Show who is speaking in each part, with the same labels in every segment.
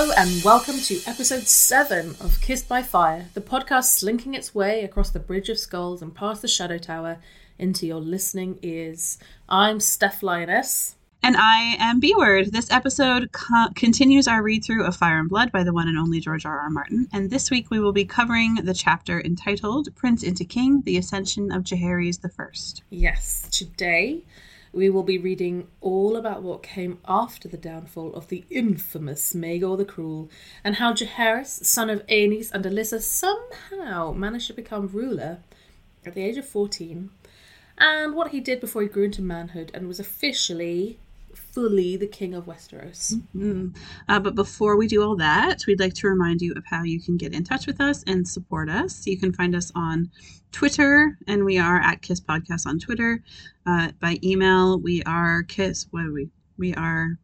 Speaker 1: Hello and welcome to episode 7 of Kissed by Fire, the podcast slinking its way across the Bridge of Skulls and past the Shadow Tower into your listening ears. I'm Stef Lioness.
Speaker 2: And I am B Word. This episode co- continues our read through of Fire and Blood by the one and only George R. R. Martin. And this week we will be covering the chapter entitled Prince into King The Ascension of Jaehaerys First.
Speaker 1: Yes, today we will be reading all about what came after the downfall of the infamous Maegor the Cruel and how Jaehaerys, son of Aenys and Alyssa, somehow managed to become ruler at the age of 14 and what he did before he grew into manhood and was officially fully the king of Westeros.
Speaker 2: Mm. Uh, but before we do all that, we'd like to remind you of how you can get in touch with us and support us. You can find us on Twitter, and we are at Kiss Podcast on Twitter. Uh, by email, we are Kiss. What are we? We are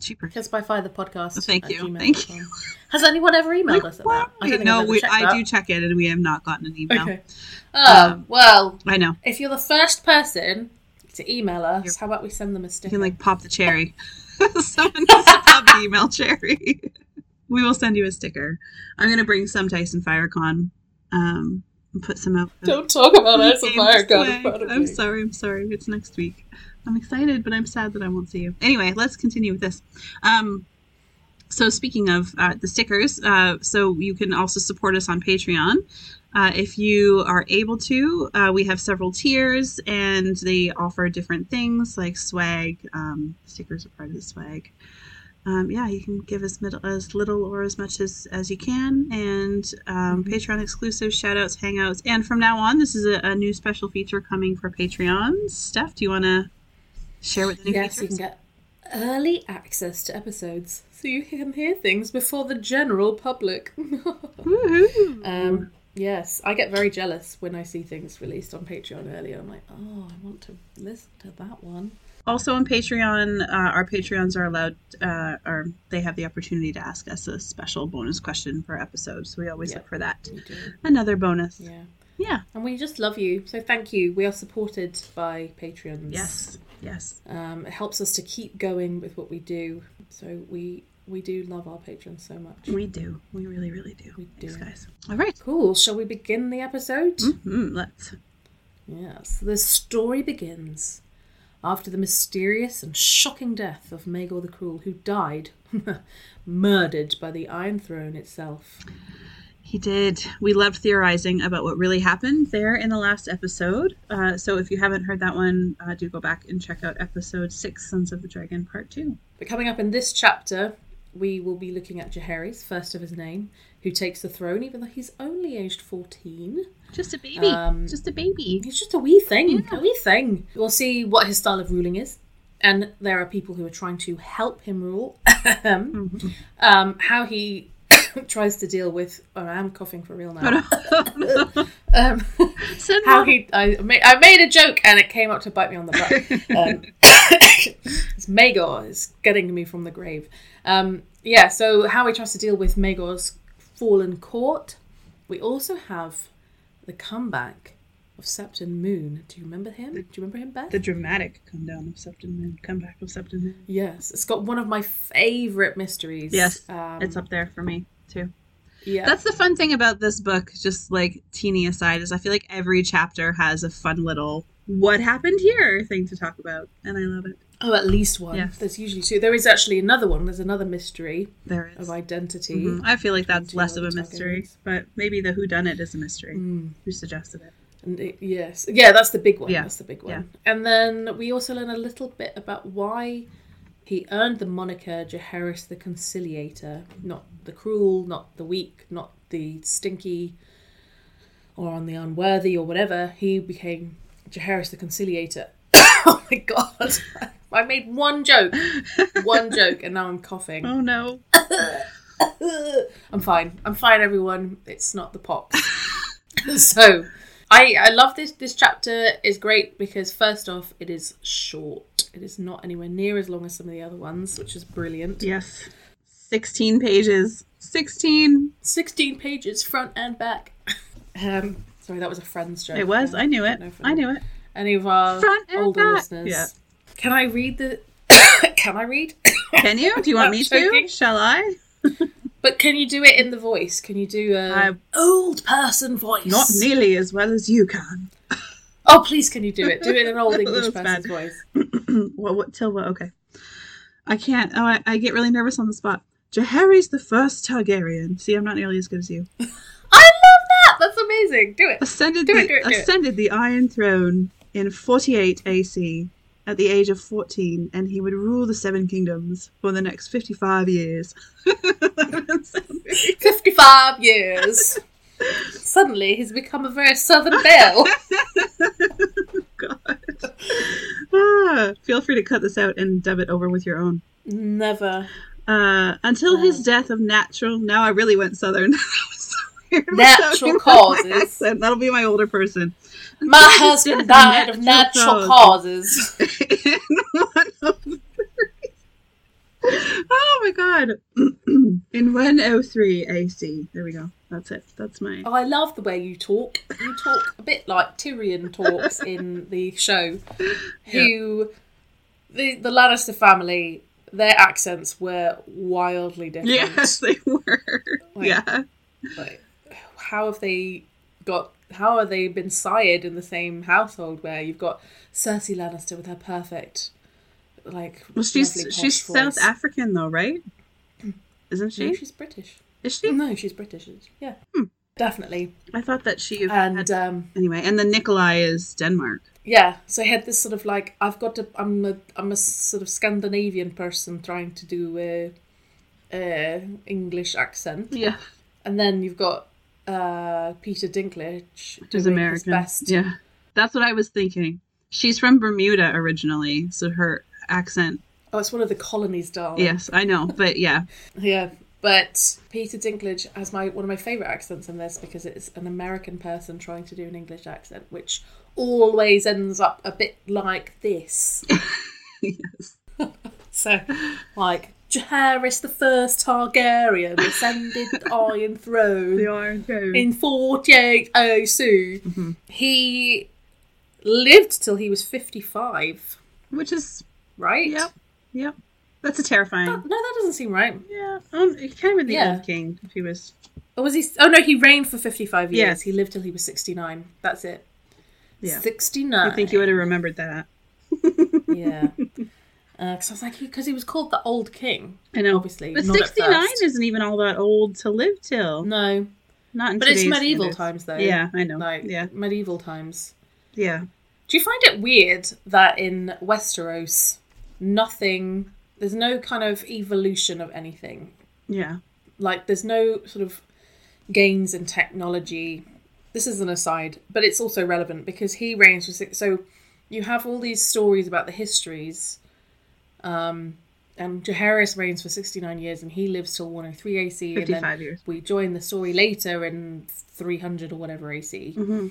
Speaker 2: cheaper.
Speaker 1: Kiss by Fire the podcast.
Speaker 2: Oh, thank you,
Speaker 1: gmail.com.
Speaker 2: thank you.
Speaker 1: Has anyone ever emailed us at
Speaker 2: Well.
Speaker 1: I don't
Speaker 2: no, we, I
Speaker 1: that.
Speaker 2: do check it, and we have not gotten an email.
Speaker 1: Okay. Oh,
Speaker 2: Um,
Speaker 1: well,
Speaker 2: I know.
Speaker 1: if you're the first person to email us,
Speaker 2: You're-
Speaker 1: how about we send them a sticker?
Speaker 2: You can like pop the cherry. Someone needs to pop the email cherry. we will send you a sticker. I'm gonna bring some Tyson Firecon. Um, and put some out.
Speaker 1: Don't talk about us
Speaker 2: Games
Speaker 1: on Fire God
Speaker 2: away.
Speaker 1: in front of
Speaker 2: I'm sorry. I'm sorry. It's next week. I'm excited, but I'm sad that I won't see you. Anyway, let's continue with this. Um, so speaking of uh, the stickers, uh, so you can also support us on Patreon. Uh, if you are able to, uh, we have several tiers and they offer different things like swag. Um, stickers are part of the swag. Um, yeah, you can give as, middle, as little or as much as, as you can. And um,
Speaker 1: Mhm.
Speaker 2: Patreon exclusive shout outs, hangouts. And from now on, this is a, a new special feature coming for Patreons. Stef, do you want to share what the new
Speaker 1: Yes, you can get early access to episodes, so you can hear things before the general public.
Speaker 2: Woohoo!
Speaker 1: um, yes, I get very jealous when I see things released on Patreon earlier. I'm like, oh, I want to listen to that one.
Speaker 2: Also on Patreon, uh, our Patreons are allowed, uh, or they have the opportunity to ask us a special bonus question per episode. So we always
Speaker 1: Yeah.
Speaker 2: look for that. Another bonus.
Speaker 1: Yeah.
Speaker 2: Yeah.
Speaker 1: And we just love you. So thank you. We are supported by Patreons.
Speaker 2: Yes. Yes.
Speaker 1: Um, it helps us to keep going with what we do. So we we do love our patrons so much.
Speaker 2: We do. We really, really do.
Speaker 1: We
Speaker 2: Thanks,
Speaker 1: do.
Speaker 2: guys. All right.
Speaker 1: Cool. Shall we begin the episode?
Speaker 2: Mm-hmm. Let's.
Speaker 1: Yes. The story begins after the mysterious and shocking death of Maegor the Cruel, who died murdered by the Iron Throne itself.
Speaker 2: He did. We loved theorizing about what really happened there in the last episode. Uh, so if you haven't heard that one, uh, do go back and check out episode six, Sons of the Dragon, part two.
Speaker 1: But coming up in this chapter, we will be looking at Jaehaerys, first of his name, who takes the throne, even though he's only aged 14.
Speaker 2: Just a baby.
Speaker 1: Um,
Speaker 2: Just a baby.
Speaker 1: He's just a wee thing,
Speaker 2: Yeah.
Speaker 1: a wee thing. We'll see what his style of ruling is. And there are people who are trying to help him rule.
Speaker 2: Mhm.
Speaker 1: um, how he tries to deal with. Oh, I'm coughing for real now. Um, how he I made, I made a joke and it came up to bite me on the butt. Um, it's Maegor is getting me from the grave. Um, yeah, so how he tries to deal with Maegor's fallen court. We also have the comeback of Septon Moon. Do you remember him? Do you remember him, Beth?
Speaker 2: The dramatic come down of Septon Moon, comeback of Septon Moon.
Speaker 1: yes, it's got one of my favorite mysteries.
Speaker 2: Yes,
Speaker 1: um,
Speaker 2: It's up there for me too.
Speaker 1: Yeah,
Speaker 2: That's the fun thing about this book, just like teeny aside, is I feel like every chapter has a fun little what happened here thing to talk about. And I love it.
Speaker 1: Oh, at least one.
Speaker 2: Yes.
Speaker 1: There's usually two. There is actually another one. There's another mystery
Speaker 2: There
Speaker 1: of
Speaker 2: is.
Speaker 1: identity.
Speaker 2: Mhm. I feel like that's less of a mystery, but maybe the who done it is a mystery.
Speaker 1: Mm.
Speaker 2: Who suggested it?
Speaker 1: And it, yes, yeah, that's the big one.
Speaker 2: Yeah.
Speaker 1: That's the big one.
Speaker 2: Yeah.
Speaker 1: And then we also learn a little bit about why he earned the moniker Jaehaerys the Conciliator, not the cruel, not the weak, not the stinky, or on the unworthy, or whatever. He became Jaehaerys the Conciliator. oh my god! I made one joke, one joke, and now I'm coughing.
Speaker 2: Oh no.
Speaker 1: I'm fine. I'm fine, everyone. It's not the pop. so, I I love this. This chapter is great because first off, it is short. It is not anywhere near as long as some of the other ones, which is brilliant.
Speaker 2: Yes. 16 pages. 16.
Speaker 1: Sixteen pages, front and back. um, sorry, that was a friend's joke.
Speaker 2: It was. I knew it. I knew it.
Speaker 1: Any of our
Speaker 2: Front and
Speaker 1: older
Speaker 2: back.
Speaker 1: listeners?
Speaker 2: Yeah.
Speaker 1: Can I read the? Can I read?
Speaker 2: Can you? Do you want me
Speaker 1: joking.
Speaker 2: to? Shall I?
Speaker 1: But can you do it in the voice? Can you do a
Speaker 2: I-
Speaker 1: old person voice?
Speaker 2: Not nearly as well as you can.
Speaker 1: Oh, please, can you do it? Do it in an old English person's
Speaker 2: bad.
Speaker 1: voice.
Speaker 2: what? What? Till what? Okay. I can't. Oh, I, I get really nervous on the spot. Jaehaerys the first Targaryen. See, I'm not nearly as good as you.
Speaker 1: I love that. That's amazing. Do it.
Speaker 2: Ascended
Speaker 1: Do
Speaker 2: the
Speaker 1: it, do it, do it.
Speaker 2: ascended the Iron Throne in 48 AC at the age of 14, and he would rule the Seven Kingdoms for the next 55 years. That doesn't sound very-
Speaker 1: Fifty-five years. Suddenly, he's become a very southern belle.
Speaker 2: God. Ah, feel free to cut this out and dub it over with your own.
Speaker 1: Never.
Speaker 2: Uh, until his death of natural. Now I really went southern. That was so weird without
Speaker 1: Natural causes.
Speaker 2: That'll be my older person.
Speaker 1: My husband died of natural causes.
Speaker 2: in one of the Oh my god. in 103 AC. There we go. That's it. That's my.
Speaker 1: Oh, I love the way you talk. You talk a bit like Tyrion talks in the show. Who the the Lannister family, their accents were wildly different.
Speaker 2: Yes, they were.
Speaker 1: Like-
Speaker 2: yeah.
Speaker 1: Like, how have they got? How are they been sired in the same household where you've got Cersei Lannister with her perfect, like,
Speaker 2: Well, she's she's
Speaker 1: voice.
Speaker 2: South African though, right? Isn't she?
Speaker 1: No,
Speaker 2: she?
Speaker 1: she's British.
Speaker 2: Is she?
Speaker 1: No, she's British. Yeah,
Speaker 2: Hmm.
Speaker 1: definitely.
Speaker 2: I thought that she.
Speaker 1: And um,
Speaker 2: anyway, and then Nikolaj is Denmark.
Speaker 1: yeah, so I had this sort of like I've got to. I'm a I'm a sort of Scandinavian person trying to do a, a English accent,
Speaker 2: Yeah,
Speaker 1: and then you've got uh, Peter Dinklage doing
Speaker 2: American.
Speaker 1: his best.
Speaker 2: Yeah, that's what I was thinking. She's from Bermuda originally, so her accent.
Speaker 1: Oh, it's one of the colonies, darling.
Speaker 2: Yes, I know, but yeah,
Speaker 1: Yeah. But Peter Dinklage has my one of my favourite accents in this because it's an American person trying to do an English accent, which always ends up a bit like this.
Speaker 2: yes.
Speaker 1: So, like, Jaehaerys the First Targaryen ascended the Iron Throne
Speaker 2: The Iron Throne.
Speaker 1: in 48 AC.
Speaker 2: Mhm.
Speaker 1: He lived till he was 55,
Speaker 2: Which is
Speaker 1: right?
Speaker 2: yep, yep. That's a terrifying.
Speaker 1: That- no, that doesn't seem right.
Speaker 2: Yeah, um, came of the
Speaker 1: Yeah.
Speaker 2: old king. If he was,
Speaker 1: Or was he? Oh no, he reigned for fifty-five years.
Speaker 2: Yes.
Speaker 1: He lived till he was sixty-nine. That's it.
Speaker 2: Yeah.
Speaker 1: sixty-nine.
Speaker 2: I think you would have remembered that.
Speaker 1: Yeah. Uh, because I was like, because he, was called the Old King,
Speaker 2: I know,
Speaker 1: obviously.
Speaker 2: but sixty nine isn't even all that old to live till.
Speaker 1: No,
Speaker 2: Not in
Speaker 1: but it's medieval
Speaker 2: standards.
Speaker 1: times though.
Speaker 2: Yeah, I know.
Speaker 1: Like
Speaker 2: yeah,
Speaker 1: medieval times.
Speaker 2: yeah.
Speaker 1: Do you find it weird that in Westeros, nothing, there's no kind of evolution of anything?
Speaker 2: Yeah.
Speaker 1: Like, there's no sort of gains in technology. This is an aside, but it's also relevant because he reigns for six. So you have all these stories about the histories. Um, and Jaehaerys reigns for 69 years and he lives till 103 AC. And then
Speaker 2: years.
Speaker 1: we join the story later in 300 or whatever AC
Speaker 2: Mm-hmm.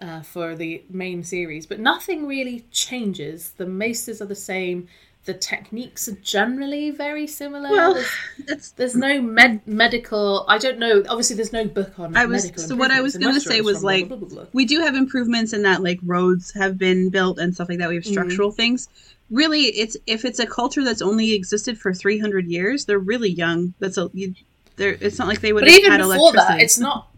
Speaker 1: uh, for the main series, but nothing really changes. The maces are the same. The techniques are generally very similar.
Speaker 2: Well,
Speaker 1: there's, there's no med- medical. I don't know. Obviously, there's no book on
Speaker 2: I was-
Speaker 1: medical.
Speaker 2: so what I was gonna say was, like,
Speaker 1: blah, blah, blah,
Speaker 2: we do have improvements in that like roads have been built and stuff like that we have
Speaker 1: Mm-hmm.
Speaker 2: structural things really it's if it's a culture that's only existed for 300 years they're really young that's a you, they're it's not like they would
Speaker 1: But
Speaker 2: have
Speaker 1: even
Speaker 2: had
Speaker 1: before that,
Speaker 2: electricity
Speaker 1: it's not.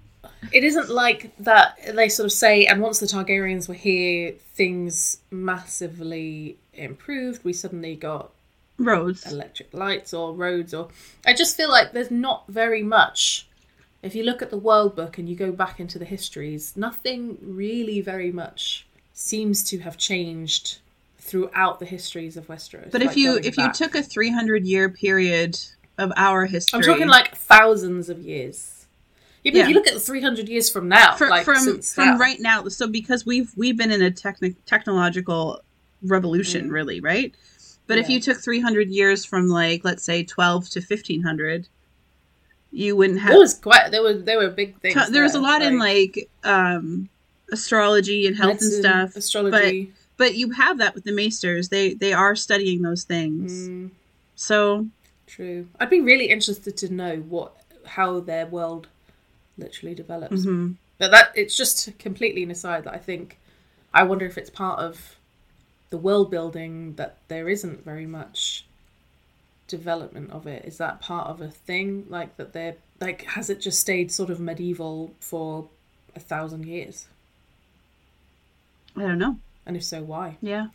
Speaker 1: It isn't like that. They sort of say, and once the Targaryens were here, things massively improved. We suddenly got
Speaker 2: roads
Speaker 1: electric lights or roads or I just feel like there's not very much if you look at the world book and you go back into the histories nothing really very much seems to have changed throughout the histories of Westeros
Speaker 2: but if you if
Speaker 1: back.
Speaker 2: you took a 300 year period of our history
Speaker 1: I'm talking like thousands of years yeah, but
Speaker 2: Yeah.
Speaker 1: if you look at the 300 years from now
Speaker 2: Fr-
Speaker 1: like
Speaker 2: from from
Speaker 1: now,
Speaker 2: right now so because we've we've been in a techni- technological revolution
Speaker 1: Mm.
Speaker 2: really right but if you took 300 years from like let's say 12 to 1500 you wouldn't have
Speaker 1: there was quite there were there were big things
Speaker 2: T- there was a lot in like um astrology and health
Speaker 1: medicine,
Speaker 2: and stuff
Speaker 1: astrology
Speaker 2: but you have that with the maesters they they are studying those things
Speaker 1: Mm.
Speaker 2: so
Speaker 1: True. I'd be really interested to know what how their world literally develops.
Speaker 2: mhm.
Speaker 1: But that it's just completely an aside that I think I wonder if it's part of the world building that there isn't very much development of it? Is that part of a thing? Like that they're like has it just stayed sort of medieval for a thousand years?
Speaker 2: I don't know.
Speaker 1: And if so, why?
Speaker 2: Yeah.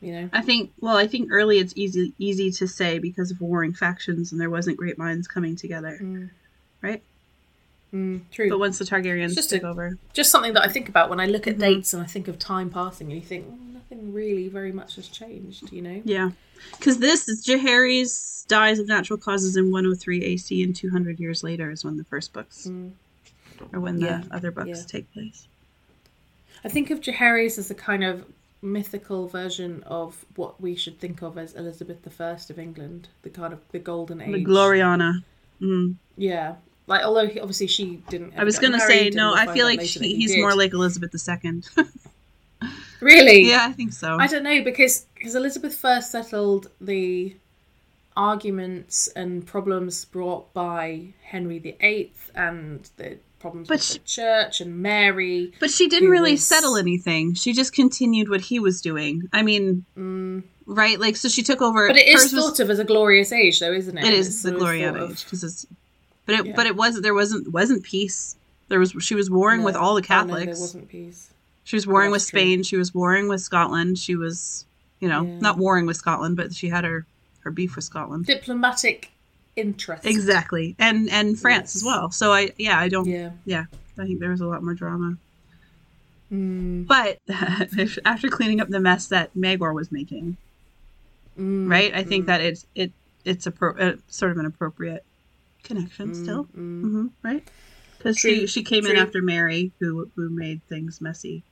Speaker 1: You know?
Speaker 2: I think well, I think early it's easy easy to say because of warring factions and there wasn't great minds coming together,
Speaker 1: Mm.
Speaker 2: right?
Speaker 1: Mm, true.
Speaker 2: But once the Targaryens
Speaker 1: Just
Speaker 2: took
Speaker 1: a-
Speaker 2: over,
Speaker 1: just something that I think about when I look at
Speaker 2: Mhm.
Speaker 1: dates and I think of time passing, and you think "Mm, nothing really very much has changed. You know?
Speaker 2: yeah, because this is Jaehaerys dies of natural causes in 103 AC, and 200 years later is when the first books
Speaker 1: Mm.
Speaker 2: or when the
Speaker 1: Yeah,
Speaker 2: other books
Speaker 1: yeah.
Speaker 2: take place.
Speaker 1: I think of Jaehaerys as a kind of mythical version of what we should think of as Elizabeth I of England, the kind of the golden age.
Speaker 2: The Gloriana. Mm.
Speaker 1: Yeah. Like, although he, obviously she didn't.
Speaker 2: I was gonna say no. I feel like she,
Speaker 1: that he
Speaker 2: he's more like Elizabeth II.
Speaker 1: Really?
Speaker 2: yeah, I think so.
Speaker 1: I don't know because because Elizabeth first settled the arguments and problems brought by Henry VIII and the problems
Speaker 2: But
Speaker 1: with
Speaker 2: she-
Speaker 1: the church and Mary.
Speaker 2: But she didn't really
Speaker 1: was-
Speaker 2: settle anything. She just continued what he was doing. I mean,
Speaker 1: Mm.
Speaker 2: right? Like, so she took over.
Speaker 1: But it is
Speaker 2: hers was-
Speaker 1: of as a glorious age, though, isn't it?
Speaker 2: It
Speaker 1: It's
Speaker 2: the
Speaker 1: sort of
Speaker 2: Gloriana
Speaker 1: thought of-
Speaker 2: age because it's. But it,
Speaker 1: Yeah.
Speaker 2: but it wasn't. There wasn't wasn't peace. There was. She was warring with all the
Speaker 1: Oh, no,
Speaker 2: Catholics.
Speaker 1: there wasn't peace.
Speaker 2: She was warring with
Speaker 1: true.
Speaker 2: Spain. She was warring with Scotland. She was, you know,
Speaker 1: Yeah.
Speaker 2: not warring with Scotland, but she had her her beef with Scotland.
Speaker 1: Diplomatic interest.
Speaker 2: Exactly, and and France
Speaker 1: Yes.
Speaker 2: as well. So I yeah I don't
Speaker 1: Yeah.
Speaker 2: I think there was a lot more drama.
Speaker 1: Mm,
Speaker 2: But after cleaning up the mess that Maegor was making,
Speaker 1: mm,
Speaker 2: right? I think
Speaker 1: mm,
Speaker 2: that it's it it's a pro, uh, sort of an appropriate connection
Speaker 1: mm,
Speaker 2: still,
Speaker 1: mm.
Speaker 2: hmm right? Because she she came in after Mary, who who made things messy.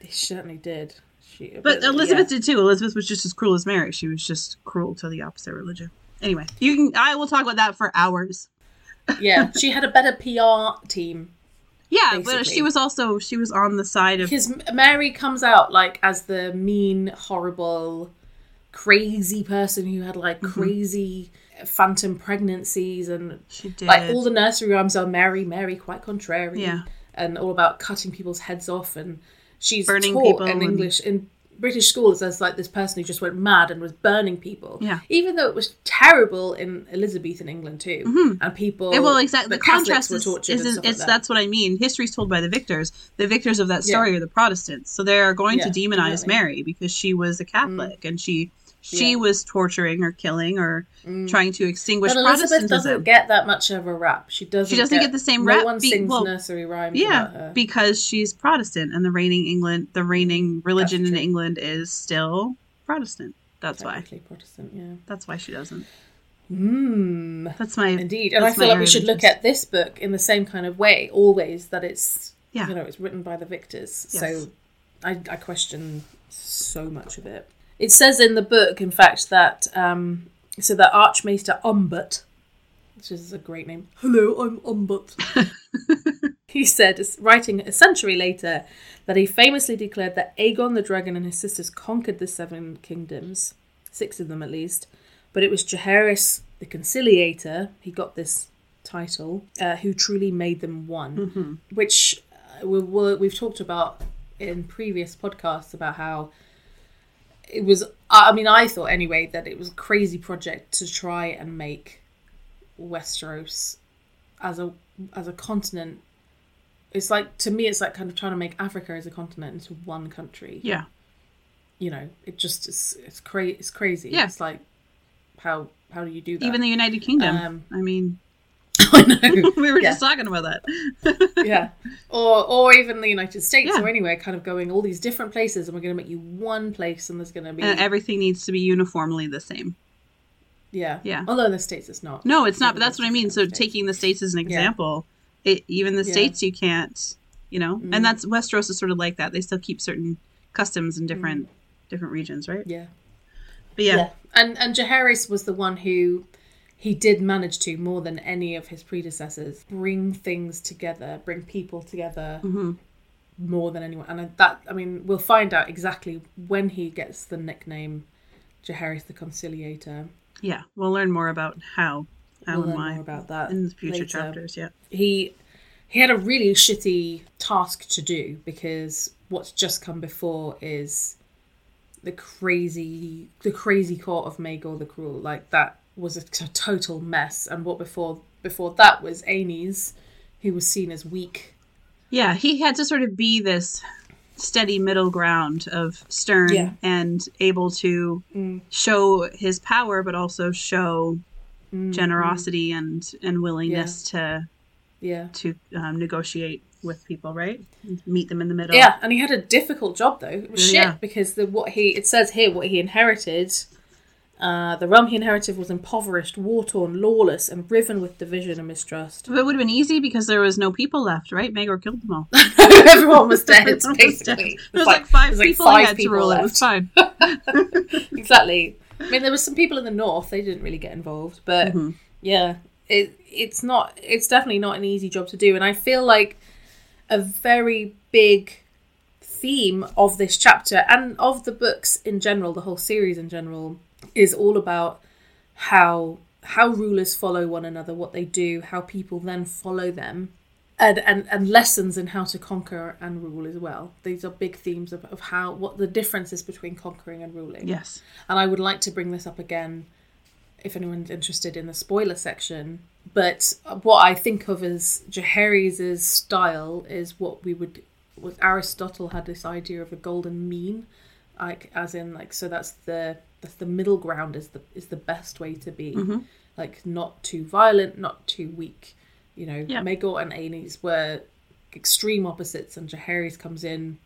Speaker 1: They certainly did. She,
Speaker 2: But Elizabeth
Speaker 1: yeah.
Speaker 2: did too. Elizabeth was just as cruel as Mary. She was just cruel to the opposite religion. Anyway, you can. I will talk about that for hours.
Speaker 1: yeah, she had a better PR team
Speaker 2: Yeah, but she was also she was on the side of
Speaker 1: because Mary comes out like as the mean, horrible, crazy person who had like
Speaker 2: Mm-hmm.
Speaker 1: crazy phantom pregnancies and like all the nursery rhymes are Mary, Mary, quite contrary.
Speaker 2: Yeah.
Speaker 1: and all about cutting people's heads off and she's
Speaker 2: Burning
Speaker 1: taught
Speaker 2: people
Speaker 1: in
Speaker 2: and-
Speaker 1: English in British schools as like this person who just went mad and was burning people.
Speaker 2: Yeah.
Speaker 1: Even though it was terrible in Elizabethan England too. Mm-hmm. And people
Speaker 2: Yeah, well, exactly.
Speaker 1: the
Speaker 2: contrast is, is, is
Speaker 1: like
Speaker 2: it's
Speaker 1: that.
Speaker 2: that's what I mean. History's told by the victors. The victors of that
Speaker 1: Yeah.
Speaker 2: story are the Protestants, so they are going to demonize
Speaker 1: exactly.
Speaker 2: Mary because she was a Catholic mm. and she she
Speaker 1: Yeah.
Speaker 2: was torturing or killing or trying to extinguish
Speaker 1: But Elizabeth
Speaker 2: Protestantism.
Speaker 1: doesn't get that much of a rap. She doesn't.
Speaker 2: She doesn't get the same
Speaker 1: no
Speaker 2: rap
Speaker 1: one
Speaker 2: be-
Speaker 1: sings
Speaker 2: well,
Speaker 1: nursery rhymes about
Speaker 2: yeah,
Speaker 1: her.
Speaker 2: because she's Protestant and the reigning England, the reigning religion in. England is still Protestant. That's why.
Speaker 1: Protestant, yeah.
Speaker 2: That's why she doesn't.
Speaker 1: Mm.
Speaker 2: That's my
Speaker 1: Indeed, and I feel like we should look at this book in the same kind of way. Always that it's
Speaker 2: Yeah.
Speaker 1: you know it's written by the victors.
Speaker 2: Yes.
Speaker 1: So I, I question so much of it. It says in the book, in fact, that um, so that Archmaester Umbert, which is a great name. Hello, I'm Umbert. he said, writing a century later, that he famously declared that Aegon the Dragon and his sisters conquered the Seven Kingdoms, six of them at least, but it was Jaehaerys the Conciliator, he got this title, uh, who truly made them one, which uh, we, we, we've talked about in previous podcasts about how it was, I mean, I thought anyway that it was a crazy project to try and make Westeros as a as a continent it's like to me it's like kind of trying to make africa as a continent into one country
Speaker 2: yeah.
Speaker 1: you know it just is it's cra- it's crazy
Speaker 2: Yeah.
Speaker 1: it's like how how do you do that
Speaker 2: Even the United Kingdom.
Speaker 1: Um,
Speaker 2: I mean,
Speaker 1: i know
Speaker 2: we were
Speaker 1: Yeah.
Speaker 2: just talking about that.
Speaker 1: yeah or or even the united states
Speaker 2: Yeah.
Speaker 1: or anywhere kind of going all these different places and we're going to make you one place and there's going to be
Speaker 2: and everything needs to be uniformly the same.
Speaker 1: yeah
Speaker 2: Yeah.
Speaker 1: although in the states it's not
Speaker 2: No, it's not. But that's what I mean. So
Speaker 1: States.
Speaker 2: taking the states as an example, it, even the
Speaker 1: Yeah.
Speaker 2: states you can't, you know,
Speaker 1: Mm.
Speaker 2: and that's Westeros is sort of like that. They still keep certain customs in different different regions, right?
Speaker 1: yeah
Speaker 2: But yeah,
Speaker 1: And and Jaehaerys was the one who he did manage to more than any of his predecessors bring things together, bring people together
Speaker 2: Mm-hmm.
Speaker 1: more than anyone. And that I mean, we'll find out exactly when he gets the nickname Jaehaerys the Conciliator.
Speaker 2: yeah, we'll learn more about how, how
Speaker 1: We'll
Speaker 2: and why
Speaker 1: more about that
Speaker 2: in future
Speaker 1: later.
Speaker 2: chapters. Yeah,
Speaker 1: He he had a really shitty task to do because what's just come before is the crazy the crazy court of Maegor the Cruel. Like that was a t- total mess. And what before before that was Aenys, who was seen as weak.
Speaker 2: Yeah, he had to sort of be this steady middle ground of stern
Speaker 1: Yeah.
Speaker 2: and able to
Speaker 1: Mm.
Speaker 2: show his power, but also show
Speaker 1: Mm,
Speaker 2: generosity and and willingness to
Speaker 1: Yeah.
Speaker 2: to um, negotiate with people, right? Meet them in the middle.
Speaker 1: Yeah, and he had a difficult job though. It was shit
Speaker 2: Yeah.
Speaker 1: because the what he it says here what he inherited. Uh, the realm he inherited was impoverished, war torn, lawless, and riven with division and mistrust.
Speaker 2: But it would have been easy because there was no people left, right? Maegor killed them all.
Speaker 1: Everyone was dead,
Speaker 2: Everyone was dead.
Speaker 1: basically.
Speaker 2: There was like, five
Speaker 1: there's like
Speaker 2: people
Speaker 1: five
Speaker 2: had to
Speaker 1: people
Speaker 2: rule. It
Speaker 1: left.
Speaker 2: was fine.
Speaker 1: exactly. I mean, there were some people in the north; they didn't really get involved, but
Speaker 2: Mhm.
Speaker 1: yeah, it it's not. It's definitely not an easy job to do, and I feel like a very big theme of this chapter and of the books in general, the whole series in general, is all about how how rulers follow one another, what they do, how people then follow them. And, and, and lessons in how to conquer and rule as well. These are big themes of, of how what the difference is between conquering and ruling.
Speaker 2: Yes.
Speaker 1: And I would like to bring this up again if anyone's interested in the spoiler section. But what I think of as Jaehaerys' style is what we would, was Aristotle had this idea of a golden mean, like as in like so that's the that's the middle ground is the is the best way to be,
Speaker 2: Mhm.
Speaker 1: like not too violent, not too weak. You know,
Speaker 2: Yeah.
Speaker 1: Maegor and Aenys were extreme opposites, and Jaehaerys comes in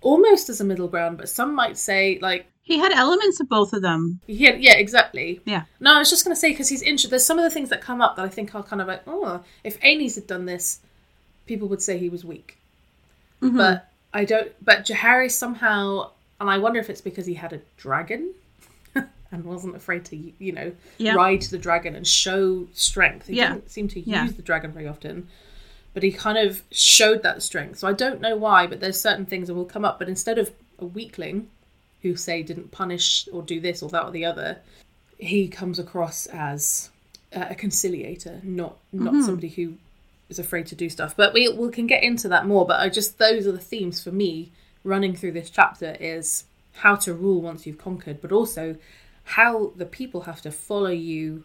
Speaker 1: almost as a middle ground, but some might say like
Speaker 2: He had elements of both of them.
Speaker 1: yeah, yeah, exactly.
Speaker 2: Yeah.
Speaker 1: No, I was just going to say because he's interested. There's some of the things that come up that I think are kind of like, oh, if Aenys had done this, people would say he was weak.
Speaker 2: Mhm.
Speaker 1: But I don't. But Jaehaerys somehow, and I wonder if it's because he had a dragon and wasn't afraid to, you know,
Speaker 2: Yeah.
Speaker 1: ride the dragon and show strength. He
Speaker 2: Yeah.
Speaker 1: didn't seem to use
Speaker 2: Yeah.
Speaker 1: the dragon very often. But he kind of showed that strength. So I don't know why, but there's certain things that will come up. But instead of a weakling who say didn't punish or do this or that or the other, he comes across as uh, a conciliator, not not
Speaker 2: Mhm.
Speaker 1: somebody who is afraid to do stuff. But we we can get into that more. But I just those are the themes for me running through this chapter is how to rule once you've conquered, but also how the people have to follow you.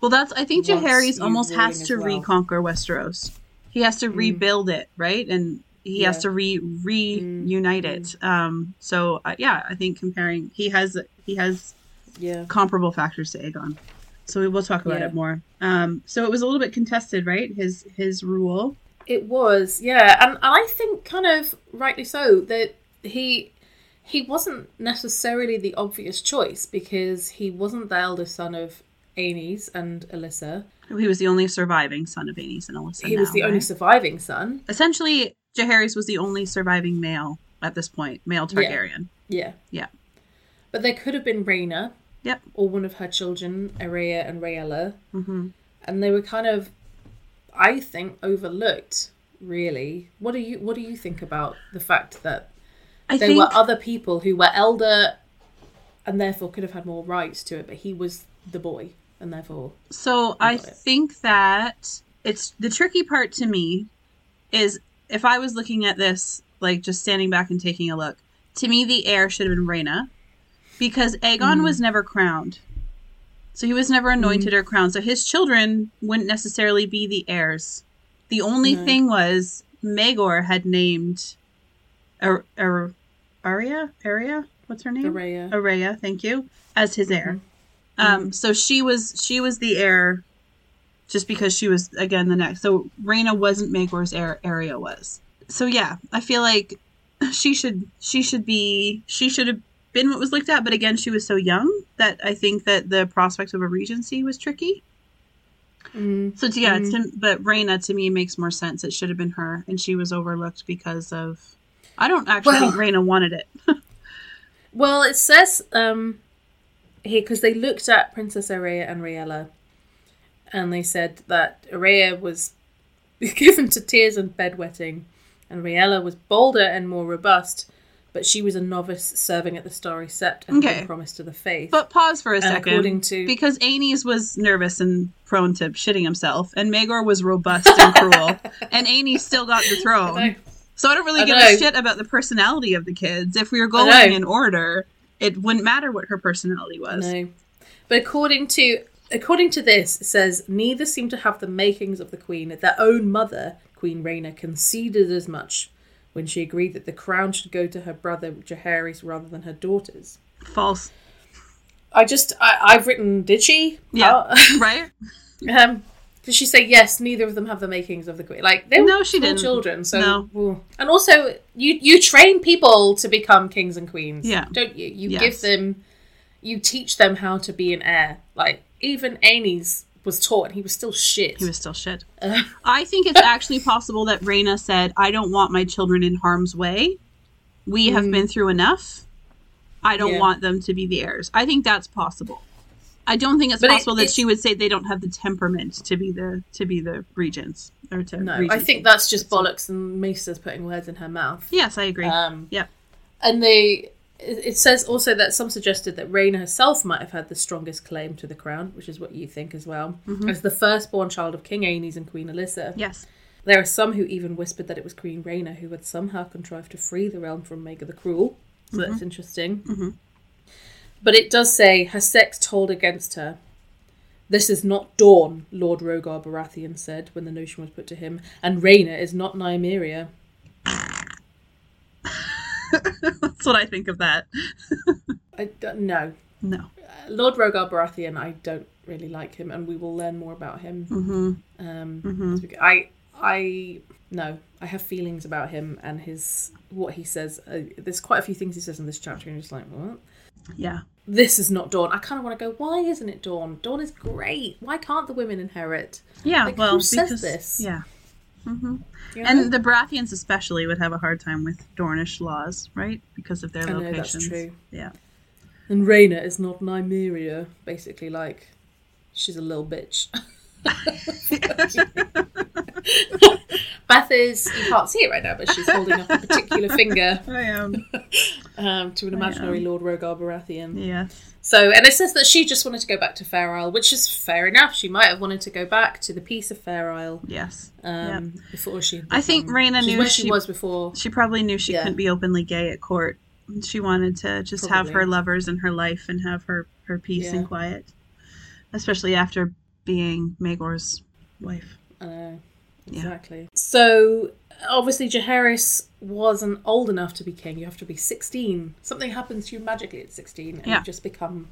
Speaker 2: Well, that's. I think Jaehaerys almost has to
Speaker 1: well.
Speaker 2: reconquer Westeros. He has to rebuild it, right? And he has to re reunite it. Um. So uh, yeah, I think comparing, he has he has
Speaker 1: Yeah.
Speaker 2: comparable factors to Aegon. So we will talk about
Speaker 1: Yeah.
Speaker 2: it more. Um. So it was a little bit contested, right? His his rule.
Speaker 1: It was, yeah, and, and I think kind of rightly so that he he wasn't necessarily the obvious choice because he wasn't the eldest son of Aenys and Alyssa.
Speaker 2: He was the only surviving son of Aenys and Alyssa.
Speaker 1: he was
Speaker 2: now,
Speaker 1: the only surviving son.
Speaker 2: Essentially, Jaehaerys was the only surviving male at this point, male
Speaker 1: Yeah.
Speaker 2: Targaryen.
Speaker 1: Yeah.
Speaker 2: Yeah.
Speaker 1: But there could have been Rhaena.
Speaker 2: Yep.
Speaker 1: Or one of her children, Aerea and Rhaella.
Speaker 2: Mm-hmm.
Speaker 1: And they were kind of I think overlooked, really. What do you what do you think about the fact that
Speaker 2: I
Speaker 1: there
Speaker 2: think
Speaker 1: were other people who were elder and therefore could have had more rights to it, but he was the boy and therefore
Speaker 2: So I
Speaker 1: got it.
Speaker 2: think that it's the tricky part to me is if I was looking at this, like just standing back and taking a look, to me the heir should have been Rhaena. Because Aegon mm. was never crowned. So he was never anointed or crowned. So his children wouldn't necessarily be the heirs. The only
Speaker 1: No.
Speaker 2: thing was Maegor had named Ar- Ar- Arya? Arya? What's her name?
Speaker 1: Aerea.
Speaker 2: Aerea, thank you, as his heir.
Speaker 1: Mm-hmm.
Speaker 2: Um, so she was she was the heir, just because she was again the next. So Rhaena wasn't Maegor's heir. Arya was. So yeah, I feel like she should she should be she should have been what was looked at. But again, she was so young that I think that the prospect of a regency was tricky.
Speaker 1: Mm,
Speaker 2: So yeah,
Speaker 1: Mhm.
Speaker 2: to, but Rhaena to me makes more sense. It should have been her, and she was overlooked because of. I don't actually
Speaker 1: Well-
Speaker 2: think Rhaena wanted it.
Speaker 1: Well, it says um, here because they looked at Princess Aerea and Rhaella, and they said that Aerea was given to tears and bedwetting, and Rhaella was bolder and more robust, but she was a novice serving at the Starry Sept and
Speaker 2: Okay.
Speaker 1: promised to the faith.
Speaker 2: But pause for a
Speaker 1: and
Speaker 2: second.
Speaker 1: according to
Speaker 2: Because Aenys was nervous and prone to shitting himself, and Maegor was robust and cruel, and Aenys still got the throne.
Speaker 1: know.
Speaker 2: So I don't really
Speaker 1: I
Speaker 2: give
Speaker 1: know.
Speaker 2: a shit about the personality of the kids. If we were going in order, it wouldn't matter what her personality was.
Speaker 1: No. But according to according to this, it says neither seem to have the makings of the queen. Their own mother, Queen Rhaena, conceded as much when she agreed that the crown should go to her brother Jaehaerys rather than her daughters.
Speaker 2: False.
Speaker 1: I just I, I've written did she?
Speaker 2: Yeah.
Speaker 1: How-
Speaker 2: Right?
Speaker 1: um did she say yes? Neither of them have the makings of the queen. Like they were
Speaker 2: No, she didn't.
Speaker 1: children. So
Speaker 2: No.
Speaker 1: ooh. and also you you train people to become kings and queens.
Speaker 2: Yeah.
Speaker 1: don't you? You
Speaker 2: Yes.
Speaker 1: give them, you teach them how to be an heir. Like even Aenys was taught, he was still shit.
Speaker 2: He was still shit.
Speaker 1: Uh,
Speaker 2: I think it's actually possible that Rhaena said, I don't want my children in harm's way. We have
Speaker 1: Mm.
Speaker 2: been through enough. I don't
Speaker 1: Yeah.
Speaker 2: want them to be the heirs. I think that's possible. I don't think it's
Speaker 1: But it-
Speaker 2: possible that
Speaker 1: it's-
Speaker 2: she would say they don't have the temperament to be the to be the regents or to
Speaker 1: no, I think that's just bollocks, and Maester's putting words in her mouth.
Speaker 2: Yes, I agree.
Speaker 1: Um,
Speaker 2: Yep.
Speaker 1: And they, it says also that some suggested that Rhaena herself might have had the strongest claim to the crown, which is what you think as well, as the firstborn child of King Aenys and Queen Alyssa.
Speaker 2: yes.
Speaker 1: There are some who even whispered that it was Queen Rhaena who had somehow contrived to free the realm from Maegor the Cruel. So that's interesting.
Speaker 2: Mhm.
Speaker 1: But it does say her sex told against her. This is not Dorne, Lord Rogar Baratheon said when the notion was put to him, and Rhaena is not Nymeria.
Speaker 2: That's what I think of that.
Speaker 1: I don't know.
Speaker 2: No.
Speaker 1: Uh, Lord Rogar Baratheon, I don't really like him, and we will learn more about him.
Speaker 2: Mm-hmm.
Speaker 1: Um,
Speaker 2: Mhm.
Speaker 1: we I, I, no, I have feelings about him and his what he says. Uh, there's quite a few things he says in this chapter, and you're just like, what?
Speaker 2: Yeah.
Speaker 1: This is not Dorne. I kind of want to go. Why isn't it Dorne? Dorne is great. Why can't the women inherit?
Speaker 2: Yeah.
Speaker 1: Like,
Speaker 2: well,
Speaker 1: who says
Speaker 2: because
Speaker 1: this?
Speaker 2: yeah. Hmm
Speaker 1: You know?
Speaker 2: And the Baratheons especially would have a hard time with Dornish laws, right? Because of their
Speaker 1: I know
Speaker 2: locations.
Speaker 1: that's true.
Speaker 2: Yeah.
Speaker 1: And Rhaena is not Nymeria. Basically, like she's a little bitch. Beth is you can't see it right now, but she's holding up a particular finger
Speaker 2: I am.
Speaker 1: um, to an imaginary Lord Rogar Baratheon.
Speaker 2: Yeah.
Speaker 1: So, and it says that she just wanted to go back to Fair Isle, which is fair enough. She might have wanted to go back to the peace of Fair Isle
Speaker 2: Yes.
Speaker 1: um, before she.
Speaker 2: I think Rhaena knew
Speaker 1: where
Speaker 2: she-
Speaker 1: she was before.
Speaker 2: She probably knew she
Speaker 1: Yeah.
Speaker 2: couldn't be openly gay at court. She wanted to just have her lovers in her life and have her, her peace
Speaker 1: Yeah.
Speaker 2: and quiet. Especially after being Maegor's wife.
Speaker 1: I know.
Speaker 2: Yeah.
Speaker 1: Exactly. So obviously Jaehaerys wasn't old enough to be king. You have to be sixteen. Something happens to you magically at sixteen, and
Speaker 2: Yeah.
Speaker 1: you just become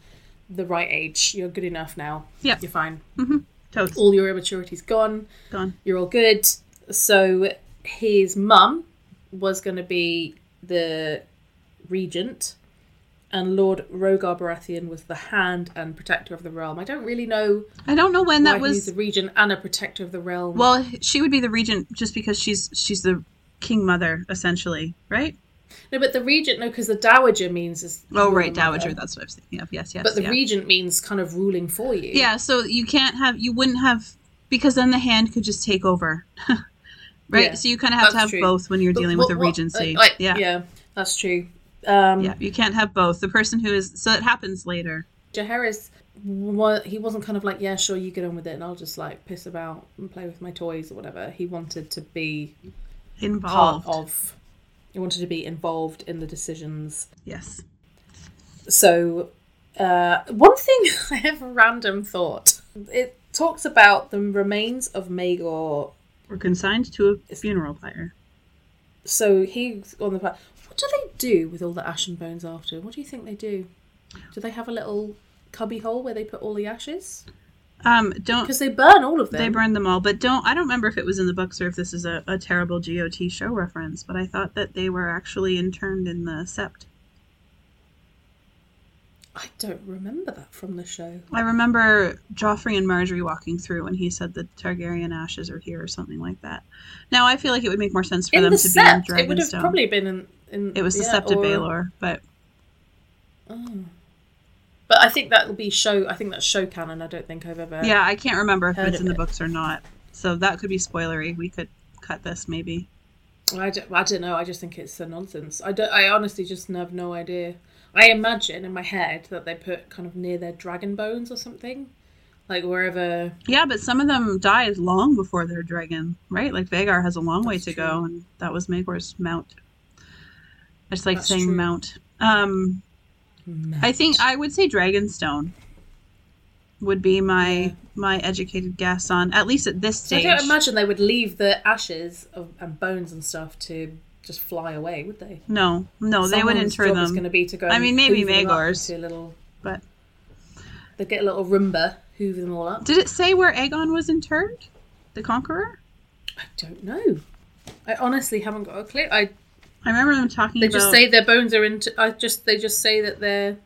Speaker 1: the right age. You're good enough now.
Speaker 2: Yeah.
Speaker 1: You're fine. Mm-hmm.
Speaker 2: Totes.
Speaker 1: All your immaturity's gone.
Speaker 2: Gone.
Speaker 1: You're all good. So his mum was going to be the regent, and Lord Rogar Baratheon was the hand and protector of the realm. I don't really know
Speaker 2: I don't know when that was.
Speaker 1: the regent and a protector of the realm.
Speaker 2: Well, she would be the regent just because she's she's the king mother essentially, right?
Speaker 1: no, but the regent, no, because the dowager means is
Speaker 2: Oh, right,
Speaker 1: the mother.
Speaker 2: dowager. That's what I was thinking of. Yes, yes.
Speaker 1: But the
Speaker 2: yeah.
Speaker 1: regent means kind of ruling for you.
Speaker 2: yeah, so you can't have you wouldn't have because then the hand could just take over, right?
Speaker 1: Yeah,
Speaker 2: so you kind of have to have
Speaker 1: true.
Speaker 2: both when you're
Speaker 1: But
Speaker 2: dealing
Speaker 1: what-
Speaker 2: with a
Speaker 1: what-
Speaker 2: regency.
Speaker 1: uh, like,
Speaker 2: yeah.
Speaker 1: yeah, that's true. Um,
Speaker 2: Yeah, you can't have both. The person who is so it happens later.
Speaker 1: Jaehaerys, wa- he wasn't kind of like, yeah, sure, you get on with it, and I'll just like piss about and play with my toys or whatever. He wanted to be
Speaker 2: Involved.
Speaker 1: of. He wanted to be involved in the decisions.
Speaker 2: Yes.
Speaker 1: So, uh, one thing I have a random thought. It talks about the remains of Maegor.
Speaker 2: We're consigned to a funeral pyre.
Speaker 1: So he's on the. What do they do with all the ash and bones after? What do you think they do? Do they have a little cubby hole where they put all the ashes?
Speaker 2: Um, don't
Speaker 1: Because they burn all of them.
Speaker 2: they burned them all, but don't I don't remember if it was in the books or if this is a, a terrible GOT show reference, but I thought that they were actually interned in the sept.
Speaker 1: I don't remember that from the show.
Speaker 2: I remember Joffrey and Margaery walking through when he said the Targaryen ashes are here or something like that. Now I feel like it would make more sense for
Speaker 1: in
Speaker 2: them
Speaker 1: the
Speaker 2: to be in
Speaker 1: sept, it would have probably been in. In
Speaker 2: it was the
Speaker 1: yeah,
Speaker 2: Sept of
Speaker 1: or-
Speaker 2: Baelor, but
Speaker 1: Oh. But I think that will be show. I think that's show canon. I don't think I've ever.
Speaker 2: yeah, I can't remember if it's in the
Speaker 1: it.
Speaker 2: books or not. So that could be spoilery. We could cut this maybe.
Speaker 1: I don't, I don't know. I just think it's a nonsense. I don't. I honestly just have no idea. I imagine in my head that they put kind of near their dragon bones or something, Like wherever.
Speaker 2: Yeah, but some of them died long before their dragon, right? Like Vhagar has a long way to
Speaker 1: true.
Speaker 2: go, and that was Maegor's mount. I just like
Speaker 1: That's
Speaker 2: saying
Speaker 1: true.
Speaker 2: mount. Um, I think I would say Dragonstone would be my
Speaker 1: Yeah.
Speaker 2: my educated guess on at least at this
Speaker 1: So I
Speaker 2: stage.
Speaker 1: don't imagine they would leave the ashes of, and bones and stuff to just fly away, would they?
Speaker 2: no, no, they would
Speaker 1: Someone's
Speaker 2: inter
Speaker 1: job is
Speaker 2: them.
Speaker 1: going to be to go.
Speaker 2: I mean, maybe
Speaker 1: hoover them up
Speaker 2: Maegor's,
Speaker 1: into a little.
Speaker 2: but
Speaker 1: They get a little Roomba, hoover them all up.
Speaker 2: did it say where Aegon was interred? The Conqueror?
Speaker 1: I don't know. I honestly haven't got a clue. I
Speaker 2: I remember them talking about they
Speaker 1: just say their bones are into. I just they just say that they're.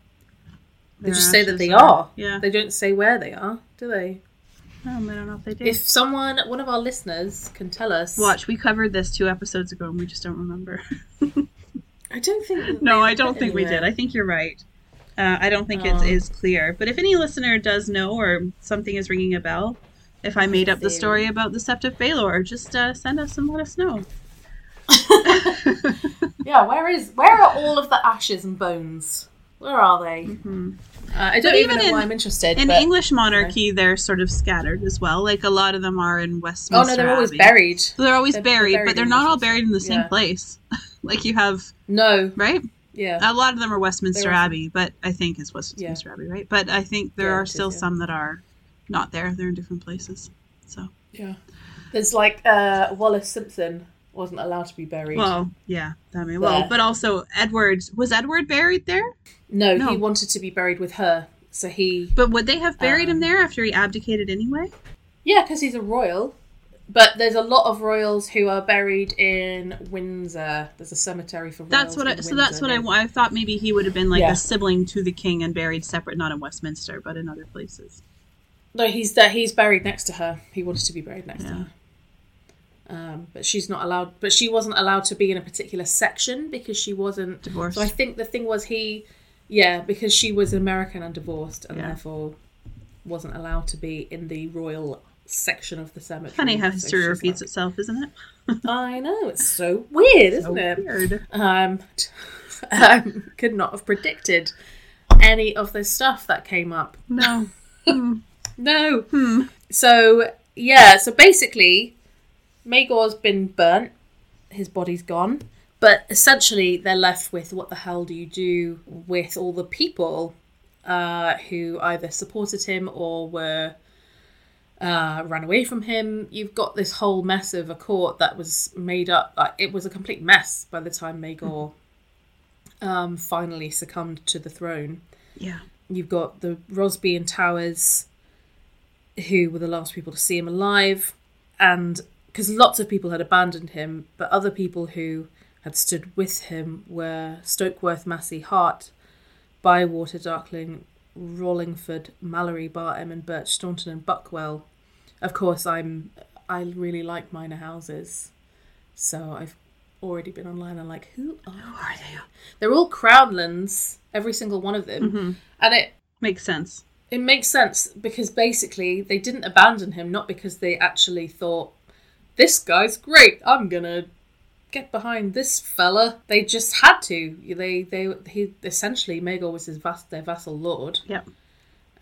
Speaker 1: They just say that they are.
Speaker 2: Yeah.
Speaker 1: They don't say where they are, do they?
Speaker 2: Um, I don't know if they did.
Speaker 1: If someone, one of our listeners, can tell us.
Speaker 2: Watch, we covered this two episodes ago and we just don't remember.
Speaker 1: I don't think.
Speaker 2: no, I don't think we did. I think you're right. Uh, I don't think
Speaker 1: Oh.
Speaker 2: it is clear. But if any listener does know or something is ringing a bell, if I made up the story about the Sept of Baelor, just uh, send us and let us know.
Speaker 1: Yeah, where is where are all of the ashes and bones? Where are they?
Speaker 2: Mhm.
Speaker 1: Uh, I don't
Speaker 2: But
Speaker 1: even
Speaker 2: even
Speaker 1: know why I'm interested.
Speaker 2: In
Speaker 1: but-
Speaker 2: English monarchy, they're sort of scattered as well. Like a lot of them are in Westminster.
Speaker 1: oh no, they're always
Speaker 2: Abbey.
Speaker 1: buried.
Speaker 2: So they're always
Speaker 1: They're- they're
Speaker 2: buried,
Speaker 1: buried
Speaker 2: but they're not all buried in the same
Speaker 1: Yeah.
Speaker 2: place. like you have,
Speaker 1: No,
Speaker 2: right?
Speaker 1: yeah,
Speaker 2: A lot of them are Westminster
Speaker 1: They're
Speaker 2: Abbey, but I think it's Westminster Abbey, right? But I think there
Speaker 1: Yeah,
Speaker 2: are
Speaker 1: it is,
Speaker 2: still
Speaker 1: yeah.
Speaker 2: some that are not there. They're in different places. So,
Speaker 1: yeah. There's like uh, Wallis Simpson wasn't allowed to be buried.
Speaker 2: well, yeah, I mean, well,
Speaker 1: There.
Speaker 2: but also Edward was Edward buried there?
Speaker 1: no,
Speaker 2: no.
Speaker 1: he wanted to be buried with her, so he
Speaker 2: But would they have buried him
Speaker 1: Um,
Speaker 2: there after he abdicated anyway?
Speaker 1: yeah, because he's a royal. But there's a lot of royals who are buried in Windsor. There's a cemetery for royals.
Speaker 2: That's what. I, so that's what I, I thought. Maybe he would have been like
Speaker 1: Yeah.
Speaker 2: a sibling to the king and buried separate, not in Westminster, but in other places.
Speaker 1: No, he's there. He's buried next to her. He wanted to be buried next to her. Um, but she's not allowed. But she wasn't allowed to be in a particular section because she wasn't.
Speaker 2: Divorced.
Speaker 1: So I think the thing was he, yeah, because she was American and divorced, and
Speaker 2: Yeah.
Speaker 1: therefore wasn't allowed to be in the royal section of the cemetery.
Speaker 2: Funny how history
Speaker 1: she's
Speaker 2: repeats
Speaker 1: like-
Speaker 2: itself, isn't it?
Speaker 1: I know it's so weird, isn't it?
Speaker 2: weird.
Speaker 1: Um, um, could not have predicted any of the stuff that came up.
Speaker 2: No.
Speaker 1: No.
Speaker 2: Hmm.
Speaker 1: So yeah, so basically, Maegor's been burnt. His body's gone. But essentially, they're left with what the hell do you do with all the people uh, who either supported him or were uh, ran away from him? You've got this whole mess of a court that was made up. Like, it was a complete mess by the time Maegor um, finally succumbed to the throne
Speaker 2: Yeah.
Speaker 1: you've got the Rosby and Towers, who were the last people to see him alive, and because lots of people had abandoned him, but other people who had stood with him were Stokeworth, Massey, Harte, Bywater, Darklyn, Rollingford, Mallery, Barham, and Byrch, Staunton, and Buckwell. Of course, I'm I really like minor houses, so I've already been online and like who are
Speaker 2: Who are they?
Speaker 1: they're all crownlands, every single one of them,
Speaker 2: Mhm.
Speaker 1: and it
Speaker 2: Makes sense.
Speaker 1: it makes sense because basically they didn't abandon him not because they actually thought this guy's great. I'm gonna get behind this fella. They just had to. They they he essentially Maegor was his vas- their vassal lord,
Speaker 2: Yep.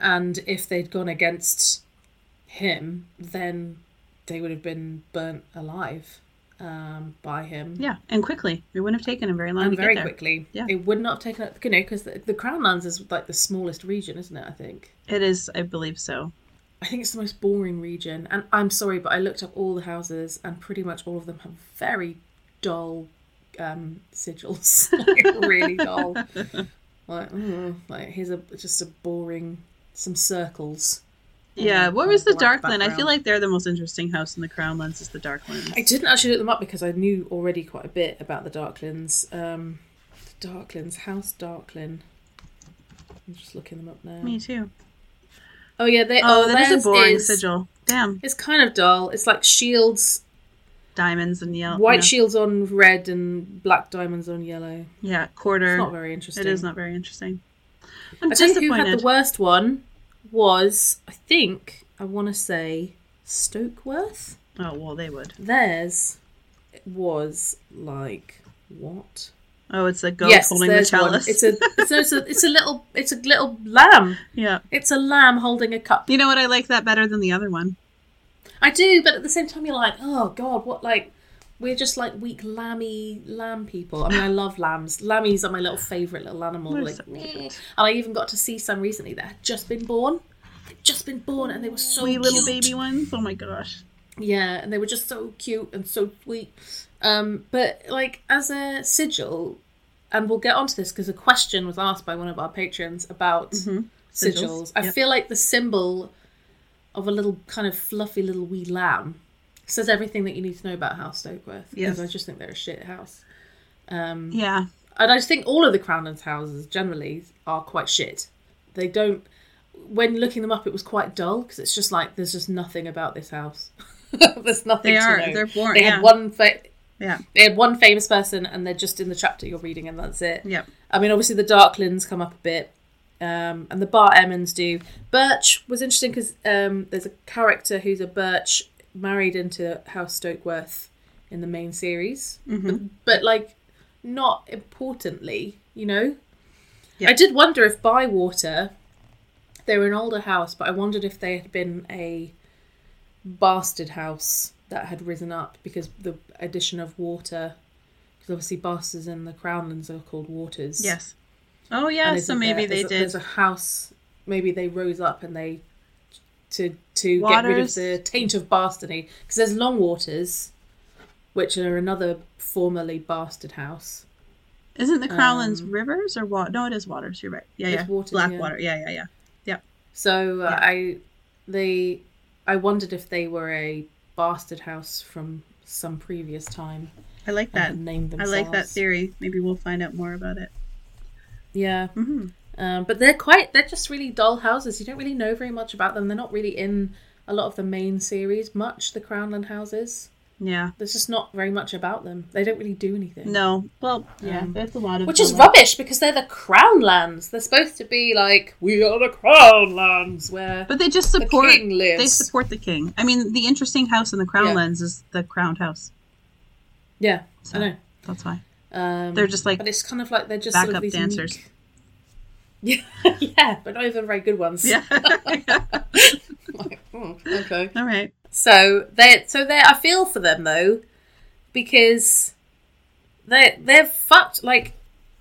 Speaker 1: and if they'd gone against him, then they would have been burnt alive um, by him.
Speaker 2: Yeah, and quickly. It wouldn't have taken him very long
Speaker 1: and
Speaker 2: to
Speaker 1: very
Speaker 2: get there.
Speaker 1: quickly.
Speaker 2: Yeah.
Speaker 1: It would not have taken up, you know, because the, the Crown Lands is like the smallest region, isn't it? I think.
Speaker 2: It is, I believe so.
Speaker 1: I think it's the most boring region. And I'm sorry, but I looked up all the houses, and pretty much all of them have very dull um, sigils. like, really dull. Like, mm, like here's a just a boring some circles.
Speaker 2: Yeah, what was the Darklyn? I feel like they're the most interesting house in the Crownlands is the Darklyns.
Speaker 1: I didn't actually look them up because I knew already quite a bit about the Darklyns. Um, the Darklyns, House Darklyn. I'm just looking them up now.
Speaker 2: Me too.
Speaker 1: Oh yeah, they.
Speaker 2: Oh, that is a boring
Speaker 1: is-
Speaker 2: sigil. Damn.
Speaker 1: It's kind of dull. It's like shields,
Speaker 2: Diamonds and yellow.
Speaker 1: white
Speaker 2: yeah.
Speaker 1: shields on red and black diamonds on yellow.
Speaker 2: Yeah,
Speaker 1: It's
Speaker 2: quarter.
Speaker 1: not very interesting.
Speaker 2: It is not very interesting. I'm
Speaker 1: I you who had the worst one was I think I want to say Stokeworth.
Speaker 2: oh well, they would.
Speaker 1: Theirs was like what?
Speaker 2: Oh, it's a goat
Speaker 1: yes,
Speaker 2: holding the
Speaker 1: there's one.
Speaker 2: chalice.
Speaker 1: It's a it's, no, it's a it's a little it's a little lamb.
Speaker 2: yeah.
Speaker 1: It's a lamb holding a cup.
Speaker 2: You know what? I like that better than the other one.
Speaker 1: I do, but at the same time, you're like, oh god, what like. We're just like weak lammy lamb people. I mean, I love lambs. Lammies are my little favourite little animal.
Speaker 2: They're
Speaker 1: Like,
Speaker 2: so
Speaker 1: and I even got to see some recently that had just been born. They'd just been born, and they were so
Speaker 2: Wee little baby ones. Oh my gosh.
Speaker 1: Yeah, and they were just so cute and so sweet. Um, but like as a sigil, and we'll get onto this because a question was asked by one of our patrons about sigils.
Speaker 2: Sigils,
Speaker 1: I
Speaker 2: yep.
Speaker 1: feel like the symbol of a little kind of fluffy little wee lamb says everything that you need to know about House Stokeworth.
Speaker 2: Yes.
Speaker 1: Because I just think they're a shit house. Um,
Speaker 2: Yeah.
Speaker 1: and I just think all of the Crownlands houses generally are quite shit. They don't. When looking them up, it was quite dull because it's just like there's just nothing about this house. there's nothing.
Speaker 2: They
Speaker 1: to
Speaker 2: are.
Speaker 1: know.
Speaker 2: They're boring.
Speaker 1: They
Speaker 2: yeah.
Speaker 1: had one. Fa-
Speaker 2: Yeah.
Speaker 1: they had one famous person, and they're just in the chapter you're reading, and that's it.
Speaker 2: Yeah.
Speaker 1: I mean, obviously the Darklyns come up a bit, um, and the Bar Emmons do. Byrch was interesting because um, there's a character who's a Byrch married into House Stokeworth in the main series,
Speaker 2: Mm-hmm.
Speaker 1: but, but like not importantly, you know.
Speaker 2: Yeah.
Speaker 1: I did wonder if Bywater, they were an older house, but I wondered if they had been a bastard house that had risen up because the addition of water. Because obviously, bastards in the Crownlands are called waters.
Speaker 2: Yes. Oh yeah. So maybe
Speaker 1: there-
Speaker 2: they
Speaker 1: there's a,
Speaker 2: did.
Speaker 1: There's a house. Maybe they rose up and they to to get rid of the taint of bastardy. Because there's Longwaters, which are another formerly bastard house.
Speaker 2: Isn't the Crownlands
Speaker 1: um,
Speaker 2: rivers or what? No, it is waters. You're right. Yeah, yeah.
Speaker 1: waters,
Speaker 2: Black
Speaker 1: yeah.
Speaker 2: water. Yeah, yeah, yeah.
Speaker 1: So uh,
Speaker 2: Yeah.
Speaker 1: I they I wondered if they were a bastard house from some previous time
Speaker 2: I like that.
Speaker 1: had named
Speaker 2: I like that theory. Maybe we'll find out more about it.
Speaker 1: Yeah.
Speaker 2: hmm
Speaker 1: Um, but they're quite they're just really dull houses. You don't really know very much about them. They're not really in a lot of the main series much, the Crownland houses.
Speaker 2: Yeah.
Speaker 1: There's just not very much about them. They don't really do anything.
Speaker 2: No. Well, yeah.
Speaker 1: Um,
Speaker 2: there's a lot of
Speaker 1: Which is rubbish because they're the crown lands. They're supposed to be like, we are the crown lands where
Speaker 2: But they just
Speaker 1: the
Speaker 2: support.
Speaker 1: king lives.
Speaker 2: They support the king. I mean, the interesting house in the crown lands is the crowned house.
Speaker 1: yeah,
Speaker 2: So
Speaker 1: I know.
Speaker 2: that's why
Speaker 1: Um,
Speaker 2: they're just like
Speaker 1: but it's kind of like they're just sort of
Speaker 2: backup
Speaker 1: these
Speaker 2: dancers.
Speaker 1: meek- Yeah, yeah, but not even very good ones.
Speaker 2: Yeah.
Speaker 1: Like, hmm, okay.
Speaker 2: All right.
Speaker 1: So they, so they, I feel for them though, because they they're fucked. Like,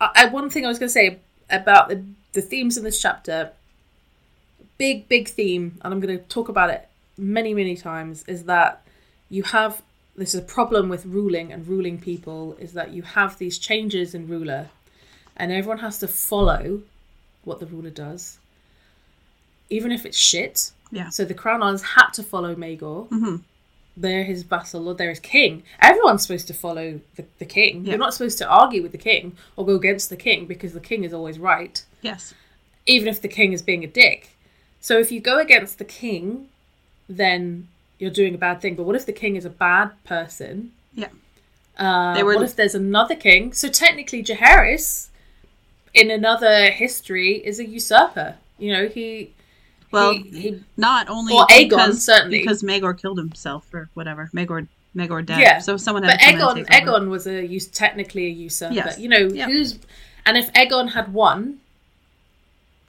Speaker 1: I, one thing I was going to say about the the themes in this chapter, big big theme, and I'm going to talk about it many many times, is that you have this is a problem with ruling and ruling people is that you have these changes in ruler, and everyone has to follow what the ruler does, even if it's shit.
Speaker 2: Yeah.
Speaker 1: So the Crownlands had to follow Maegor.
Speaker 2: Mhm.
Speaker 1: They're his vassal, or they're his king. Everyone's supposed to follow the, the king.
Speaker 2: Yeah.
Speaker 1: You're not supposed to argue with the king or go against the king because the king is always right,
Speaker 2: Yes.
Speaker 1: even if the king is being a dick. So if you go against the king, then you're doing a bad thing. But what if the king is a bad person?
Speaker 2: Yeah.
Speaker 1: Uh,
Speaker 2: They were-
Speaker 1: What if there's another king? So technically, Jaehaerys, in another history, is a usurper. You know, he.
Speaker 2: Well,
Speaker 1: he, he
Speaker 2: Not only
Speaker 1: Or Aegon,
Speaker 2: because,
Speaker 1: certainly.
Speaker 2: because Maegor killed himself or whatever. Maegor, Maegor dead.
Speaker 1: Yeah.
Speaker 2: So someone had
Speaker 1: But
Speaker 2: to come in
Speaker 1: Aegon,
Speaker 2: and take over.
Speaker 1: Was a us- technically a usurper.
Speaker 2: Yes.
Speaker 1: You know who's, and if Aegon had won,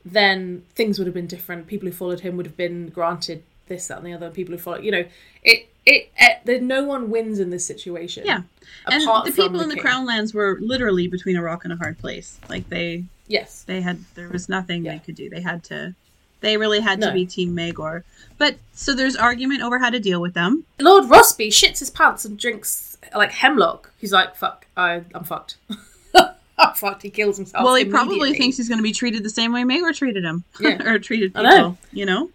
Speaker 1: then things would have been different. People who followed him would have been granted this, that, and the other. People who followed, you know, it, it, it there, no one wins in this situation.
Speaker 2: Yeah. And the people in the. Crownlands were literally between a rock and a hard place. Like they,
Speaker 1: Yes.
Speaker 2: they had there was nothing
Speaker 1: Yeah.
Speaker 2: they could do. They had to, they really had to be Team Maegor. But so there's argument over how to deal with them.
Speaker 1: Lord Rosby shits his pants and drinks like hemlock. He's like, "Fuck, I, I'm fucked. I'm fucked." He kills himself.
Speaker 2: well, he probably thinks he's going to be treated the same way Maegor treated him,
Speaker 1: Yeah.
Speaker 2: or treated people.
Speaker 1: know.
Speaker 2: You know,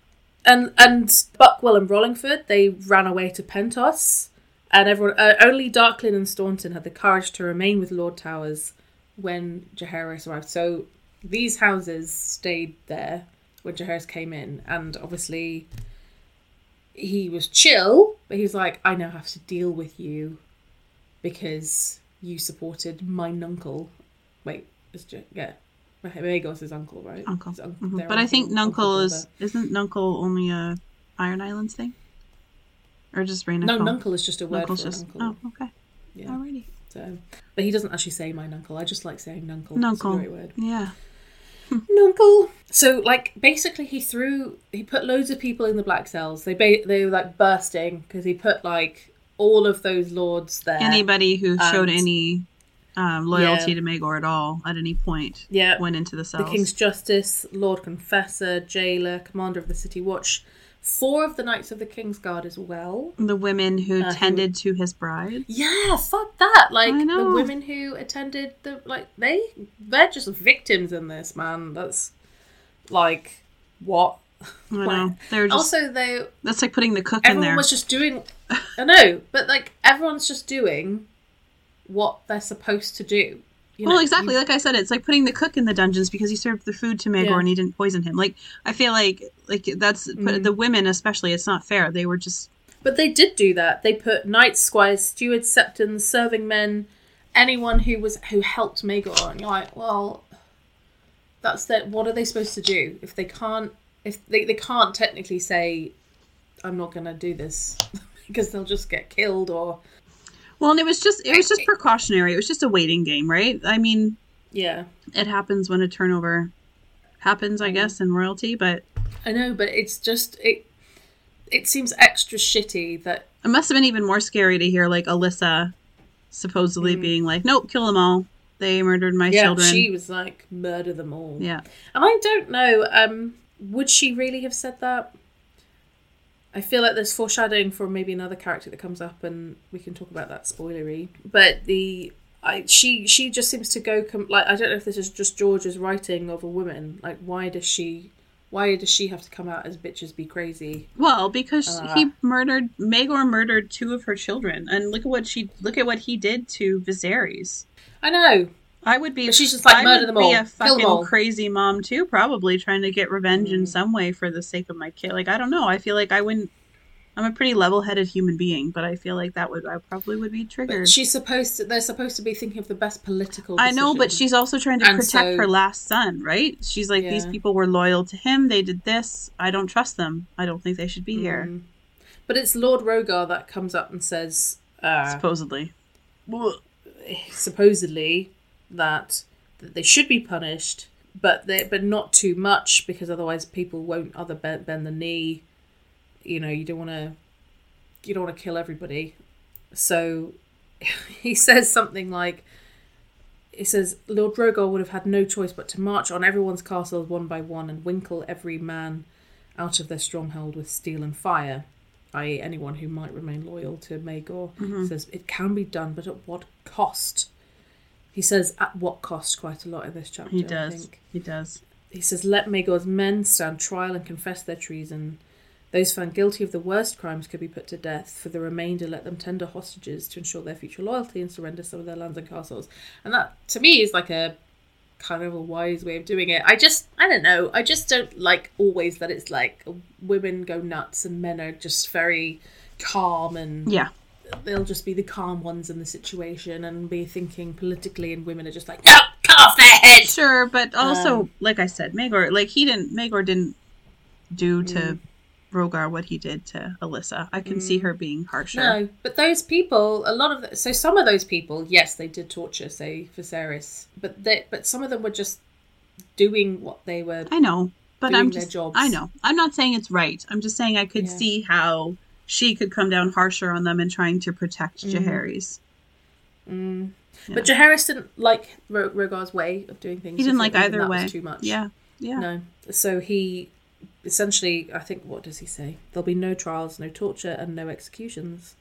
Speaker 1: and and Buckwell and Rollingford they ran away to Pentos, and everyone uh, only Darklyn and Staunton had the courage to remain with Lord Towers when Jaehaerys arrived. So these houses stayed there when Jaehaerys came in, and obviously he was chill, but he was like, "I now have to deal with you because you supported my nuncle." Wait, is Ja- yeah. Magos his uncle, right?
Speaker 2: uncle.
Speaker 1: His
Speaker 2: Mhm.
Speaker 1: their
Speaker 2: But I think
Speaker 1: uncle-
Speaker 2: Nuncle is
Speaker 1: brother.
Speaker 2: isn't Nuncle only a Iron Islands thing, or just Rain
Speaker 1: No, nuncle is just a word
Speaker 2: Nuncle's
Speaker 1: for
Speaker 2: just
Speaker 1: uncle.
Speaker 2: oh okay,
Speaker 1: Yeah.
Speaker 2: alrighty.
Speaker 1: So, but he doesn't actually say my nuncle. I just like saying nuncle. It's a great word.
Speaker 2: Yeah.
Speaker 1: Nuncle. So, like, basically, he threw, he put loads of people in the black cells. They ba- they were like bursting because he put like all of those lords there.
Speaker 2: Anybody who showed any um, loyalty
Speaker 1: Yeah.
Speaker 2: to Maegor at all at any point
Speaker 1: yeah,
Speaker 2: went into the cells. the.
Speaker 1: King's Justice, Lord Confessor, Jailer, Commander of the City Watch, four of the Knights of the King's Guard as well.
Speaker 2: the women who
Speaker 1: Uh, who-
Speaker 2: tended to his bride.
Speaker 1: Yeah, fuck that. Like the women who attended the like they they're just victims in this, man. That's like what?
Speaker 2: I know. They're just
Speaker 1: Also they
Speaker 2: that's like putting the cook in
Speaker 1: everyone
Speaker 2: there.
Speaker 1: was just doing I know, but like everyone's just doing what they're supposed to do. You
Speaker 2: well,
Speaker 1: know,
Speaker 2: exactly. Like I said, it's like putting the cook in the dungeons because he served the food to Maegor
Speaker 1: Yeah.
Speaker 2: and he didn't poison him. Like I feel like like that's
Speaker 1: Mm.
Speaker 2: the women especially. It's not fair. They were just
Speaker 1: But they did do that. They put knights, squires, stewards, septons, serving men, anyone who was who helped Maegor, and you're like, well, that's that. What are they supposed to do if they can't? If they, they can't technically say, I'm not going to do this because they'll just get killed or
Speaker 2: well, and it was just it was just precautionary. It was just a waiting game, right? I mean,
Speaker 1: yeah.
Speaker 2: it happens when a turnover happens,
Speaker 1: Mm.
Speaker 2: I guess, in royalty. But
Speaker 1: I know, but it's just it. It seems extra shitty that
Speaker 2: it must have been even more scary to hear like Alyssa supposedly being like, "Nope, kill them all. They murdered my
Speaker 1: Mm. yeah
Speaker 2: children."
Speaker 1: she was like murder them all.
Speaker 2: yeah,
Speaker 1: And I don't know, um, would she really have said that? I feel like there's foreshadowing for maybe another character that comes up, and we can talk about that spoilery. But the I she she just seems to go com- like I don't know if this is just George's writing of a woman. Like why does she why does she have to come out as bitches be crazy?
Speaker 2: well, because
Speaker 1: Uh.
Speaker 2: he murdered Maegor murdered two of her children, and look at what she look at what he did to Viserys.
Speaker 1: I know.
Speaker 2: I would be.
Speaker 1: But she's just like,
Speaker 2: I
Speaker 1: murder them
Speaker 2: be
Speaker 1: all.
Speaker 2: a
Speaker 1: Kill them
Speaker 2: fucking
Speaker 1: all.
Speaker 2: crazy mom too, probably trying to get revenge in
Speaker 1: Mm.
Speaker 2: some way for the sake of my kid. Like I don't know. I feel like I wouldn't. I'm a pretty level-headed human being, but I feel like that would I probably would be triggered.
Speaker 1: But she's supposed to. They're supposed to be thinking of the best political.
Speaker 2: I know, but she's also trying to
Speaker 1: And
Speaker 2: protect
Speaker 1: so-
Speaker 2: her last son, right? She's like, these people were loyal to him. They did this. I don't trust them. I don't think they should be here.
Speaker 1: Mm. But it's Lord Rogar that comes up and says, uh,
Speaker 2: Supposedly, Well,
Speaker 1: supposedly that, that they should be punished, but they but not too much because otherwise people won't other bend, bend the knee. You know, you don't want to you don't want to kill everybody. So he says something like he says Lord Drogon would have had no choice but to march on everyone's castles one by one and winkle every man out of their stronghold with steel and fire, i.e., anyone who might remain loyal to Maegor.
Speaker 2: Mm-hmm.
Speaker 1: Says it can be done, but at what cost? He says at what cost quite a lot in this chapter.
Speaker 2: he does.
Speaker 1: think.
Speaker 2: He does.
Speaker 1: He says, Let Maegor's men stand trial and confess their treason. Those found guilty of the worst crimes could be put to death. For the remainder, let them tender hostages to ensure their future loyalty and surrender some of their lands and castles. And that, to me, is like a kind of a wise way of doing it. I just, I don't know. I just don't like always that it's like women go nuts and men are just very calm and
Speaker 2: Yeah.
Speaker 1: They'll just be the calm ones in the situation and be thinking politically, and women are just like, no, cut off their head.
Speaker 2: Sure, but also,
Speaker 1: Um,
Speaker 2: like I said, Maegor, like he didn't, Maegor didn't do to
Speaker 1: Mm.
Speaker 2: Rogar what he did to Alyssa. I can see her being harsher.
Speaker 1: No, but those people, a lot of the, so some of those people, yes, they did torture, say Viserys, but they, but some of them were just doing what they were.
Speaker 2: I know, but
Speaker 1: Doing
Speaker 2: I'm
Speaker 1: their
Speaker 2: just,
Speaker 1: jobs.
Speaker 2: I know. I'm not saying it's right. I'm just saying I could
Speaker 1: Yeah.
Speaker 2: see how she could come down harsher on them in trying to protect
Speaker 1: Mm-hmm.
Speaker 2: Jaehaerys.
Speaker 1: Mm. But Jaehaerys didn't like Ro- Rogar's way of doing things.
Speaker 2: He didn't like either way.
Speaker 1: Too much.
Speaker 2: Yeah, yeah.
Speaker 1: No. So he essentially, I think, what does he say? There'll be no trials, no torture, and no executions.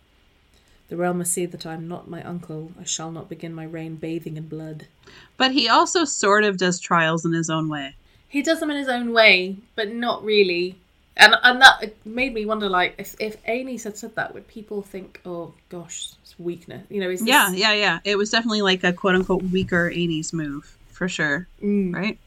Speaker 1: The realm must see that I am not my uncle. I shall not begin my reign bathing in blood.
Speaker 2: But he also sort of does trials in his own way.
Speaker 1: He does them in his own way, but not really. And and that made me wonder, like, if if Aenys had said that, would people think, "Oh gosh, it's weakness"? You know, is this...
Speaker 2: Yeah, yeah, yeah. It was definitely like a quote unquote weaker 80s move, for sure.
Speaker 1: Mm.
Speaker 2: Right?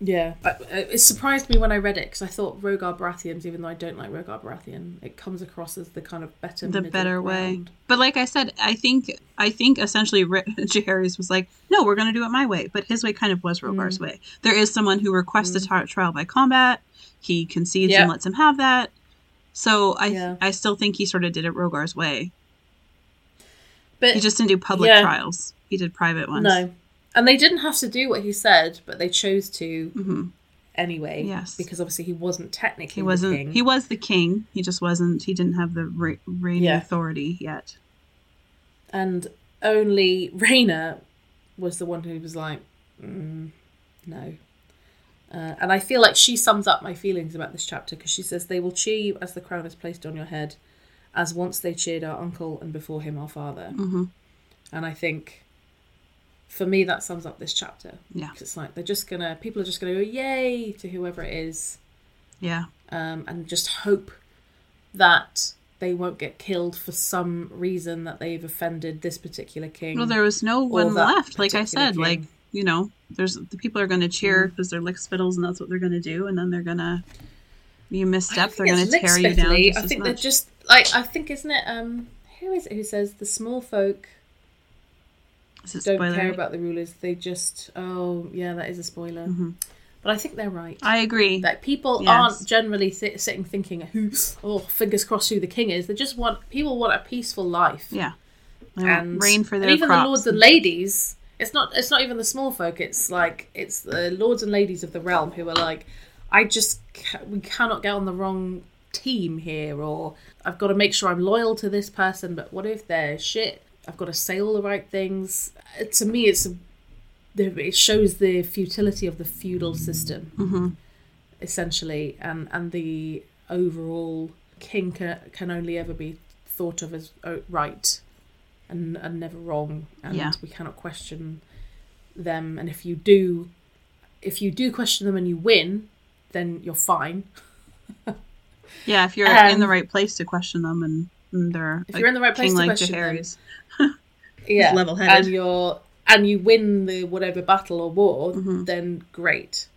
Speaker 1: Yeah, it surprised me when I read it because I thought Rogar Baratheon's, even though I don't like Rogar Baratheon, it comes across as the kind of better,
Speaker 2: The better way. But like I said, I think I think essentially Ri- Jaehaerys was like, no, we're going to do it my way. But his way kind of was Rogar's way. There is someone who requests a tri- trial by combat. He concedes and lets him have that. So I
Speaker 1: Yeah.
Speaker 2: I still think he sort of did it Rogar's way.
Speaker 1: But
Speaker 2: He just didn't do public
Speaker 1: Yeah.
Speaker 2: trials. He did private ones.
Speaker 1: no, and they didn't have to do what he said, but they chose to
Speaker 2: hmm
Speaker 1: anyway.
Speaker 2: Yes.
Speaker 1: because obviously he wasn't technically
Speaker 2: He wasn't.
Speaker 1: king.
Speaker 2: He was the king. He just wasn't. He didn't have the re- reigning
Speaker 1: Yeah.
Speaker 2: authority yet.
Speaker 1: and only Rhaena was the one who was like, mm, no. Uh, and I feel like she sums up my feelings about this chapter because she says, They will cheer you as the crown is placed on your head, as once they cheered our uncle and before him our father.
Speaker 2: hmm
Speaker 1: And I think for me, that sums up this chapter.
Speaker 2: Yeah.
Speaker 1: It's like they're just gonna, people are just gonna go, Yay to whoever it is,
Speaker 2: Yeah.
Speaker 1: um, and just hope that they won't get killed for some reason that they've offended this particular king.
Speaker 2: Well, there was no one left. Like I said, like
Speaker 1: king.
Speaker 2: You know, there's the people are going to cheer
Speaker 1: Mm.
Speaker 2: because they're lick spittles, and that's what they're going to do, and then they're going to. You misstep, they're going to tear you down.
Speaker 1: I think they're just like I think isn't it? Um, who is it who says the small folk don't
Speaker 2: spoiler?
Speaker 1: care about the rulers? They just oh yeah, that is a spoiler.
Speaker 2: Mhm.
Speaker 1: But I think they're right.
Speaker 2: I agree.
Speaker 1: Like people
Speaker 2: Yes.
Speaker 1: aren't generally sit, sitting thinking who oh fingers crossed who the king is. They just want people want a peaceful life.
Speaker 2: yeah, they
Speaker 1: and
Speaker 2: rain for
Speaker 1: and
Speaker 2: their
Speaker 1: even
Speaker 2: crops.
Speaker 1: the lords and ladies. It's not. It's not even the small folk. It's like it's the lords and ladies of the realm who are like, I just ca- we cannot get on the wrong team here, or I've got to make sure I'm loyal to this person. But what if they're shit? I've got to say all the right things. Uh, To me, it's a, it shows the futility of the feudal system,
Speaker 2: hmm
Speaker 1: essentially, and and the overall king can, can only ever be thought of as uh, right and, and never wrong and
Speaker 2: Yeah.
Speaker 1: we cannot question them and if you do if you do question them and you win then you're fine
Speaker 2: Yeah, if you're in the
Speaker 1: Um,
Speaker 2: right place to question them, and, and they're
Speaker 1: if you're in the right place
Speaker 2: king
Speaker 1: to
Speaker 2: like
Speaker 1: question them, yeah
Speaker 2: level-headed.
Speaker 1: and you're and you win the whatever battle or war
Speaker 2: Mhm.
Speaker 1: then great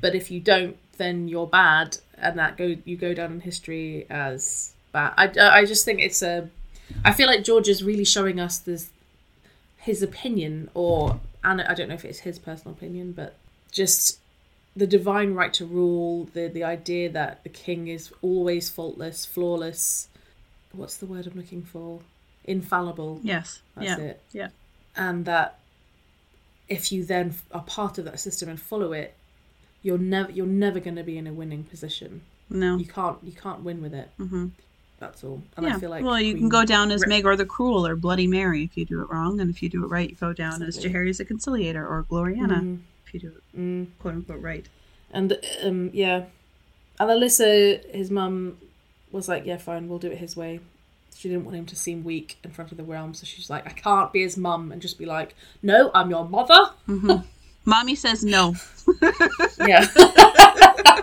Speaker 1: but if you don't then you're bad and that go you go down in history as bad i, I just think it's a i feel like george is really showing us this his opinion or and i don't know if it's his personal opinion but just the divine right to rule the the idea that the king is always faultless flawless what's the word i'm looking for infallible
Speaker 2: Yes.
Speaker 1: that's
Speaker 2: yeah.
Speaker 1: it.
Speaker 2: Yeah.
Speaker 1: And that if you then are part of that system and follow it, you're never you're never going to be in a winning position.
Speaker 2: No.
Speaker 1: You can't you can't win with it.
Speaker 2: hmm
Speaker 1: That's all. And
Speaker 2: yeah.
Speaker 1: I feel like
Speaker 2: well, you can go down as
Speaker 1: Re-
Speaker 2: Maegor the Cruel or Bloody Mary if you do it wrong, and if you do it right, you go down as
Speaker 1: Exactly.
Speaker 2: Jaehaerys the Conciliator or Gloriana
Speaker 1: Mm,
Speaker 2: if you do it
Speaker 1: mm.
Speaker 2: quote unquote right.
Speaker 1: And um, yeah, and Alyssa, his mum, was like, "Yeah, fine, we'll do it his way." She didn't want him to seem weak in front of the realm, so she's like, "I can't be his mum," and just be like, "No, I'm your mother."
Speaker 2: Mommy says no.
Speaker 1: Yeah.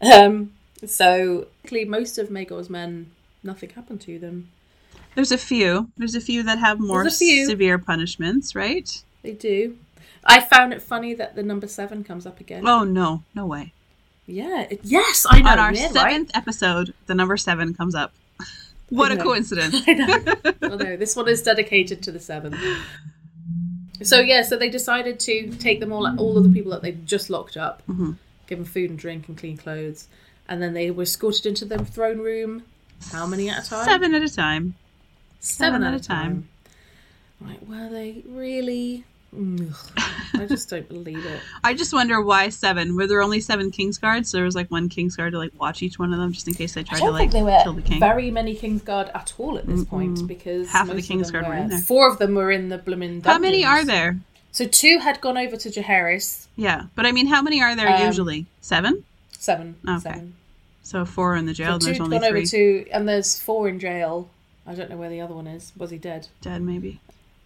Speaker 1: um. So, clearly, most of Maegor's men, nothing happened to them.
Speaker 2: There's a few. There's a few that have more
Speaker 1: There's a few.
Speaker 2: severe punishments, right?
Speaker 1: They do. I found it funny that the number seven comes up again.
Speaker 2: Oh no, no way.
Speaker 1: Yeah. It, yes, I know.
Speaker 2: On our
Speaker 1: yeah, right?
Speaker 2: seventh episode, the number seven comes up. What a
Speaker 1: know.
Speaker 2: coincidence.
Speaker 1: I know. I know. This one is dedicated to the seven. So yeah, so they decided to take them all, all of the people that they just locked up,
Speaker 2: Mhm.
Speaker 1: give them food and drink and clean clothes, and then they were escorted into the throne room. How many at a time?
Speaker 2: Seven at a time.
Speaker 1: Seven, at a time. Right? Were they really? Ugh, I just don't believe it.
Speaker 2: I just wonder why seven. Were there only seven Kingsguards? So there was like one Kingsguard to like watch each one of them just in case they tried to like kill the king.
Speaker 1: very many Kingsguard at all at this point because
Speaker 2: Half of the
Speaker 1: most them
Speaker 2: Kingsguard were in there.
Speaker 1: Four of them were in the blooming.
Speaker 2: How many are there?
Speaker 1: So two had gone over to Jaehaerys.
Speaker 2: Yeah, but I mean, how many are there
Speaker 1: Um,
Speaker 2: usually? Seven.
Speaker 1: Seven.
Speaker 2: Okay.
Speaker 1: Seven.
Speaker 2: So four in the jail.
Speaker 1: So
Speaker 2: there's only
Speaker 1: gone
Speaker 2: three
Speaker 1: over to, and there's four in jail. I don't know where the other one is. Was he dead?
Speaker 2: dead, maybe.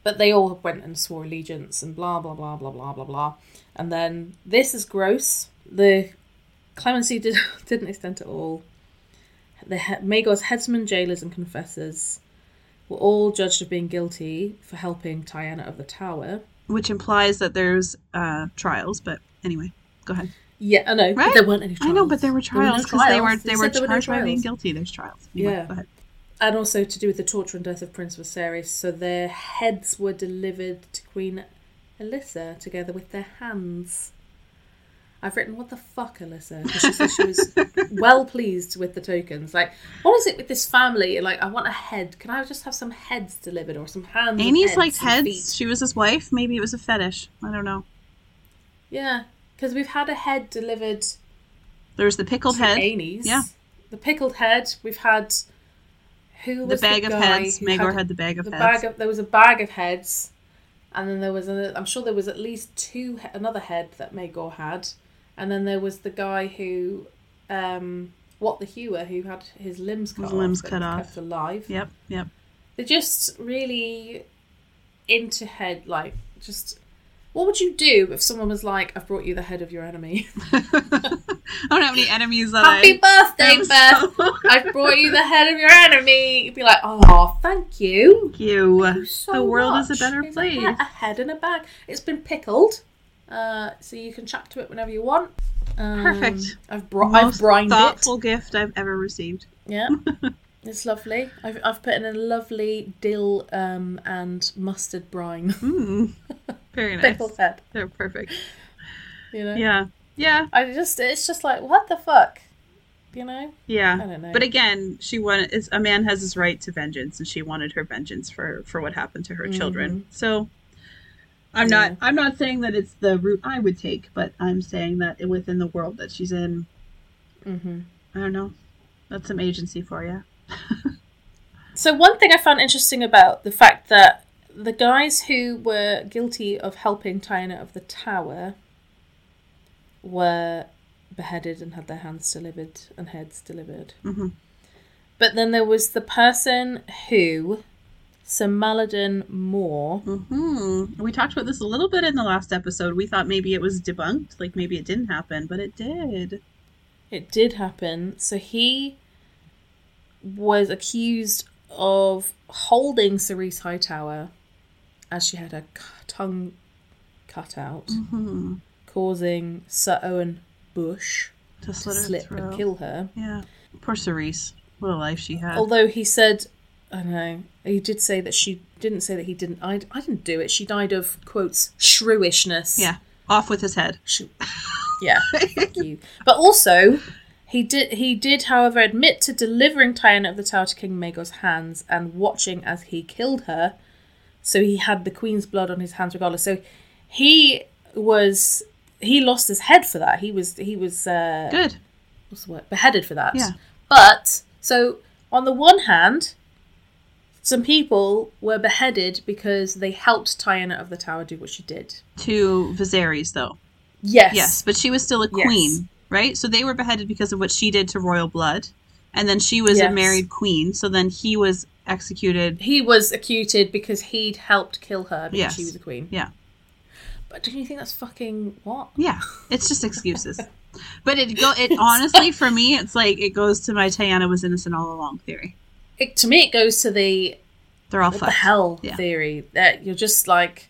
Speaker 1: But they all went and swore allegiance and blah blah blah blah blah blah blah. And then this is gross. The clemency did, didn't extend to all. The he- Maegor's headsmen, jailers, and confessors were all judged of being guilty for helping Diana of the Tower.
Speaker 2: Which implies that there's uh, trials. But anyway, go ahead.
Speaker 1: Yeah, I know.
Speaker 2: Right?
Speaker 1: But there weren't any trials.
Speaker 2: I know, but there were trials because they were
Speaker 1: trials.
Speaker 2: they were
Speaker 1: said there no
Speaker 2: charged by being guilty. There's trials.
Speaker 1: Yeah. And also to do with the torture and death of Prince Viserys. So their heads were delivered to Queen Alyssa together with their hands. I've written, what the fuck, Alyssa? Because she said she was well pleased with the tokens. Like, what is it with this family? Like, I want a head. Can I just have some heads delivered or some hands?
Speaker 2: Amy's
Speaker 1: heads
Speaker 2: liked heads.
Speaker 1: feet?
Speaker 2: She was his wife. Maybe it was a fetish. I don't know.
Speaker 1: Yeah, because we've had a head delivered
Speaker 2: There's the pickled head.
Speaker 1: Amy's.
Speaker 2: Yeah.
Speaker 1: The pickled head. We've had. Who
Speaker 2: The
Speaker 1: was
Speaker 2: bag
Speaker 1: the
Speaker 2: of heads. Maegor had the bag of
Speaker 1: the
Speaker 2: heads.
Speaker 1: bag of there was a bag of heads, and then there was a. I'm sure there was at least two another head that Maegor had, and then there was the guy who, um, what the hewer who had his limbs cut
Speaker 2: His
Speaker 1: off,
Speaker 2: limbs cut off.
Speaker 1: kept alive.
Speaker 2: Yep, yep.
Speaker 1: They're just really into head like just. What would you do if someone was like, "I've brought you the head of your enemy"?
Speaker 2: I don't have any enemies that
Speaker 1: Happy
Speaker 2: I
Speaker 1: birthday, Beth!
Speaker 2: So...
Speaker 1: I've brought you the head of your enemy. You'd be like, "Oh, thank you."
Speaker 2: Thank you.
Speaker 1: Thank you so
Speaker 2: the world is a better place.
Speaker 1: A, a head in a bag. It's been pickled, uh, so you can chat to it whenever you want. Um,
Speaker 2: Perfect.
Speaker 1: I've brought. I've
Speaker 2: Most
Speaker 1: brined
Speaker 2: thoughtful gift I've ever received.
Speaker 1: Yeah, it's lovely. I've I've put in a lovely dill um, and mustard brine.
Speaker 2: Mm. Very nice.
Speaker 1: Pickled head.
Speaker 2: They're perfect.
Speaker 1: You know.
Speaker 2: Yeah. Yeah.
Speaker 1: I just it's just like what the fuck, you know.
Speaker 2: Yeah.
Speaker 1: I don't know.
Speaker 2: But again, she wanted. It's, a man has his right to vengeance, and she wanted her vengeance for for what happened to her children. So, I'm
Speaker 1: Mm-hmm. Yeah.
Speaker 2: not. I'm not saying that it's the route I would take, but I'm saying that within the world that she's in,
Speaker 1: hmm
Speaker 2: I don't know. That's some agency for you.
Speaker 1: So one thing I found interesting about the fact that the guys who were guilty of helping Tyanna of the Tower were beheaded and had their hands delivered and heads delivered.
Speaker 2: hmm
Speaker 1: But then there was the person who, Sir Maladon Moore,
Speaker 2: hmm We talked about this a little bit in the last episode. We thought maybe it was debunked, like maybe it didn't happen, but it did.
Speaker 1: it did happen. So he was accused of holding Ceryse Hightower as she had her c- tongue cut out.
Speaker 2: hmm
Speaker 1: causing Sir Owen Bush
Speaker 2: To
Speaker 1: to
Speaker 2: slit her
Speaker 1: slip and kill her.
Speaker 2: Yeah. Poor Ceryse. What a life she had.
Speaker 1: Although he said, I don't know, he did say that she didn't say that he didn't. I, I didn't do it. She died of quotes shrewishness.
Speaker 2: yeah. Off with his head.
Speaker 1: Sh- yeah. fuck you. But also, he did. He did, however, admit to delivering Tyanna of the Tower to King Maegor's hands and watching as he killed her. So he had the Queen's blood on his hands, regardless. So he was. He lost his head for that. He was. He was. Uh,
Speaker 2: Good.
Speaker 1: what's the word? Beheaded for that.
Speaker 2: Yeah.
Speaker 1: But so on the one hand, some people were beheaded because they helped Tyanna of the Tower do what she did.
Speaker 2: To Viserys, though.
Speaker 1: Yes.
Speaker 2: Yes, but she was still a
Speaker 1: Yes.
Speaker 2: queen, right? So they were beheaded because of what she did to royal blood. And then she was a married queen, so then he was executed.
Speaker 1: He was accused because he'd helped kill her because
Speaker 2: Yes.
Speaker 1: she was a queen.
Speaker 2: Yeah.
Speaker 1: But don't you think that's fucking what?
Speaker 2: Yeah, it's just excuses. but it go it honestly for me, it's like it goes to my Tyanna was innocent all along theory.
Speaker 1: It, to me, it goes to the
Speaker 2: They're all
Speaker 1: what the hell
Speaker 2: Yeah.
Speaker 1: theory that you're just like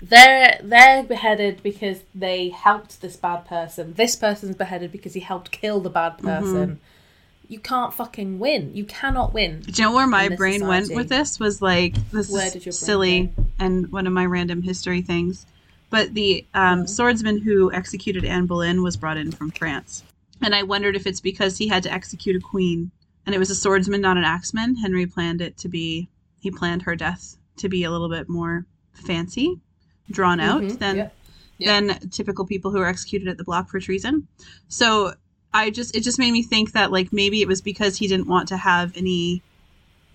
Speaker 1: they're they're beheaded because they helped this bad person. This person's beheaded because he helped kill the bad
Speaker 2: Mm-hmm.
Speaker 1: You can't fucking win. You cannot win.
Speaker 2: Do you know where my brain went with this? Was like this
Speaker 1: Where
Speaker 2: is
Speaker 1: did your brain
Speaker 2: silly
Speaker 1: go?
Speaker 2: and one of my random history things. But the um,
Speaker 1: Yeah.
Speaker 2: swordsman who executed Anne Boleyn was brought in from France, and I wondered if it's because he had to execute a queen, and it was a swordsman, not an axeman. Henry planned it to be. He planned her death to be a little bit more fancy, drawn out
Speaker 1: Mhm,
Speaker 2: than
Speaker 1: yep. Yep.
Speaker 2: than typical people who are executed at the block for treason. So I just it just made me think that like maybe it was because he didn't want to have any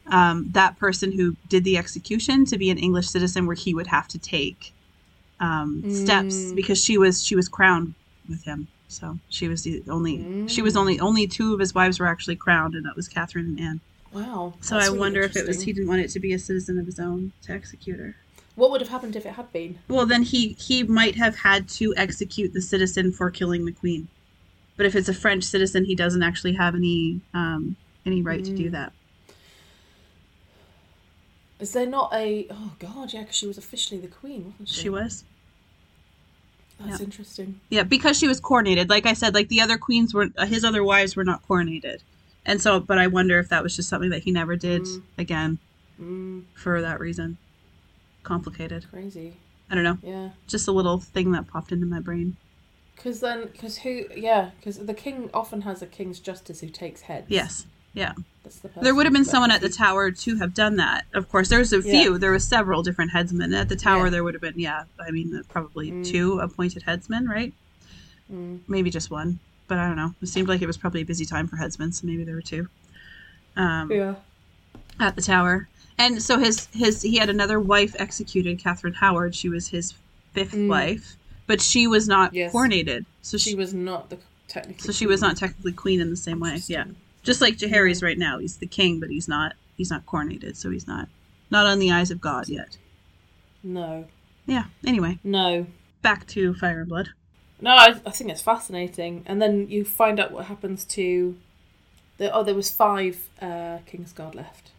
Speaker 2: um, that person who did the execution to be an English citizen where he would have to take um, steps
Speaker 1: Mm.
Speaker 2: because she was she was crowned with him. So she was the only she was
Speaker 1: Mm.
Speaker 2: only only two of his wives were actually crowned and that was Catherine and Anne.
Speaker 1: Wow.
Speaker 2: So I
Speaker 1: really
Speaker 2: wonder if it was he didn't want it to be a citizen of his own to execute her.
Speaker 1: What would have happened if it had been?
Speaker 2: Well, then he he might have had to execute the citizen for killing the queen. But if it's a French citizen, he doesn't actually have any um, any right to do
Speaker 1: Mm.
Speaker 2: that.
Speaker 1: Is there not a? Oh God, yeah, because she was officially the queen, wasn't she?
Speaker 2: She was,
Speaker 1: That's
Speaker 2: yeah.
Speaker 1: interesting.
Speaker 2: yeah, because she was coronated. Like I said, like the other queens were, uh, his other wives were not coronated, and so. But I wonder if that was just something that he never did
Speaker 1: Mm.
Speaker 2: again
Speaker 1: Mm,
Speaker 2: for that reason. Complicated.
Speaker 1: crazy.
Speaker 2: I don't know.
Speaker 1: Yeah.
Speaker 2: Just a little thing that popped into my brain.
Speaker 1: Because then, because who? Yeah, because the king often has a king's justice who takes heads.
Speaker 2: Yes. Yeah.
Speaker 1: That's the
Speaker 2: There would have been someone at the tower to have done that. Of course, there's a
Speaker 1: Yeah.
Speaker 2: few. There were several different headsmen at the tower.
Speaker 1: Yeah.
Speaker 2: There would have been, yeah. I mean, uh, probably
Speaker 1: Mm.
Speaker 2: two appointed headsmen, right?
Speaker 1: Mm.
Speaker 2: Maybe just one, but I don't know. It seemed like it was probably a busy time for headsmen, so maybe there were two. Um,
Speaker 1: Yeah.
Speaker 2: at the tower. And so his his he had another wife executed, Catherine Howard. She was his fifth
Speaker 1: Mm.
Speaker 2: wife, but she was not
Speaker 1: Yes.
Speaker 2: coronated. So
Speaker 1: She
Speaker 2: she
Speaker 1: was not the technically.
Speaker 2: so she was not technically queen in the same way. Yeah, just like Jaehaerys right now, he's the king, but he's not he's not coronated, so he's not not on the eyes of God yet.
Speaker 1: No.
Speaker 2: Yeah. Anyway,
Speaker 1: No.
Speaker 2: back to Fire and Blood.
Speaker 1: No, I, I think it's fascinating, and then you find out what happens to the. Oh, there was five uh, Kingsguard left.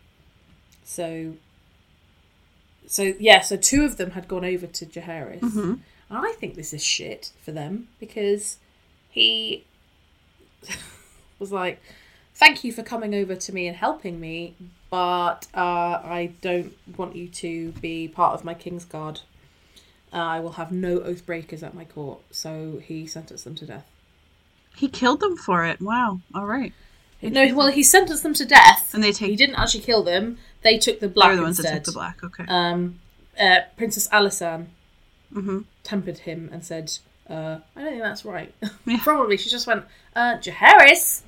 Speaker 1: So. So yeah, so two of them had gone over to Jaehaerys.
Speaker 2: Mm-hmm.
Speaker 1: And I think this is shit for them because he was like, "Thank you for coming over to me and helping me, but uh, I don't want you to be part of my Kingsguard. Uh, I will have no oath breakers at my court." So he sentenced them to death.
Speaker 2: He killed them for it. Wow. All right.
Speaker 1: No, well, he sentenced them to death.
Speaker 2: And they take
Speaker 1: He didn't actually kill them. They took the black.
Speaker 2: they're the ones
Speaker 1: instead.
Speaker 2: that took the black. Okay.
Speaker 1: Um, uh, Princess Alisan
Speaker 2: mm-hmm.
Speaker 1: tempered him and said, uh, I don't think that's right.
Speaker 2: Yeah.
Speaker 1: Probably. She just went, uh, Jaehaerys,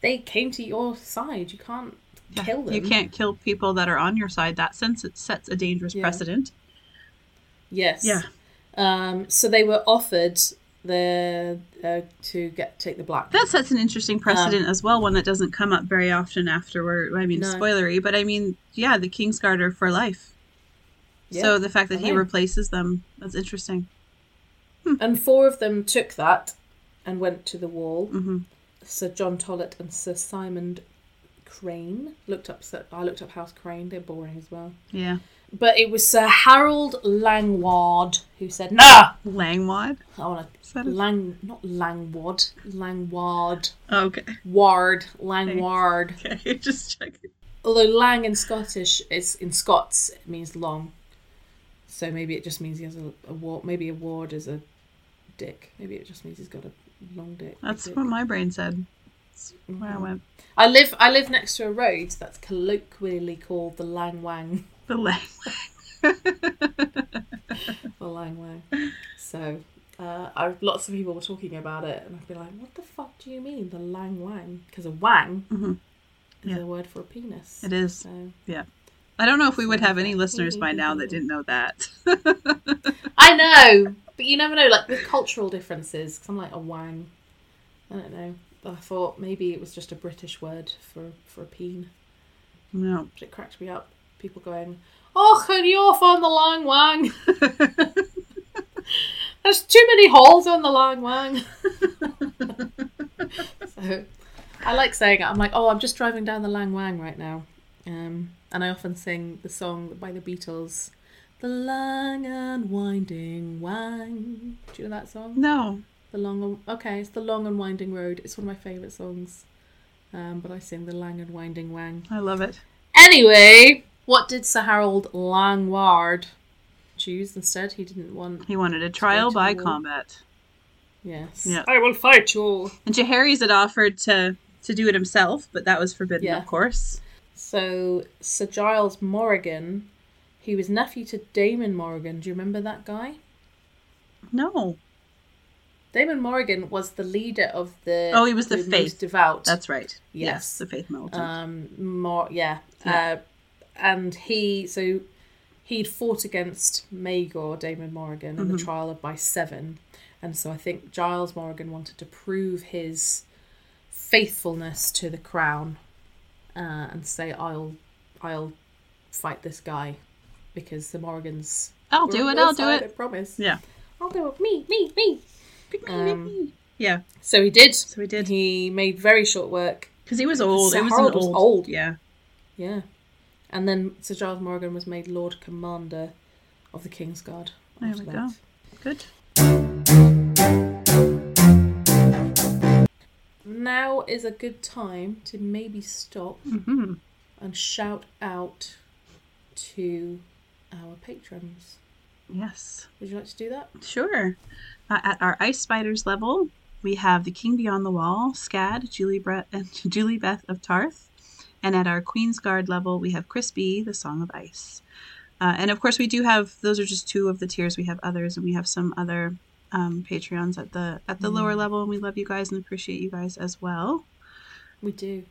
Speaker 1: they came to your side. You can't kill them.
Speaker 2: You can't kill people that are on your side. That sense it sets a dangerous
Speaker 1: Yeah.
Speaker 2: precedent.
Speaker 1: Yes.
Speaker 2: Yeah.
Speaker 1: Um, so they were offered the uh, to get take the black.
Speaker 2: That sets an interesting precedent as well, one that doesn't come up very often afterward. I mean,
Speaker 1: No.
Speaker 2: spoilery, but I mean, yeah, the Kingsguard are for life.
Speaker 1: Yeah,
Speaker 2: so the fact that he replaces them, that's interesting.
Speaker 1: and four of them took that and went to the wall.
Speaker 2: hmm
Speaker 1: Sir John Tollett and Sir Simon Crane looked up. Sir, I looked up House Crane. They're boring as well.
Speaker 2: Yeah.
Speaker 1: But it was Sir Harold Langward who said, "Nah,
Speaker 2: Langwad?
Speaker 1: I want
Speaker 2: Is
Speaker 1: to Lang, not Langwad, Langward,
Speaker 2: Oh, okay.
Speaker 1: Ward, Langward."
Speaker 2: Okay, just checking.
Speaker 1: Although Lang in Scottish is in Scots it means long, so maybe it just means he has a, a ward. Maybe a ward is a dick. Maybe it just means he's got a long dick.
Speaker 2: That's
Speaker 1: dick.
Speaker 2: what my brain said. That's where I
Speaker 1: Mhm.
Speaker 2: went.
Speaker 1: I live. I live next to a road that's colloquially called the Lang Wang.
Speaker 2: The Lang.
Speaker 1: The Lang Wang. So. Uh, I, lots of people were talking about it, and I'd be like, "What the fuck do you mean, the Lang Wang?" Because a wang
Speaker 2: Mhm.
Speaker 1: is
Speaker 2: Yeah.
Speaker 1: a word for a penis.
Speaker 2: It is.
Speaker 1: So
Speaker 2: I don't know if we would have any listeners by now that didn't know that.
Speaker 1: I know, but you never know. Like with cultural differences. Cause I'm like a wang. I don't know. I thought maybe it was just a British word for for a peen,
Speaker 2: no.
Speaker 1: but it cracked me up. People going, "Oh, can you off on the lang wang?" There's too many holes on the lang wang. so I like saying it. I'm like, oh, I'm just driving down the lang wang right now. Um, and I often sing the song by the Beatles, The Long and Winding Wang. Do you know that song?
Speaker 2: No.
Speaker 1: The long okay, it's the long and winding road. It's one of my favourite songs. Um, but I sing the Lang and Winding Wang.
Speaker 2: I love it.
Speaker 1: Anyway, what did Sir Harold Langward choose instead? He didn't want.
Speaker 2: He wanted a trial by
Speaker 1: the
Speaker 2: combat.
Speaker 1: Yes.
Speaker 2: Yeah.
Speaker 1: I will fight you all.
Speaker 2: And Jaehaerys had offered to to do it himself, but that was forbidden,
Speaker 1: Yeah.
Speaker 2: of course.
Speaker 1: So Sir Giles Morrigan, he was nephew to Damon Morrigan. Do you remember that guy?
Speaker 2: No,
Speaker 1: Damon Morrigan was the leader of the.
Speaker 2: Oh, he was the
Speaker 1: most
Speaker 2: faith.
Speaker 1: devout.
Speaker 2: that's right.
Speaker 1: Yes.
Speaker 2: the faith militant.
Speaker 1: um more yeah,
Speaker 2: Yeah.
Speaker 1: Uh, and he so he'd fought against Maegor Damon Morrigan in the
Speaker 2: Mhm.
Speaker 1: trial of by seven and so I think Giles Morrigan wanted to prove his faithfulness to the crown uh, and say I'll I'll fight this guy because the Morrigans
Speaker 2: I'll do it. I'll do it.
Speaker 1: I promise
Speaker 2: Yeah.
Speaker 1: I'll do it me me me Um,
Speaker 2: yeah.
Speaker 1: so he did
Speaker 2: So he did
Speaker 1: he made very short work
Speaker 2: because he was old.
Speaker 1: Sir
Speaker 2: it was
Speaker 1: Harold
Speaker 2: an
Speaker 1: was
Speaker 2: old.
Speaker 1: old.
Speaker 2: Yeah.
Speaker 1: Yeah. And then Sir Giles Morrigan was made Lord Commander of the King's Guard.
Speaker 2: There we
Speaker 1: that.
Speaker 2: go. Good.
Speaker 1: Now is a good time to maybe stop
Speaker 2: hmm
Speaker 1: and shout out to our patrons.
Speaker 2: Yes.
Speaker 1: Would you like to do that?
Speaker 2: Sure. Uh, at our Ice Spiders level, we have the King Beyond the Wall, Scad, Julie, Brett, and Julie Beth of Tarth. And at our Queen's Guard level, we have Crispy, the Song of Ice. Uh, and of course, we do have those are just two of the tiers. We have others, and we have some other um, Patreons at the at the lower level. And we love you guys and appreciate you guys as well.
Speaker 1: We do.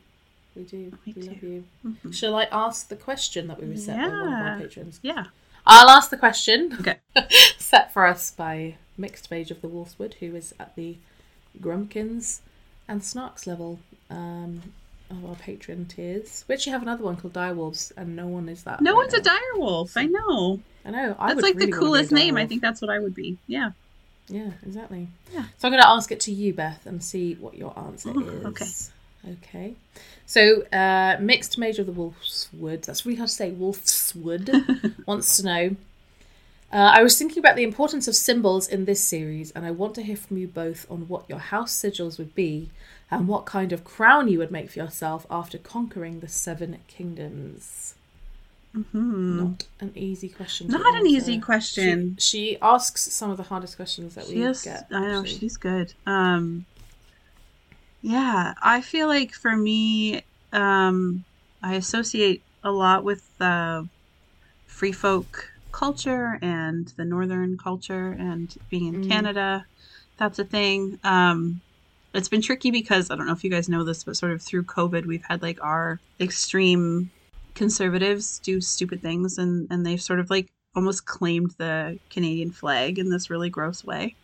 Speaker 1: We do.
Speaker 2: Me
Speaker 1: we love
Speaker 2: too.
Speaker 1: you.
Speaker 2: Mhm.
Speaker 1: Shall I ask the question that we were set by one of our patrons?
Speaker 2: Yeah.
Speaker 1: I'll ask the question
Speaker 2: Okay.
Speaker 1: set for us by Mixed Mage of the Wolfswood, who is at the Grumpkins and Snarks level um, of our patron tiers. We actually have another one called Direwolves, and no one is that.
Speaker 2: No
Speaker 1: right
Speaker 2: one's a
Speaker 1: now.
Speaker 2: direwolf. I know.
Speaker 1: I know. I
Speaker 2: That's like
Speaker 1: really
Speaker 2: the
Speaker 1: a
Speaker 2: coolest name. I think that's what I would be. Yeah.
Speaker 1: Yeah, exactly.
Speaker 2: Yeah.
Speaker 1: So I'm going to ask it to you, Beth, and see what your answer
Speaker 2: Ooh,
Speaker 1: is.
Speaker 2: okay.
Speaker 1: Okay. So, uh, mixed major of the Wolfswood. That's really hard to say. Wolfswood wants to know. Uh, I was thinking about the importance of symbols in this series, and I want to hear from you both on what your house sigils would be and what kind of crown you would make for yourself after conquering the Seven Kingdoms.
Speaker 2: Hmm
Speaker 1: Not an easy question.
Speaker 2: Not an easy question.
Speaker 1: She, she asks some of the hardest questions that we
Speaker 2: is,
Speaker 1: get.
Speaker 2: I know
Speaker 1: actually.
Speaker 2: she's good. Um, yeah, I feel like for me, um, I associate a lot with uh, free folk culture and the northern culture, and being in
Speaker 1: Mm.
Speaker 2: Canada. That's a thing. Um, it's been tricky because I don't know if you guys know this, but sort of through COVID, we've had like our extreme conservatives do stupid things, and and they've sort of like almost claimed the Canadian flag in this really gross way.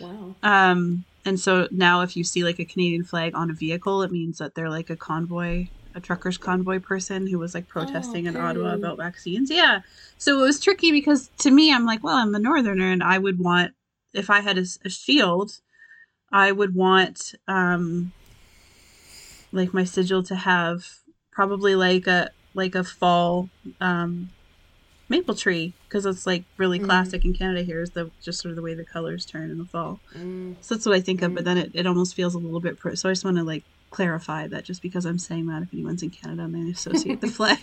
Speaker 1: Wow.
Speaker 2: Um, and so now if you see like a Canadian flag on a vehicle, it means that they're like a convoy, a trucker's convoy person who was like protesting in Ottawa about vaccines. Yeah. So it was tricky because to me, I'm like, well, I'm a northerner and I would want, if I had a shield, I would want, um, like my sigil to have probably like a, like a fall, um, maple tree because it's like really
Speaker 1: Mhm.
Speaker 2: classic in Canada here is the just sort of the way the colors turn in the fall.
Speaker 1: Mm.
Speaker 2: So that's what I think of, but
Speaker 1: Mm.
Speaker 2: then it, it almost feels a little bit. Pro- so I just want to like clarify that just because I'm saying that, if anyone's in Canada and they associate the flag,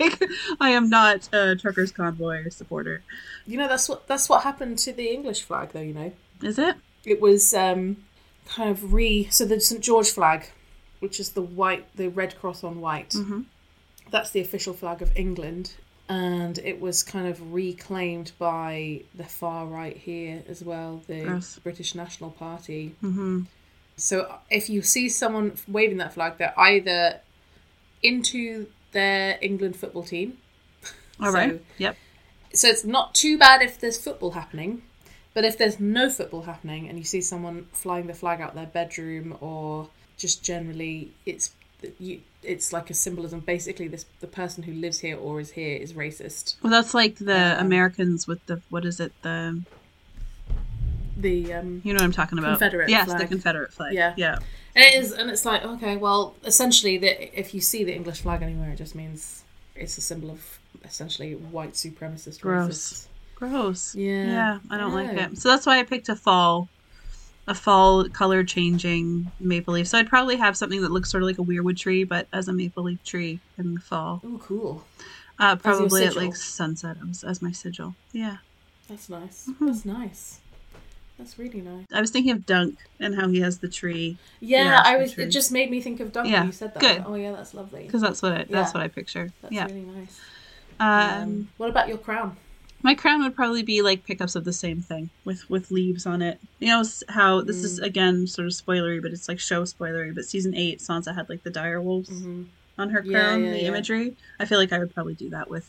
Speaker 2: I am not a truckers convoy supporter.
Speaker 1: You know that's what that's what happened to the English flag, though. You know,
Speaker 2: Is it?
Speaker 1: it was um, kind of re so the St George flag, which is the white, the red cross on white.
Speaker 2: Mm-hmm.
Speaker 1: That's the official flag of England, and it was kind of reclaimed by the far right here as well, the
Speaker 2: Gross.
Speaker 1: British National Party.
Speaker 2: Mm-hmm.
Speaker 1: So if you see someone waving that flag, they're either into their England football team.
Speaker 2: All
Speaker 1: So-
Speaker 2: right. Yep.
Speaker 1: so it's not too bad if there's football happening, but if there's no football happening and you see someone flying the flag out their bedroom or just generally, it's you. It's like a symbolism. Basically, this the person who lives here or is here is racist.
Speaker 2: Well, that's like the
Speaker 1: Um,
Speaker 2: Americans with the what is it? The
Speaker 1: The um,
Speaker 2: you know what I'm talking about?
Speaker 1: Confederate
Speaker 2: Yes, the. Confederate flag.
Speaker 1: Yeah.
Speaker 2: Yeah.
Speaker 1: and it is, and it's like okay, well, essentially, that if you see the English flag anywhere, it just means it's a symbol of essentially white supremacist.
Speaker 2: Gross.
Speaker 1: racists.
Speaker 2: Gross.
Speaker 1: Yeah,
Speaker 2: Yeah, I don't like it. So that's why I picked a fall, a fall color changing maple leaf. So I'd probably have something that looks sort of like a weirwood tree, but as a maple leaf tree in the fall.
Speaker 1: Oh, cool.
Speaker 2: Uh, probably at like sunset as, as my sigil. Yeah,
Speaker 1: That's nice.
Speaker 2: Mhm.
Speaker 1: That's nice. That's really nice.
Speaker 2: I was thinking of Dunk and how he has the tree
Speaker 1: Yeah,
Speaker 2: Yeah,
Speaker 1: I was.
Speaker 2: sure.
Speaker 1: It just made me think of Dunk
Speaker 2: Yeah,
Speaker 1: You said that.
Speaker 2: good.
Speaker 1: Oh yeah, that's lovely.
Speaker 2: because that's what I, that's
Speaker 1: Yeah.
Speaker 2: what I picture.
Speaker 1: That's
Speaker 2: yeah.
Speaker 1: really nice.
Speaker 2: Um,
Speaker 1: Um, what about your crown?
Speaker 2: My crown would probably be like pickups of the same thing with with leaves on it. You know how this is
Speaker 1: Mm.
Speaker 2: again sort of spoilery, but it's like show spoilery. But season eight, Sansa had like the dire wolves.
Speaker 1: hmm
Speaker 2: on her crown,
Speaker 1: yeah,
Speaker 2: the
Speaker 1: yeah.
Speaker 2: imagery. I feel like I would probably do that with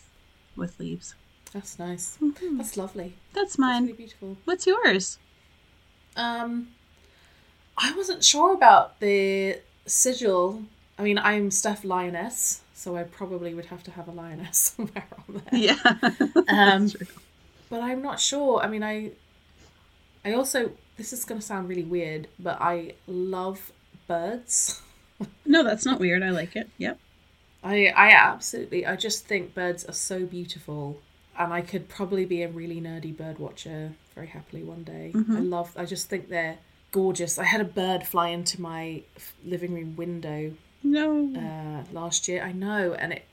Speaker 2: with leaves.
Speaker 1: That's nice.
Speaker 2: Mhm.
Speaker 1: That's lovely.
Speaker 2: That's
Speaker 1: That's
Speaker 2: mine.
Speaker 1: really beautiful.
Speaker 2: What's yours?
Speaker 1: Um, I wasn't sure about the sigil. I mean, I'm Stef Lioness, so I probably would have to have a lioness somewhere on there.
Speaker 2: Yeah.
Speaker 1: Um, but I'm not sure. I mean, I, I also this is going to sound really weird, but I love birds.
Speaker 2: no, that's not weird. I like it. Yep.
Speaker 1: I I absolutely I just think birds are so beautiful and I could probably be a really nerdy bird watcher very happily one day.
Speaker 2: Mhm.
Speaker 1: I love I just think they're gorgeous. I had a bird fly into my living room window
Speaker 2: No.
Speaker 1: uh, last year. I know and it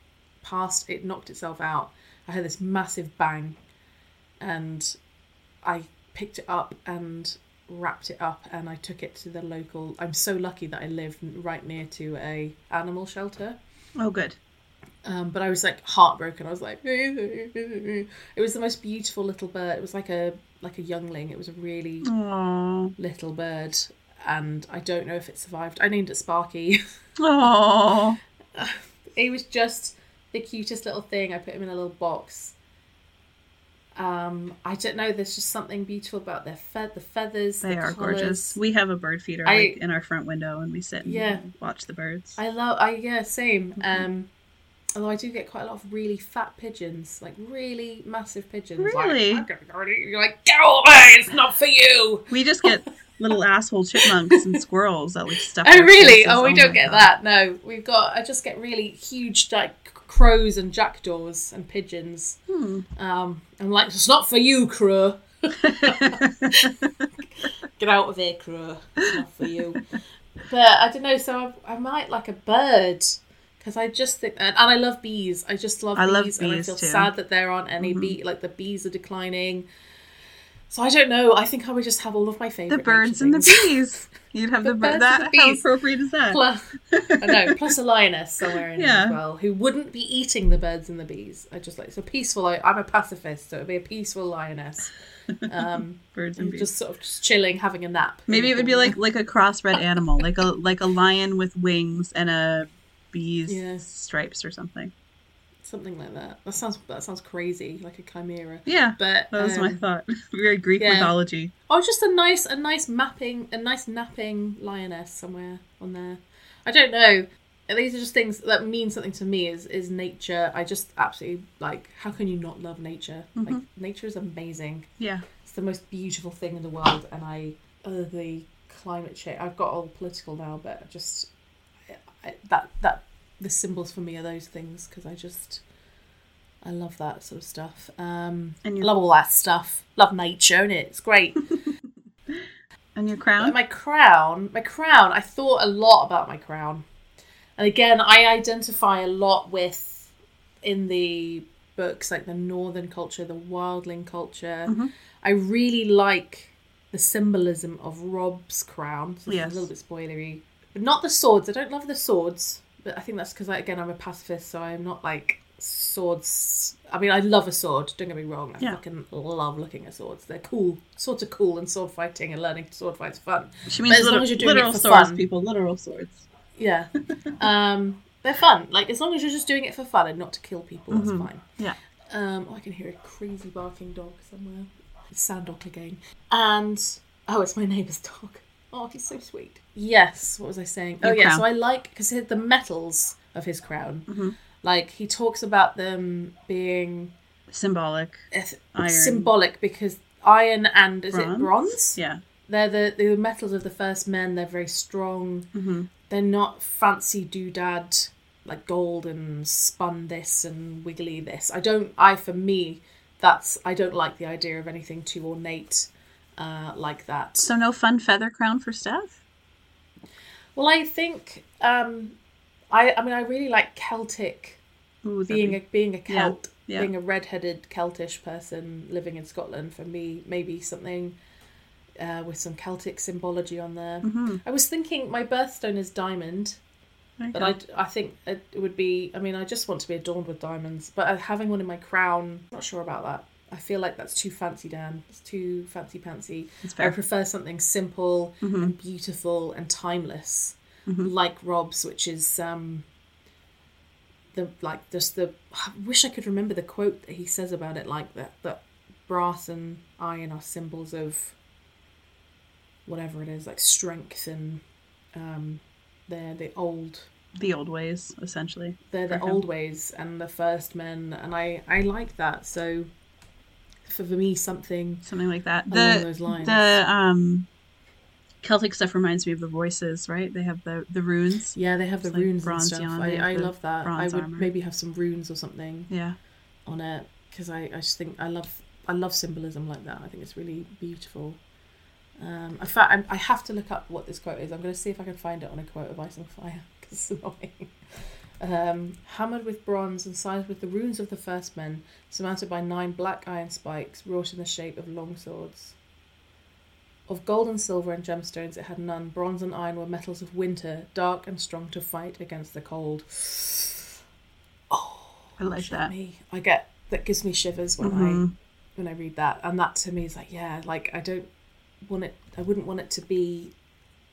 Speaker 1: passed it knocked itself out. I heard this massive bang and I picked it up and wrapped it up and I took it to the local. I'm so lucky that I live right near to a animal shelter.
Speaker 2: Oh, good.
Speaker 1: Um, but I was like heartbroken. I was like, it was the most beautiful little bird. It was like a like a youngling. It was a really
Speaker 2: Aww.
Speaker 1: little bird, and I don't know if it survived. I named it Sparky.
Speaker 2: Aww.
Speaker 1: it was just the cutest little thing. I put him in a little box. Um, I don't know. There's just something beautiful about their fe- the feathers.
Speaker 2: They
Speaker 1: the
Speaker 2: are
Speaker 1: colours.
Speaker 2: gorgeous. We have a bird feeder
Speaker 1: I-
Speaker 2: like, in our front window, and we sit and
Speaker 1: Yeah.
Speaker 2: watch the birds.
Speaker 1: I love. I yeah, same.
Speaker 2: Mm-hmm.
Speaker 1: Um, although I do get quite a lot of really fat pigeons, like really massive pigeons. like,
Speaker 2: Really?
Speaker 1: "I'm gonna go You're like, get away! It's not for you.
Speaker 2: We just get little asshole chipmunks and squirrels that like stuff.
Speaker 1: Oh really? Oh, we
Speaker 2: my
Speaker 1: don't get
Speaker 2: God.
Speaker 1: that. No, we've got. I just get really huge like crows and jackdaws and pigeons.
Speaker 2: Hmm.
Speaker 1: Um, I'm like, it's not for you, crow. Get out of here, crow. It's not for you. But I don't know. So I, I might like a bird because I just think, and, and I love bees. I just love
Speaker 2: I love
Speaker 1: bees, and I feel
Speaker 2: too.
Speaker 1: sad that there aren't any
Speaker 2: Mhm.
Speaker 1: bee. Like the bees are declining. So I don't know. I think I would just have all of my favorite.
Speaker 2: the birds and the bees. You'd have the,
Speaker 1: The
Speaker 2: bird.
Speaker 1: birds and
Speaker 2: That
Speaker 1: the
Speaker 2: how appropriate is that?
Speaker 1: Plus, I know. Plus a lioness somewhere in
Speaker 2: Yeah.
Speaker 1: there as well, who wouldn't be eating the birds and the bees. I just like so peaceful. I, I'm a pacifist, so it'd be a peaceful lioness. Um,
Speaker 2: Birds and
Speaker 1: and
Speaker 2: bees.
Speaker 1: just sort of just chilling, having a nap.
Speaker 2: Maybe it would be like like a crossbred animal, like a like a lion with wings and a bee's
Speaker 1: Yeah.
Speaker 2: stripes or something.
Speaker 1: Something like that. That sounds that sounds crazy, like a chimera.
Speaker 2: Yeah,
Speaker 1: But
Speaker 2: that was my
Speaker 1: um,
Speaker 2: thought. Very Greek
Speaker 1: yeah.
Speaker 2: mythology.
Speaker 1: Oh, just a nice, a nice mapping, a nice napping lioness somewhere on there. I don't know. These are just things that mean something to me. Is is nature? I just absolutely like. How can you not love nature? Like
Speaker 2: Mm-hmm.
Speaker 1: nature is amazing.
Speaker 2: Yeah.
Speaker 1: It's the most beautiful thing in the world, and I uh, the climate change. I've got all political now, but just I, I, that that the symbols for me are those things because I just I love that sort of stuff. Um,
Speaker 2: And
Speaker 1: I
Speaker 2: your
Speaker 1: love all that stuff. Love nature, and it? it's great.
Speaker 2: and your
Speaker 1: But
Speaker 2: crown.
Speaker 1: my crown, my crown, I thought a lot about my crown. And again, I identify a lot with in the books like the northern culture, the wildling culture.
Speaker 2: Mhm.
Speaker 1: I really like the symbolism of Robb's crown. So
Speaker 2: Yes.
Speaker 1: it's a little bit spoilery. But not the swords. I don't love the swords. But I think that's because, like, again, I'm a pacifist, so I'm not like swords. I mean, I love a sword. Don't get me wrong. I
Speaker 2: Yeah.
Speaker 1: fucking love looking at swords. They're cool. Swords are cool, and sword fighting and learning to sword fight's fun.
Speaker 2: She means
Speaker 1: as long as you're doing it for
Speaker 2: swords,
Speaker 1: fun.
Speaker 2: people. Literal swords.
Speaker 1: Yeah. um, they're fun. Like, as long as you're just doing it for fun and not to kill people, that's
Speaker 2: Mhm.
Speaker 1: fine.
Speaker 2: Yeah.
Speaker 1: Um, oh, I can hear a crazy barking dog somewhere. It's Sandok again. And, oh, it's my neighbour's dog. Oh, he's so sweet. Yes, what was I saying?
Speaker 2: Your
Speaker 1: oh, yeah,
Speaker 2: crown.
Speaker 1: so I like, because the metals of his crown,
Speaker 2: Mhm.
Speaker 1: like, he talks about them being
Speaker 2: Symbolic.
Speaker 1: eth-
Speaker 2: Iron.
Speaker 1: symbolic because iron and, is it
Speaker 2: Bronze?
Speaker 1: bronze?
Speaker 2: Yeah.
Speaker 1: They're the, the metals of the first men, they're very strong
Speaker 2: hmm
Speaker 1: they're not fancy doodad like gold and spun this and wiggly this. I don't. I for me, that's I don't like the idea of anything too ornate uh, like that.
Speaker 2: So no fun feather crown for Stef.
Speaker 1: Well, I think um, I. I mean, I really like Celtic
Speaker 2: Ooh,
Speaker 1: being
Speaker 2: be-
Speaker 1: a being a Celt,
Speaker 2: yeah.
Speaker 1: being a red-headed Celtish person living in Scotland. For me, maybe something. Uh, with some Celtic symbology on there.
Speaker 2: Mhm.
Speaker 1: I was thinking my birthstone is diamond,
Speaker 2: you
Speaker 1: But. I, I think it would be. I mean, I just want to be adorned with diamonds. But uh, having one in my crown, not sure about that. I feel like that's too fancy, Dan. It's too fancy pantsy. I prefer something simple
Speaker 2: Mhm.
Speaker 1: and beautiful and timeless,
Speaker 2: Mhm.
Speaker 1: like Robb's, which is um. The like just the. I wish I could remember the quote that he says about it, like that that brass and iron are symbols of. Whatever it is, like strength and, um, they're the old
Speaker 2: The old ways, essentially.
Speaker 1: they're the old ways and the first men and i i like that so for, me something
Speaker 2: Something like that.
Speaker 1: along
Speaker 2: The
Speaker 1: those lines
Speaker 2: the um Celtic stuff reminds me of the voices, right? They have the the runes.
Speaker 1: yeah they have the
Speaker 2: like
Speaker 1: runes and stuff i, I love that i would
Speaker 2: armor.
Speaker 1: maybe have some runes or something
Speaker 2: Yeah.
Speaker 1: on it because I, I just think i love i love symbolism like that i think it's really beautiful um in fact I'm, i have to look up what this quote is i'm going to see if i can find it on a quote of ice and fire because it's annoying Um, hammered with bronze and sized with the runes of the first men, surmounted by nine black iron spikes wrought in the shape of long swords. Of gold and silver and gemstones it had none. Bronze and iron were metals of winter, dark and strong to fight against the cold.
Speaker 2: Oh, I like that.
Speaker 1: Me. I get that gives me shivers when
Speaker 2: Mhm.
Speaker 1: I when I read that, and that to me is like, yeah, like I don't want it. I wouldn't want it to be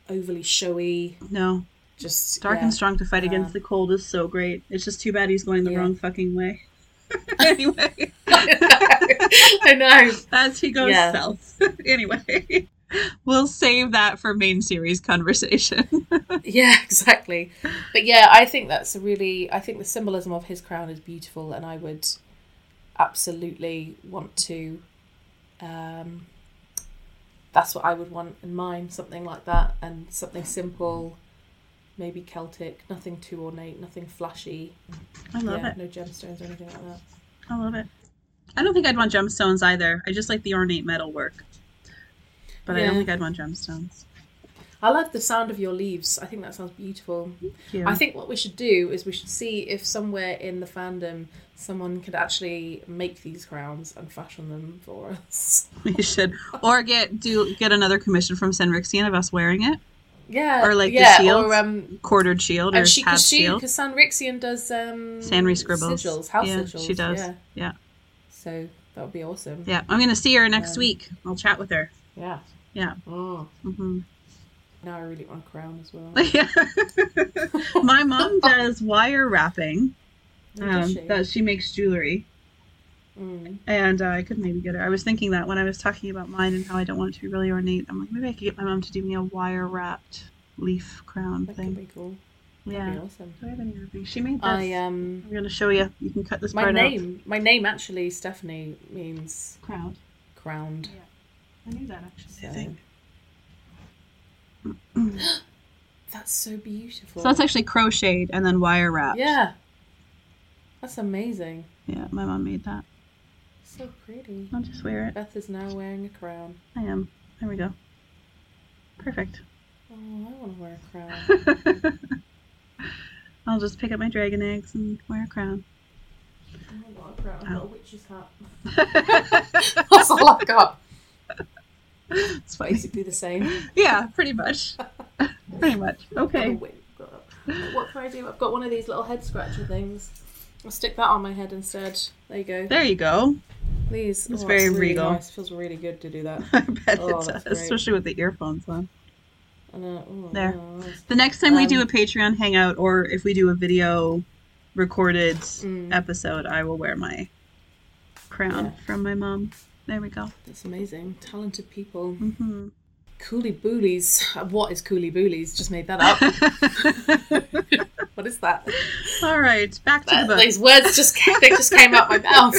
Speaker 1: overly showy.
Speaker 2: No,
Speaker 1: Just
Speaker 2: dark
Speaker 1: yeah.
Speaker 2: and strong to fight against
Speaker 1: Um,
Speaker 2: the cold is so great. It's just too bad he's going the
Speaker 1: Yeah.
Speaker 2: wrong fucking way. anyway,
Speaker 1: I know.
Speaker 2: as he goes
Speaker 1: Yeah.
Speaker 2: south. anyway, we'll save that for main series conversation.
Speaker 1: Yeah, exactly. But yeah, I think that's a really. I think the symbolism of his crown is beautiful, and I would absolutely want to. Um, that's what I would want in mine, something like that, and something simple, maybe Celtic, nothing too ornate, nothing flashy.
Speaker 2: I love
Speaker 1: yeah,
Speaker 2: it.
Speaker 1: no gemstones or anything like that.
Speaker 2: I love it. I don't think I'd want gemstones either. I just like the ornate metal work. But I don't think I'd want gemstones.
Speaker 1: I love the sound of your leaves. I think that sounds beautiful.
Speaker 2: Yeah.
Speaker 1: I think what we should do is we should see if somewhere in the fandom someone could actually make these crowns and fashion them for us.
Speaker 2: we should, or get do get another commission from Senrixian of us wearing it,
Speaker 1: Yeah,
Speaker 2: Or like the shield,
Speaker 1: or um,
Speaker 2: quartered shield or
Speaker 1: and she
Speaker 2: tab
Speaker 1: because she
Speaker 2: shield.
Speaker 1: because San Rixian does um
Speaker 2: Sanri scribbles.
Speaker 1: sigils, house
Speaker 2: yeah,
Speaker 1: sigils.
Speaker 2: she does.
Speaker 1: Yeah,
Speaker 2: Yeah.
Speaker 1: so that would be awesome.
Speaker 2: Yeah, I'm gonna see her next
Speaker 1: Um,
Speaker 2: week. I'll chat with her.
Speaker 1: yeah.
Speaker 2: Yeah.
Speaker 1: Oh,
Speaker 2: Mm-hmm.
Speaker 1: now I really want a crown as well.
Speaker 2: yeah. My mom does wire wrapping.
Speaker 1: Oh,
Speaker 2: Um,
Speaker 1: she?
Speaker 2: that she makes jewelry,
Speaker 1: Mm.
Speaker 2: and uh, I could maybe get her. I was thinking that when I was talking about mine and how I don't want it to be really ornate. I'm like, maybe I could get my mom to do me a wire wrapped leaf crown
Speaker 1: That could
Speaker 2: thing.
Speaker 1: be cool. That'd
Speaker 2: Yeah.
Speaker 1: be awesome.
Speaker 2: Do I have any other things? She made this.
Speaker 1: I um
Speaker 2: I'm gonna show you. You can cut this
Speaker 1: my
Speaker 2: part
Speaker 1: name my name actually Stephanie means
Speaker 2: out. Crown.
Speaker 1: crowned.
Speaker 2: I knew that actually. I
Speaker 1: So.
Speaker 2: think.
Speaker 1: That's so beautiful.
Speaker 2: So that's actually crocheted and then wire wrapped.
Speaker 1: yeah. That's amazing.
Speaker 2: Yeah, my mom made that.
Speaker 1: So pretty.
Speaker 2: I'll just wear it.
Speaker 1: Beth is now wearing a crown.
Speaker 2: I am. There we go. Perfect.
Speaker 1: Oh, I want to wear a crown.
Speaker 2: I'll just pick up my dragon eggs and wear a crown.
Speaker 1: I want a crown. I've got a oh. witch's hat.
Speaker 2: it's
Speaker 1: That's all I've got.
Speaker 2: funny.
Speaker 1: Basically the same.
Speaker 2: Yeah, pretty much. pretty much. Okay.
Speaker 1: wig, got a- What can I do? I've got one of these little head scratcher things. I'll stick that on my head instead. There you go.
Speaker 2: There you go.
Speaker 1: Please.
Speaker 2: It's
Speaker 1: oh,
Speaker 2: very
Speaker 1: really
Speaker 2: regal.
Speaker 1: Nice. Feels really good to do that.
Speaker 2: I bet
Speaker 1: Oh,
Speaker 2: it does, especially with the earphones on.
Speaker 1: And, uh, oh,
Speaker 2: There. The next time we do a
Speaker 1: Um,
Speaker 2: Patreon hangout or if we do a video recorded
Speaker 1: Mm.
Speaker 2: episode, I will wear my crown
Speaker 1: Yeah.
Speaker 2: from my mom. There we go.
Speaker 1: That's amazing. Talented people.
Speaker 2: hmm
Speaker 1: Coolie Boolies. What is Coolie Boolies? Just made that up. what is that?
Speaker 2: All right, back to the book.
Speaker 1: These words just they just came out my mouth.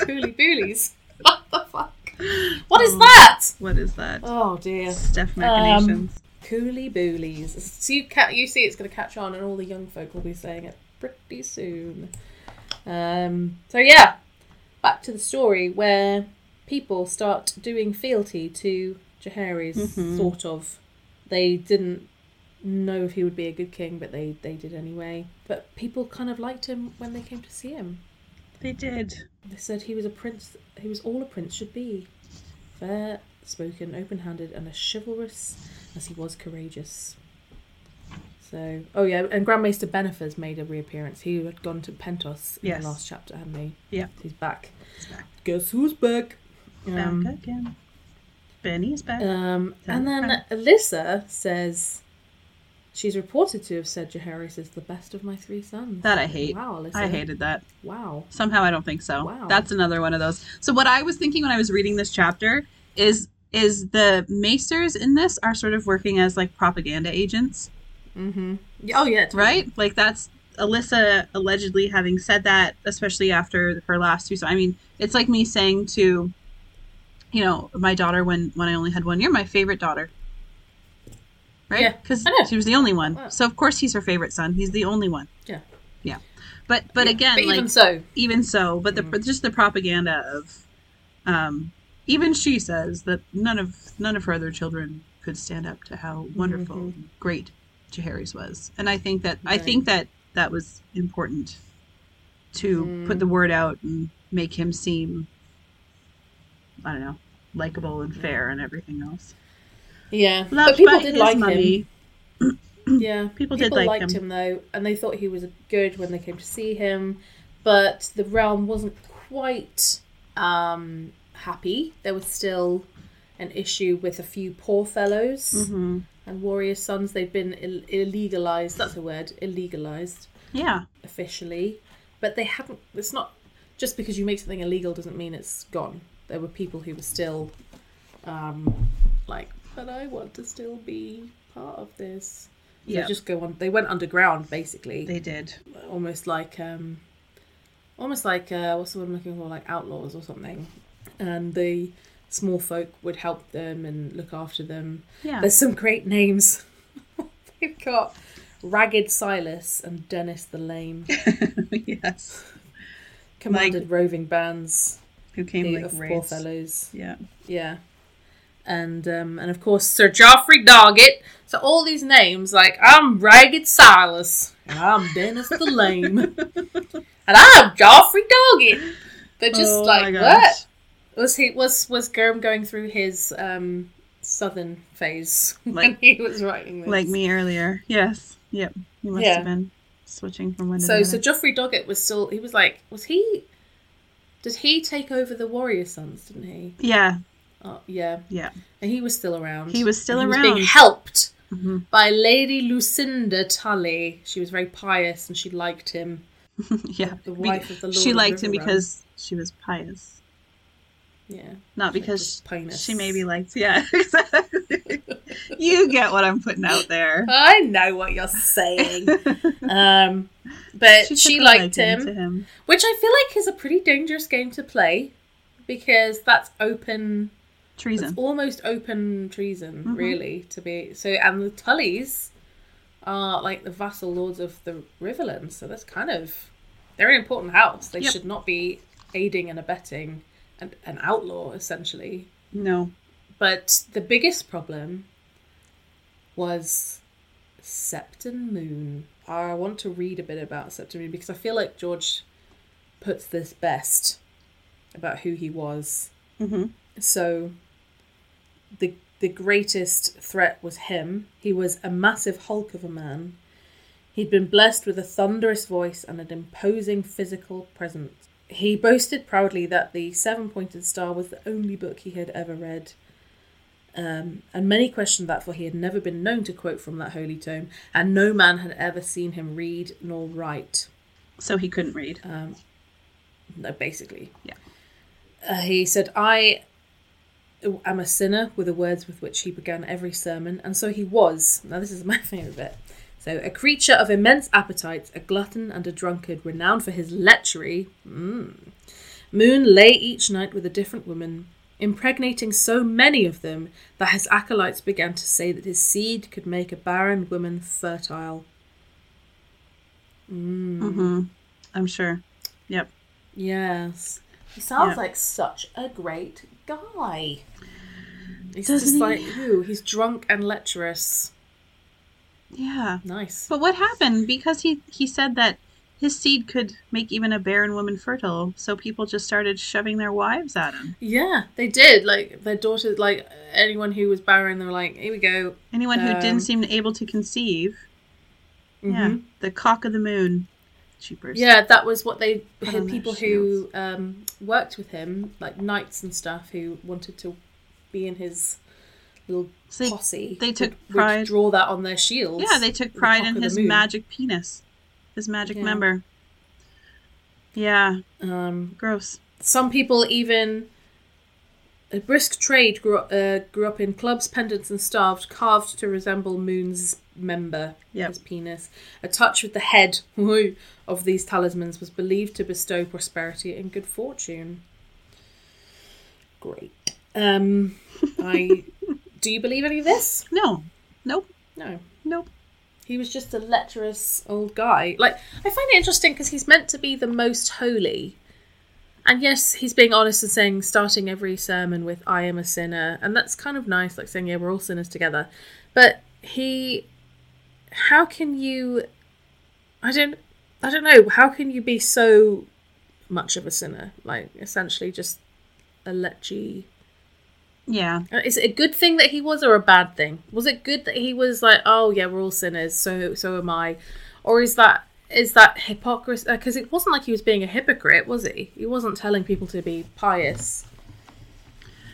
Speaker 1: Coolie Boolies. What the fuck? What is
Speaker 2: Oh.
Speaker 1: that?
Speaker 2: What is that?
Speaker 1: Oh dear.
Speaker 2: Stef machinations.
Speaker 1: Coolie Boolies. So you ca- you see it's going to catch on, and all the young folk will be saying it pretty soon. Um. So yeah, back to the story where people start doing fealty to Jaehaerys,
Speaker 2: Mhm.
Speaker 1: sort of. They didn't know if he would be a good king, but they they did anyway. But people kind of liked him when they came to see him.
Speaker 2: they did.
Speaker 1: They said he was a prince. He was all a prince should be, fair spoken, open-handed, and as chivalrous as he was courageous. So, oh yeah, and Grand Maester Benifer made a reappearance. He had gone to Pentos in
Speaker 2: Yes.
Speaker 1: the last chapter, hadn't he?
Speaker 2: Yeah.
Speaker 1: he's back.
Speaker 2: He's back.
Speaker 1: Guess who's back?
Speaker 2: Back
Speaker 1: Um,
Speaker 2: again. Benny's back.
Speaker 1: um, and then. Alyssa says she's reported to have said Jaehaerys is the best of my three sons.
Speaker 2: that I hate.
Speaker 1: Wow, Alyssa.
Speaker 2: I hated that.
Speaker 1: Wow.
Speaker 2: Somehow I don't think so.
Speaker 1: Wow.
Speaker 2: That's another one of those. So what I was thinking when I was reading this chapter is is the maesters in this are sort of working as like propaganda agents,
Speaker 1: Mm-hmm. Oh yeah. totally.
Speaker 2: right? Like that's Alyssa allegedly having said that, especially after her last two. So I mean, it's like me saying to, you know, my daughter when when I only had one year, my favorite daughter. Right?
Speaker 1: Yeah,
Speaker 2: Because
Speaker 1: know.
Speaker 2: she was the only one.
Speaker 1: Wow.
Speaker 2: So of course he's her favorite son. He's the only one.
Speaker 1: Yeah.
Speaker 2: Yeah. But but
Speaker 1: Yeah,
Speaker 2: again,
Speaker 1: but
Speaker 2: like
Speaker 1: even so,
Speaker 2: even so but the
Speaker 1: Mm.
Speaker 2: just the propaganda of um even she says that none of none of her other children could stand up to how wonderful
Speaker 1: Mhm.
Speaker 2: and great Jaehaerys was and i think that i think that that was important to
Speaker 1: Mm.
Speaker 2: put the word out and make him seem, I don't know, likable and fair and everything else.
Speaker 1: Yeah,
Speaker 2: Loved
Speaker 1: but people did like
Speaker 2: mummy.
Speaker 1: him. Yeah,
Speaker 2: People did like
Speaker 1: liked
Speaker 2: him.
Speaker 1: him. though, and they thought he was good when they came to see him. But the realm wasn't quite um, happy. There was still an issue with a few poor fellows
Speaker 2: hmm
Speaker 1: and warrior sons. They've been Ill- illegalized. That's a word. Illegalized
Speaker 2: Yeah,
Speaker 1: officially, but they haven't. It's not just because you make something illegal doesn't mean it's gone. There were people who were still, um, like, but I want to still be part of this. So
Speaker 2: Yeah.
Speaker 1: They just go on. They went underground basically,
Speaker 2: they did.
Speaker 1: almost like, um, almost like uh, what's the word I'm looking for? Like outlaws or something. And the small folk would help them and look after them.
Speaker 2: Yeah.
Speaker 1: There's some great names. They've got Ragged Silas and Dennis the Lame
Speaker 2: yes.
Speaker 1: commanded roving bands
Speaker 2: Who came like
Speaker 1: of poor fellows.
Speaker 2: Yeah.
Speaker 1: Yeah. And um, and of course Sir Joffrey Doggett. So all these names, like I'm Ragged Silas, and I'm Dennis the Lame, and I'm Joffrey Doggett. They're just
Speaker 2: Oh
Speaker 1: like what was he was was Germ going through his um, southern phase when
Speaker 2: Like-
Speaker 1: he was writing this?
Speaker 2: Like me earlier. Yes. Yep. You must
Speaker 1: Yeah.
Speaker 2: have been switching from one
Speaker 1: So
Speaker 2: the
Speaker 1: so. Joffrey Doggett was still he was like was he did he take over the Warrior Sons, didn't he?
Speaker 2: Yeah.
Speaker 1: Oh, yeah.
Speaker 2: Yeah.
Speaker 1: And he was still around.
Speaker 2: He was still
Speaker 1: And
Speaker 2: around.
Speaker 1: being helped
Speaker 2: hmm
Speaker 1: by Lady Lucinda Tully. She was very pious and she liked him.
Speaker 2: yeah.
Speaker 1: The wife of the Lord
Speaker 2: she liked him because she was pious.
Speaker 1: Yeah.
Speaker 2: Not because
Speaker 1: just pious.
Speaker 2: she maybe liked. Yeah. Exactly. you get what I'm putting out there.
Speaker 1: I know what you're saying. um, but she,
Speaker 2: took a
Speaker 1: liked him,
Speaker 2: him.
Speaker 1: which I feel like is a pretty dangerous game to play because that's open.
Speaker 2: Treason.
Speaker 1: It's almost open treason,
Speaker 2: Mhm.
Speaker 1: really, to be so. And the Tullys are like the vassal lords of the Riverlands, so that's kind of they're an important house. They
Speaker 2: Yep.
Speaker 1: should not be aiding and abetting an, an outlaw, essentially.
Speaker 2: No.
Speaker 1: But the biggest problem was Septon Moon. I want to read a bit about Septon Moon because I feel like George puts this best about who he was.
Speaker 2: hmm
Speaker 1: So the the greatest threat was him. He was a massive hulk of a man. He'd been blessed with a thunderous voice and an imposing physical presence. He boasted proudly that the Seven Pointed Star was the only book he had ever read. Um, and many questioned that, for he had never been known to quote from that holy tome, and no man had ever seen him read nor write.
Speaker 2: So he couldn't read.
Speaker 1: Um, no, basically.
Speaker 2: Yeah.
Speaker 1: Uh, he said, I am a sinner, were the words with which he began every sermon, and so he was. Now, this is my favourite bit. So, a creature of immense appetites, a glutton and a drunkard, renowned for his lechery. Mm. Moon lay each night with a different woman, impregnating so many of them that his acolytes began to say that his seed could make a barren woman fertile. Mm.
Speaker 2: hmm I'm sure. Yep.
Speaker 1: Yes. He sounds
Speaker 2: Yeah.
Speaker 1: like such a great guy. He's
Speaker 2: Doesn't
Speaker 1: just
Speaker 2: he?
Speaker 1: like, who? He's drunk and lecherous.
Speaker 2: Yeah.
Speaker 1: Nice.
Speaker 2: But what happened? Because he he said that his seed could make even a barren woman fertile, so people just started shoving their wives at him.
Speaker 1: Yeah, they did. Like, their daughters, like, anyone who was barren, they were like, here we go.
Speaker 2: Anyone who
Speaker 1: Um,
Speaker 2: didn't seem able to conceive, yeah,
Speaker 1: Mhm.
Speaker 2: the cock of the moon, cheapers.
Speaker 1: Yeah, that was what they had people who um, worked with him, like knights and stuff, who wanted to be in his little
Speaker 2: So
Speaker 1: posse.
Speaker 2: they took
Speaker 1: would- would
Speaker 2: pride-
Speaker 1: draw that on their shields.
Speaker 2: yeah, they took pride in his magic penis, his magic
Speaker 1: Yeah.
Speaker 2: member. Yeah,
Speaker 1: Um,
Speaker 2: gross.
Speaker 1: Some people even a brisk trade grew up, uh, grew up in clubs, pendants, and staves carved to resemble Moon's member,
Speaker 2: Yep.
Speaker 1: his penis. A touch with the head of these talismans was believed to bestow prosperity and good fortune. Great. Um, I do you believe any of this?
Speaker 2: No, nope,
Speaker 1: No.
Speaker 2: nope.
Speaker 1: He was just a lecherous old guy. Like, I find it interesting because he's meant to be the most holy. And yes, he's being honest and saying, starting every sermon with, I am a sinner. And that's kind of nice, like saying, yeah, we're all sinners together. But he. How can you I don't I don't know. How can you be so much of a sinner? Like essentially just a lechy.
Speaker 2: Yeah.
Speaker 1: Uh, Is it a good thing that he was or a bad thing? Was it good that he was like, oh yeah, we're all sinners, so so am I, or is that is that hypocrisy? Because it wasn't like he was being a hypocrite, was he? He wasn't telling people to be pious.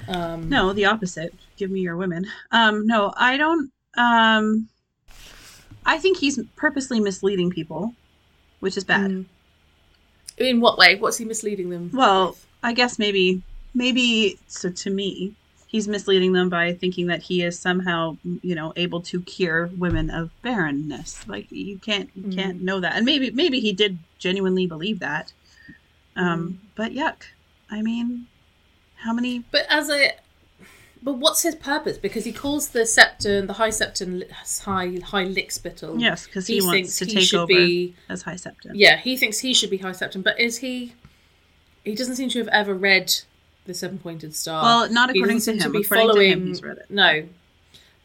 Speaker 1: Um,
Speaker 2: No, the opposite. Give me your women. Um, no, I don't. Um, I think he's purposely misleading people, which is bad.
Speaker 1: mm. In what way? What's he misleading them?
Speaker 2: Well,
Speaker 1: with?
Speaker 2: I guess maybe, maybe. So to me, he's misleading them by thinking that he is somehow, you know, able to cure women of barrenness. Like you can't, you can't know that. And maybe, maybe he did genuinely believe that. Um, but yuck. I mean, how many?
Speaker 1: But as a, but what's his purpose? Because he calls the septon, the high septon, high high lickspittle.
Speaker 2: Yes, because he, wants to
Speaker 1: he
Speaker 2: take over
Speaker 1: be.
Speaker 2: as High Septon.
Speaker 1: Yeah, he thinks he should be high septon, but is he? He doesn't seem to have ever read the seven pointed star.
Speaker 2: Well, not according to him.
Speaker 1: to be
Speaker 2: according to
Speaker 1: following.
Speaker 2: him, he's read it.
Speaker 1: No,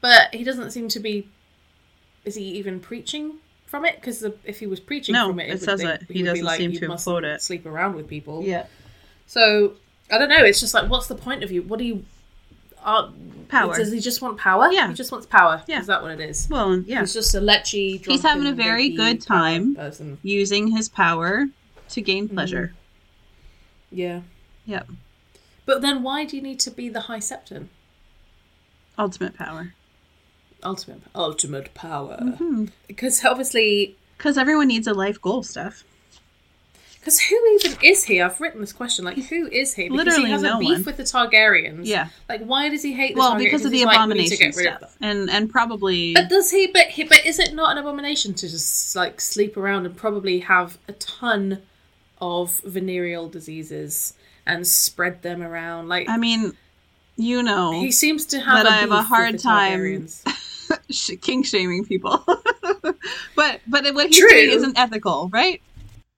Speaker 1: but he doesn't seem to be. Is he even preaching from it? Because if he was preaching
Speaker 2: No,
Speaker 1: from it,
Speaker 2: it
Speaker 1: would
Speaker 2: says
Speaker 1: be-
Speaker 2: it. He
Speaker 1: be
Speaker 2: doesn't
Speaker 1: like,
Speaker 2: seem to have
Speaker 1: mustn't
Speaker 2: it.
Speaker 1: Sleep around with people.
Speaker 2: Yeah,
Speaker 1: So I don't know. It's just like, what's the point of you? What do you? Uh,
Speaker 2: power.
Speaker 1: Does he just want power?
Speaker 2: Yeah.
Speaker 1: he just wants power.
Speaker 2: Yeah.
Speaker 1: is that what it is?
Speaker 2: Well, yeah,
Speaker 1: He's just a lechy.
Speaker 2: He's having a very good time.
Speaker 1: Person.
Speaker 2: using his power to gain pleasure.
Speaker 1: Yeah,
Speaker 2: Yep,
Speaker 1: but then why do you need to be the high septon?
Speaker 2: ultimate power.
Speaker 1: Ultimate, ultimate power.
Speaker 2: Mm-hmm.
Speaker 1: Because obviously,
Speaker 2: Because everyone needs a life goal, stuff.
Speaker 1: because who even is he? I've written this question. Like, who is he? Because
Speaker 2: Literally
Speaker 1: he has
Speaker 2: no
Speaker 1: a beef
Speaker 2: one.
Speaker 1: with the Targaryens.
Speaker 2: Yeah.
Speaker 1: Like, why does he hate the
Speaker 2: Well,
Speaker 1: Targaryens?
Speaker 2: because of the
Speaker 1: like, we need to
Speaker 2: abomination
Speaker 1: get rid of
Speaker 2: stuff, and and probably
Speaker 1: But does he? But he, but is it not an abomination to just like sleep around and probably have a ton of venereal diseases and spread them around? Like
Speaker 2: I mean, you know,
Speaker 1: he seems to have
Speaker 2: But
Speaker 1: a
Speaker 2: I have a hard time king shaming people. but but what he's
Speaker 1: True.
Speaker 2: doing isn't ethical, right?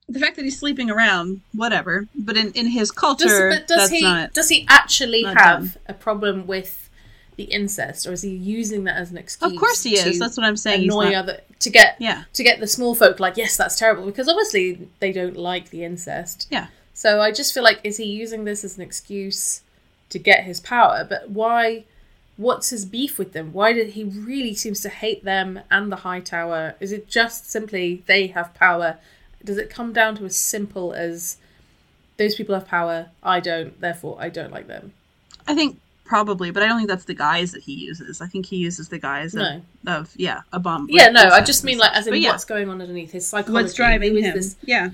Speaker 2: The fact that he's sleeping around, whatever. But in, in his culture,
Speaker 1: Does, but does
Speaker 2: that's
Speaker 1: he?
Speaker 2: not.
Speaker 1: Does he actually have
Speaker 2: done.
Speaker 1: a problem with the incest, or is he using that as an excuse?
Speaker 2: Of course he is. That's what I'm saying.
Speaker 1: Annoy
Speaker 2: not-
Speaker 1: other to get
Speaker 2: yeah,
Speaker 1: to get the small folk like yes that's terrible because obviously they don't like the incest
Speaker 2: yeah.
Speaker 1: So i just feel like is he using this as an excuse to get his power but why what's his beef with them why did he really seems to hate them and the high tower is it just simply they have power does it come down to as simple as those people have power i don't therefore i don't like them
Speaker 2: I think probably, but I don't think that's the guise that he uses. I think he uses the guise of,
Speaker 1: No.
Speaker 2: of yeah, a bomb.
Speaker 1: yeah no i just mean like as in
Speaker 2: yeah,
Speaker 1: what's going on underneath his psychology
Speaker 2: what's driving him?
Speaker 1: this-
Speaker 2: Yeah,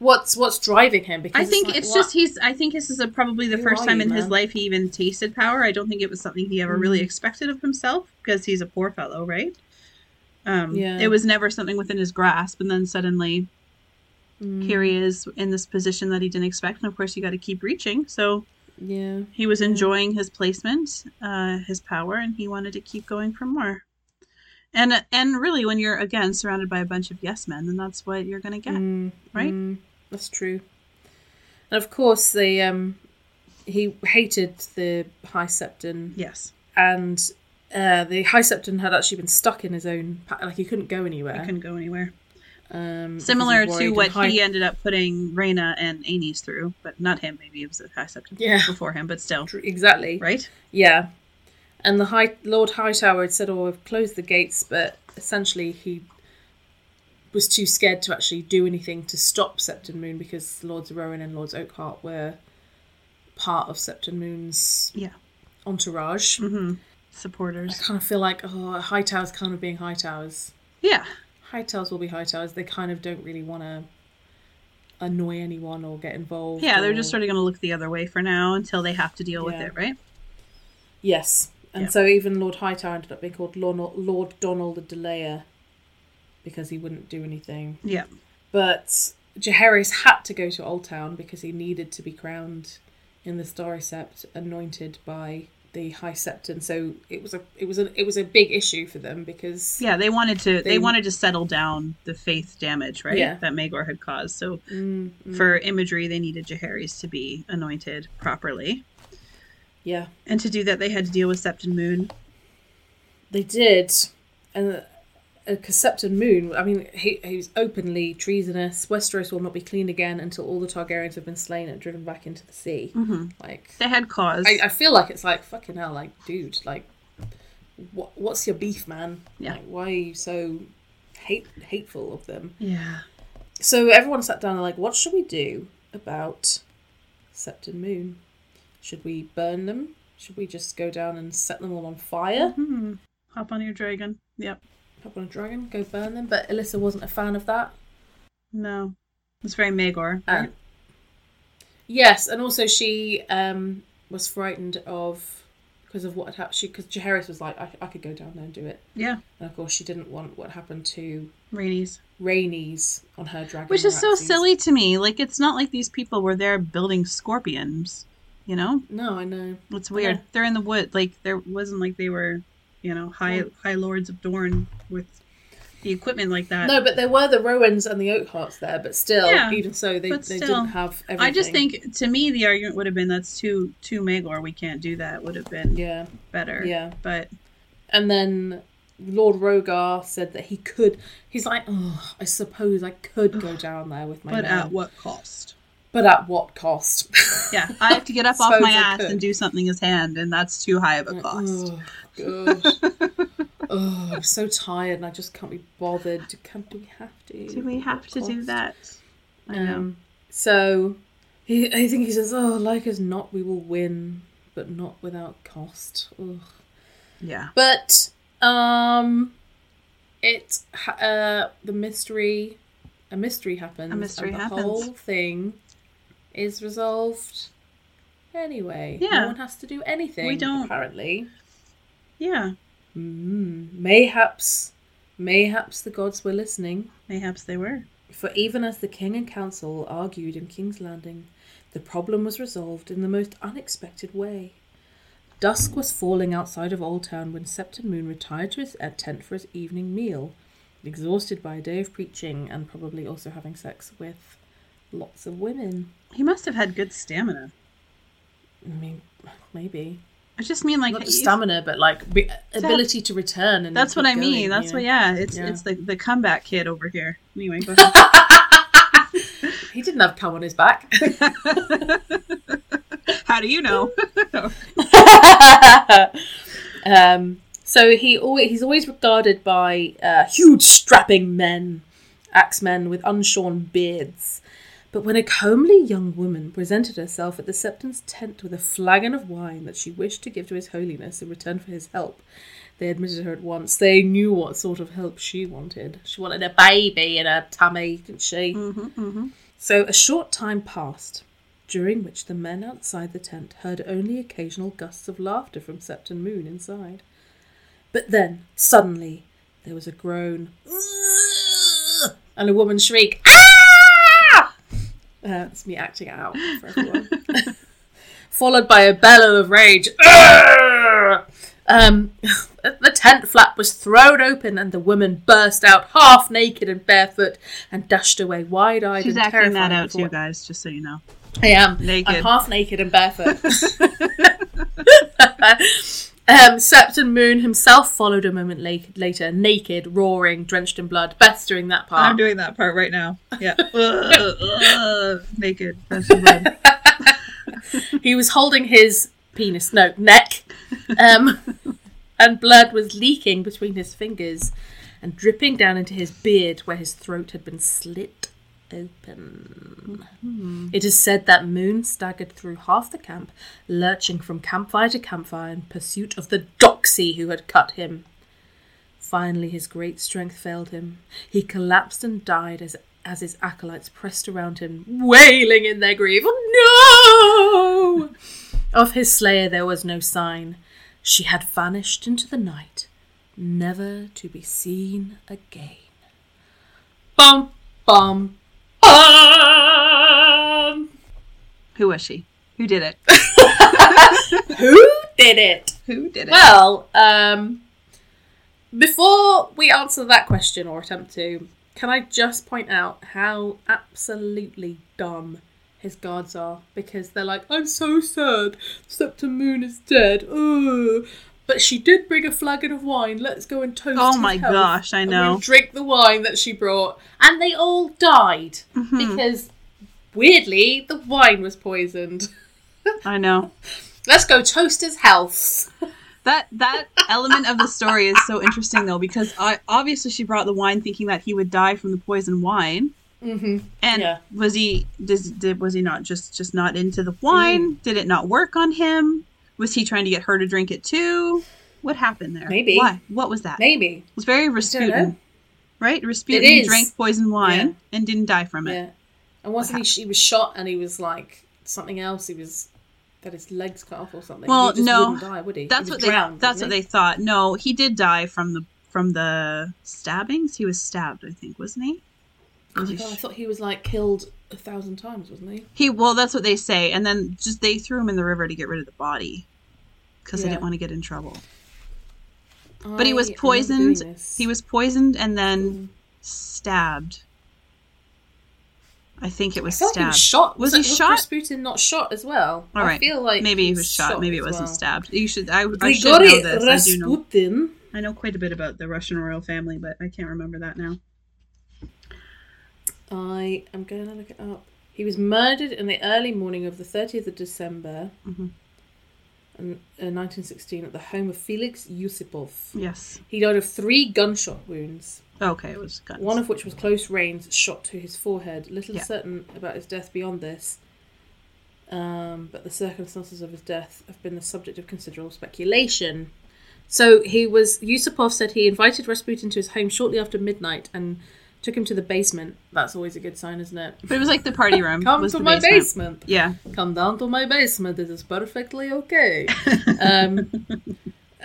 Speaker 1: what's what's driving him because
Speaker 2: I think
Speaker 1: like,
Speaker 2: it's just he's. I think this is a, probably the
Speaker 1: Who
Speaker 2: first time
Speaker 1: you,
Speaker 2: in his life he even tasted power. I don't think it was something he ever really
Speaker 1: Mm.
Speaker 2: expected of himself because he's a poor fellow, right? Um,
Speaker 1: Yeah.
Speaker 2: It was never something within his grasp, and then suddenly
Speaker 1: Mm,
Speaker 2: here he is in this position that he didn't expect. And of course, you got to keep reaching. So
Speaker 1: yeah
Speaker 2: he was
Speaker 1: Yeah.
Speaker 2: enjoying his placement, uh, his power, and he wanted to keep going for more. And and really, when you're again surrounded by a bunch of yes men, then that's what you're gonna get.
Speaker 1: Mm,
Speaker 2: right?
Speaker 1: That's true. And of course, the um, he hated the High Septon,
Speaker 2: Yes,
Speaker 1: and uh, the High Septon had actually been stuck in his own like he couldn't go anywhere.
Speaker 2: He couldn't go anywhere.
Speaker 1: Um,
Speaker 2: Similar to what
Speaker 1: High-
Speaker 2: he ended up putting Rhaena and Aenys through, but not him. Maybe it was the high septon
Speaker 1: Yeah,
Speaker 2: before him, but still,
Speaker 1: exactly.
Speaker 2: right?
Speaker 1: Yeah, and the High Lord Hightower had said, "Oh, I've closed the gates," but essentially he was too scared to actually do anything to stop Septon Moon because Lords Rowan and Lords Oakheart were part of Septon Moon's
Speaker 2: Yeah.
Speaker 1: entourage.
Speaker 2: Mm-hmm.
Speaker 1: I
Speaker 2: Supporters.
Speaker 1: kind of feel like oh, Hightowers kind of being Hightowers.
Speaker 2: Yeah,
Speaker 1: Hightowers will be Hightowers. They kind of don't really want to annoy anyone or get involved.
Speaker 2: yeah. They're
Speaker 1: or-
Speaker 2: just sort of going to look the other way for now until they have to deal with it, right?
Speaker 1: Yes. And
Speaker 2: Yeah.
Speaker 1: so even Lord Hightower ended up being called Lord, Lord Donnel the Delayer because he wouldn't do anything.
Speaker 2: Yeah.
Speaker 1: But Jaehaerys had to go to Old Town because he needed to be crowned in the Starry Sept, anointed by the High Septon. So it was a it was a it was a big issue for them because
Speaker 2: Yeah, they wanted to. They,
Speaker 1: They-
Speaker 2: wanted to settle down the faith damage, right?
Speaker 1: Yeah.
Speaker 2: That Maegor had caused. So
Speaker 1: Mm, mm,
Speaker 2: for imagery, they needed Jaehaerys to be anointed properly,
Speaker 1: yeah
Speaker 2: and to do that, they had to deal with Septon Moon.
Speaker 1: they did, and because Septon Moon, I mean, he, he's openly treasonous. Westeros will not be clean again until all the Targaryens have been slain and driven back into the sea.
Speaker 2: Mm-hmm.
Speaker 1: Like,
Speaker 2: They had cause.
Speaker 1: I, I feel like it's like fucking hell, like, dude, like, what what's your beef, man?
Speaker 2: Yeah.
Speaker 1: Like, why are you so hate hateful of them?
Speaker 2: yeah.
Speaker 1: So everyone sat down and like, what should we do about Septon Moon? Should we burn them? Should we just go down and set them all on fire?
Speaker 2: Hmm. Hop on your dragon. Yep.
Speaker 1: Hop on a dragon, go burn them. But Alyssa wasn't a fan of that.
Speaker 2: No. It's very Maegor.
Speaker 1: Uh, yes, and also she um, was frightened of because of what had happened. She because Jaehaerys was like, I, I could go down there and do it,
Speaker 2: yeah.
Speaker 1: and of course she didn't want what happened to
Speaker 2: Rainies.
Speaker 1: Rhaenys on her dragon.
Speaker 2: Which is so silly to me. Like, it's not like these people were there building scorpions. You know?
Speaker 1: No, I know.
Speaker 2: It's weird.
Speaker 1: know.
Speaker 2: They're in the wood. Like, there wasn't like they were, you know, high high lords of Dorne with the equipment like that.
Speaker 1: No, but there were the Rowans and the Oakhearts there, but still,
Speaker 2: Yeah,
Speaker 1: even so, they, they
Speaker 2: still.
Speaker 1: didn't have everything.
Speaker 2: I just think, to me, the argument would have been that's too too Maegor. We can't do that. Would have been
Speaker 1: yeah,
Speaker 2: better.
Speaker 1: yeah.
Speaker 2: But
Speaker 1: And then Lord Rogar said that he could. He's like, oh, I suppose I could go down there with my
Speaker 2: but
Speaker 1: men,
Speaker 2: at what cost?
Speaker 1: But at what cost?
Speaker 2: Yeah, I have to get up off my ass and do something as hand, and that's too high of a cost.
Speaker 1: Oh, God. oh, I'm so tired and I just can't be bothered. Can, do we have to?
Speaker 2: Do we have to do that? I know.
Speaker 1: Um, so he, I think he says, "Oh, like as not, we will win, but not without cost." Ugh.
Speaker 2: yeah.
Speaker 1: But um, it uh the mystery, a mystery happens.
Speaker 2: A mystery
Speaker 1: and the
Speaker 2: happens.
Speaker 1: whole thing is resolved. Anyway,
Speaker 2: Yeah.
Speaker 1: no one has to do anything.
Speaker 2: We don't-
Speaker 1: apparently.
Speaker 2: Yeah.
Speaker 1: Mm, mayhaps, mayhaps the gods were listening.
Speaker 2: Mayhaps they were.
Speaker 1: For even as the king and council argued in King's Landing, the problem was resolved in the most unexpected way. Dusk was falling outside of Old Town when Septon Moon retired to his uh, tent for his evening meal, exhausted by a day of preaching and probably also having sex with lots of women.
Speaker 2: He must have had good stamina.
Speaker 1: I mean, maybe
Speaker 2: I just mean like
Speaker 1: not just stamina, but like ability to return. And
Speaker 2: That's what I mean.
Speaker 1: going,
Speaker 2: That's
Speaker 1: you
Speaker 2: what. Yeah, it's
Speaker 1: Yeah.
Speaker 2: it's the the comeback kid over here. Anyway, go ahead.
Speaker 1: He didn't have cum on his back.
Speaker 2: How do you know?
Speaker 1: um, so he always, he's always regarded by uh, huge strapping men, axemen with unshorn beards. But when a comely young woman presented herself at the Septon's tent with a flagon of wine that she wished to give to His Holiness in return for his help, they admitted her at once. They knew what sort of help she wanted. She wanted a baby in her tummy, didn't she?
Speaker 2: mm-hmm, mm-hmm.
Speaker 1: So a short time passed, during which the men outside the tent heard only occasional gusts of laughter from Septon Moon inside. But then, suddenly, there was a groan, and a woman's shriek, Ah! Uh, it's me acting out for everyone. Followed by a bellow of rage. Um, the tent flap was thrown open, and the woman burst out half naked and barefoot and dashed away wide eyed
Speaker 2: She's
Speaker 1: and
Speaker 2: acting
Speaker 1: terrified.
Speaker 2: that out
Speaker 1: before-
Speaker 2: too, guys. Just so you know.
Speaker 1: I am.
Speaker 2: Naked.
Speaker 1: I'm half naked and barefoot. um, Septon Moon himself followed a moment la- later, naked, roaring, drenched in blood. Beth's doing that part.
Speaker 2: I'm doing that part right now. Yeah. Ugh, ugh, naked. Fresh and blood.
Speaker 1: he was holding his penis, no, neck, um, and blood was leaking between his fingers and dripping down into his beard where his throat had been slit open. Mm-hmm. It is said that Moon staggered through half the camp, lurching from campfire to campfire in pursuit of the doxy who had cut him. Finally, his great strength failed him. He collapsed and died as, as his acolytes pressed around him, wailing in their grief. Oh, no! Of his slayer there was no sign. She had vanished into the night, never to be seen again. Bum, bum, bum!
Speaker 2: Who was she? Who did it?
Speaker 1: Who did it?
Speaker 2: Who did it?
Speaker 1: Well, um, before we answer that question or attempt to, can I just point out how absolutely dumb his guards are? Because they're like, I'm so sad, Septon Moon is dead. Ugh. But she did bring a flagon of wine. Let's go and toast.
Speaker 2: Oh my
Speaker 1: health.
Speaker 2: gosh, I know.
Speaker 1: drink the wine that she brought, and they all died
Speaker 2: Mm-hmm.
Speaker 1: because weirdly the wine was poisoned.
Speaker 2: I know.
Speaker 1: Let's go toast his health.
Speaker 2: That that element of the story is so interesting though because I, obviously she brought the wine thinking that he would die from the poison wine.
Speaker 1: Mm-hmm.
Speaker 2: And
Speaker 1: Yeah.
Speaker 2: was he does, did was he not just just not into the wine? Did it not work on him? Was he trying to get her to drink it too? What happened there?
Speaker 1: Maybe.
Speaker 2: Why? What was that?
Speaker 1: Maybe.
Speaker 2: It was very. Rasputin, right? Rasputin drank poison wine and didn't die from it.
Speaker 1: Yeah. And wasn't he? He was shot, and he was like something else. He was got his legs cut off or something.
Speaker 2: Well,
Speaker 1: he just
Speaker 2: no.
Speaker 1: wouldn't die, would he?
Speaker 2: That's
Speaker 1: he
Speaker 2: what
Speaker 1: drowned,
Speaker 2: they. That's what they thought. No, he did die from the from the stabbings. He was stabbed, I think, wasn't he?
Speaker 1: Oh God, I thought he was like killed a thousand times, wasn't he?
Speaker 2: He well, that's what they say, and then just they threw him in the river to get rid of the body because
Speaker 1: Yeah.
Speaker 2: didn't want to get in trouble. But he was poisoned. He was poisoned and then
Speaker 1: Mm.
Speaker 2: stabbed. I think it
Speaker 1: I
Speaker 2: was
Speaker 1: he
Speaker 2: stabbed.
Speaker 1: was shot.
Speaker 2: Was he shot?
Speaker 1: Rasputin not shot as well?
Speaker 2: All right.
Speaker 1: I feel like
Speaker 2: Maybe he was shot. Maybe it wasn't
Speaker 1: well.
Speaker 2: stabbed. You should. I, I should know this. I do know. I know quite a bit about the Russian royal family, but I can't remember that now.
Speaker 1: I am going to look it up. He was murdered in the early morning of the 30th of December
Speaker 2: Mhm.
Speaker 1: In, in 1916 at the home of Felix Yusupov.
Speaker 2: Yes.
Speaker 1: He died of three gunshot wounds,
Speaker 2: Okay, it was guns.
Speaker 1: one of which was close range shot to his forehead. Little
Speaker 2: Yeah.
Speaker 1: certain about his death beyond this, um, but the circumstances of his death have been the subject of considerable speculation. So he was. Yusupov said he invited Rasputin to his home shortly after midnight and took him to the basement. That's always a good sign, isn't it?
Speaker 2: But it was like the party room.
Speaker 1: Come to my
Speaker 2: basement.
Speaker 1: basement.
Speaker 2: Yeah.
Speaker 1: Come down to my basement. This is perfectly okay. um,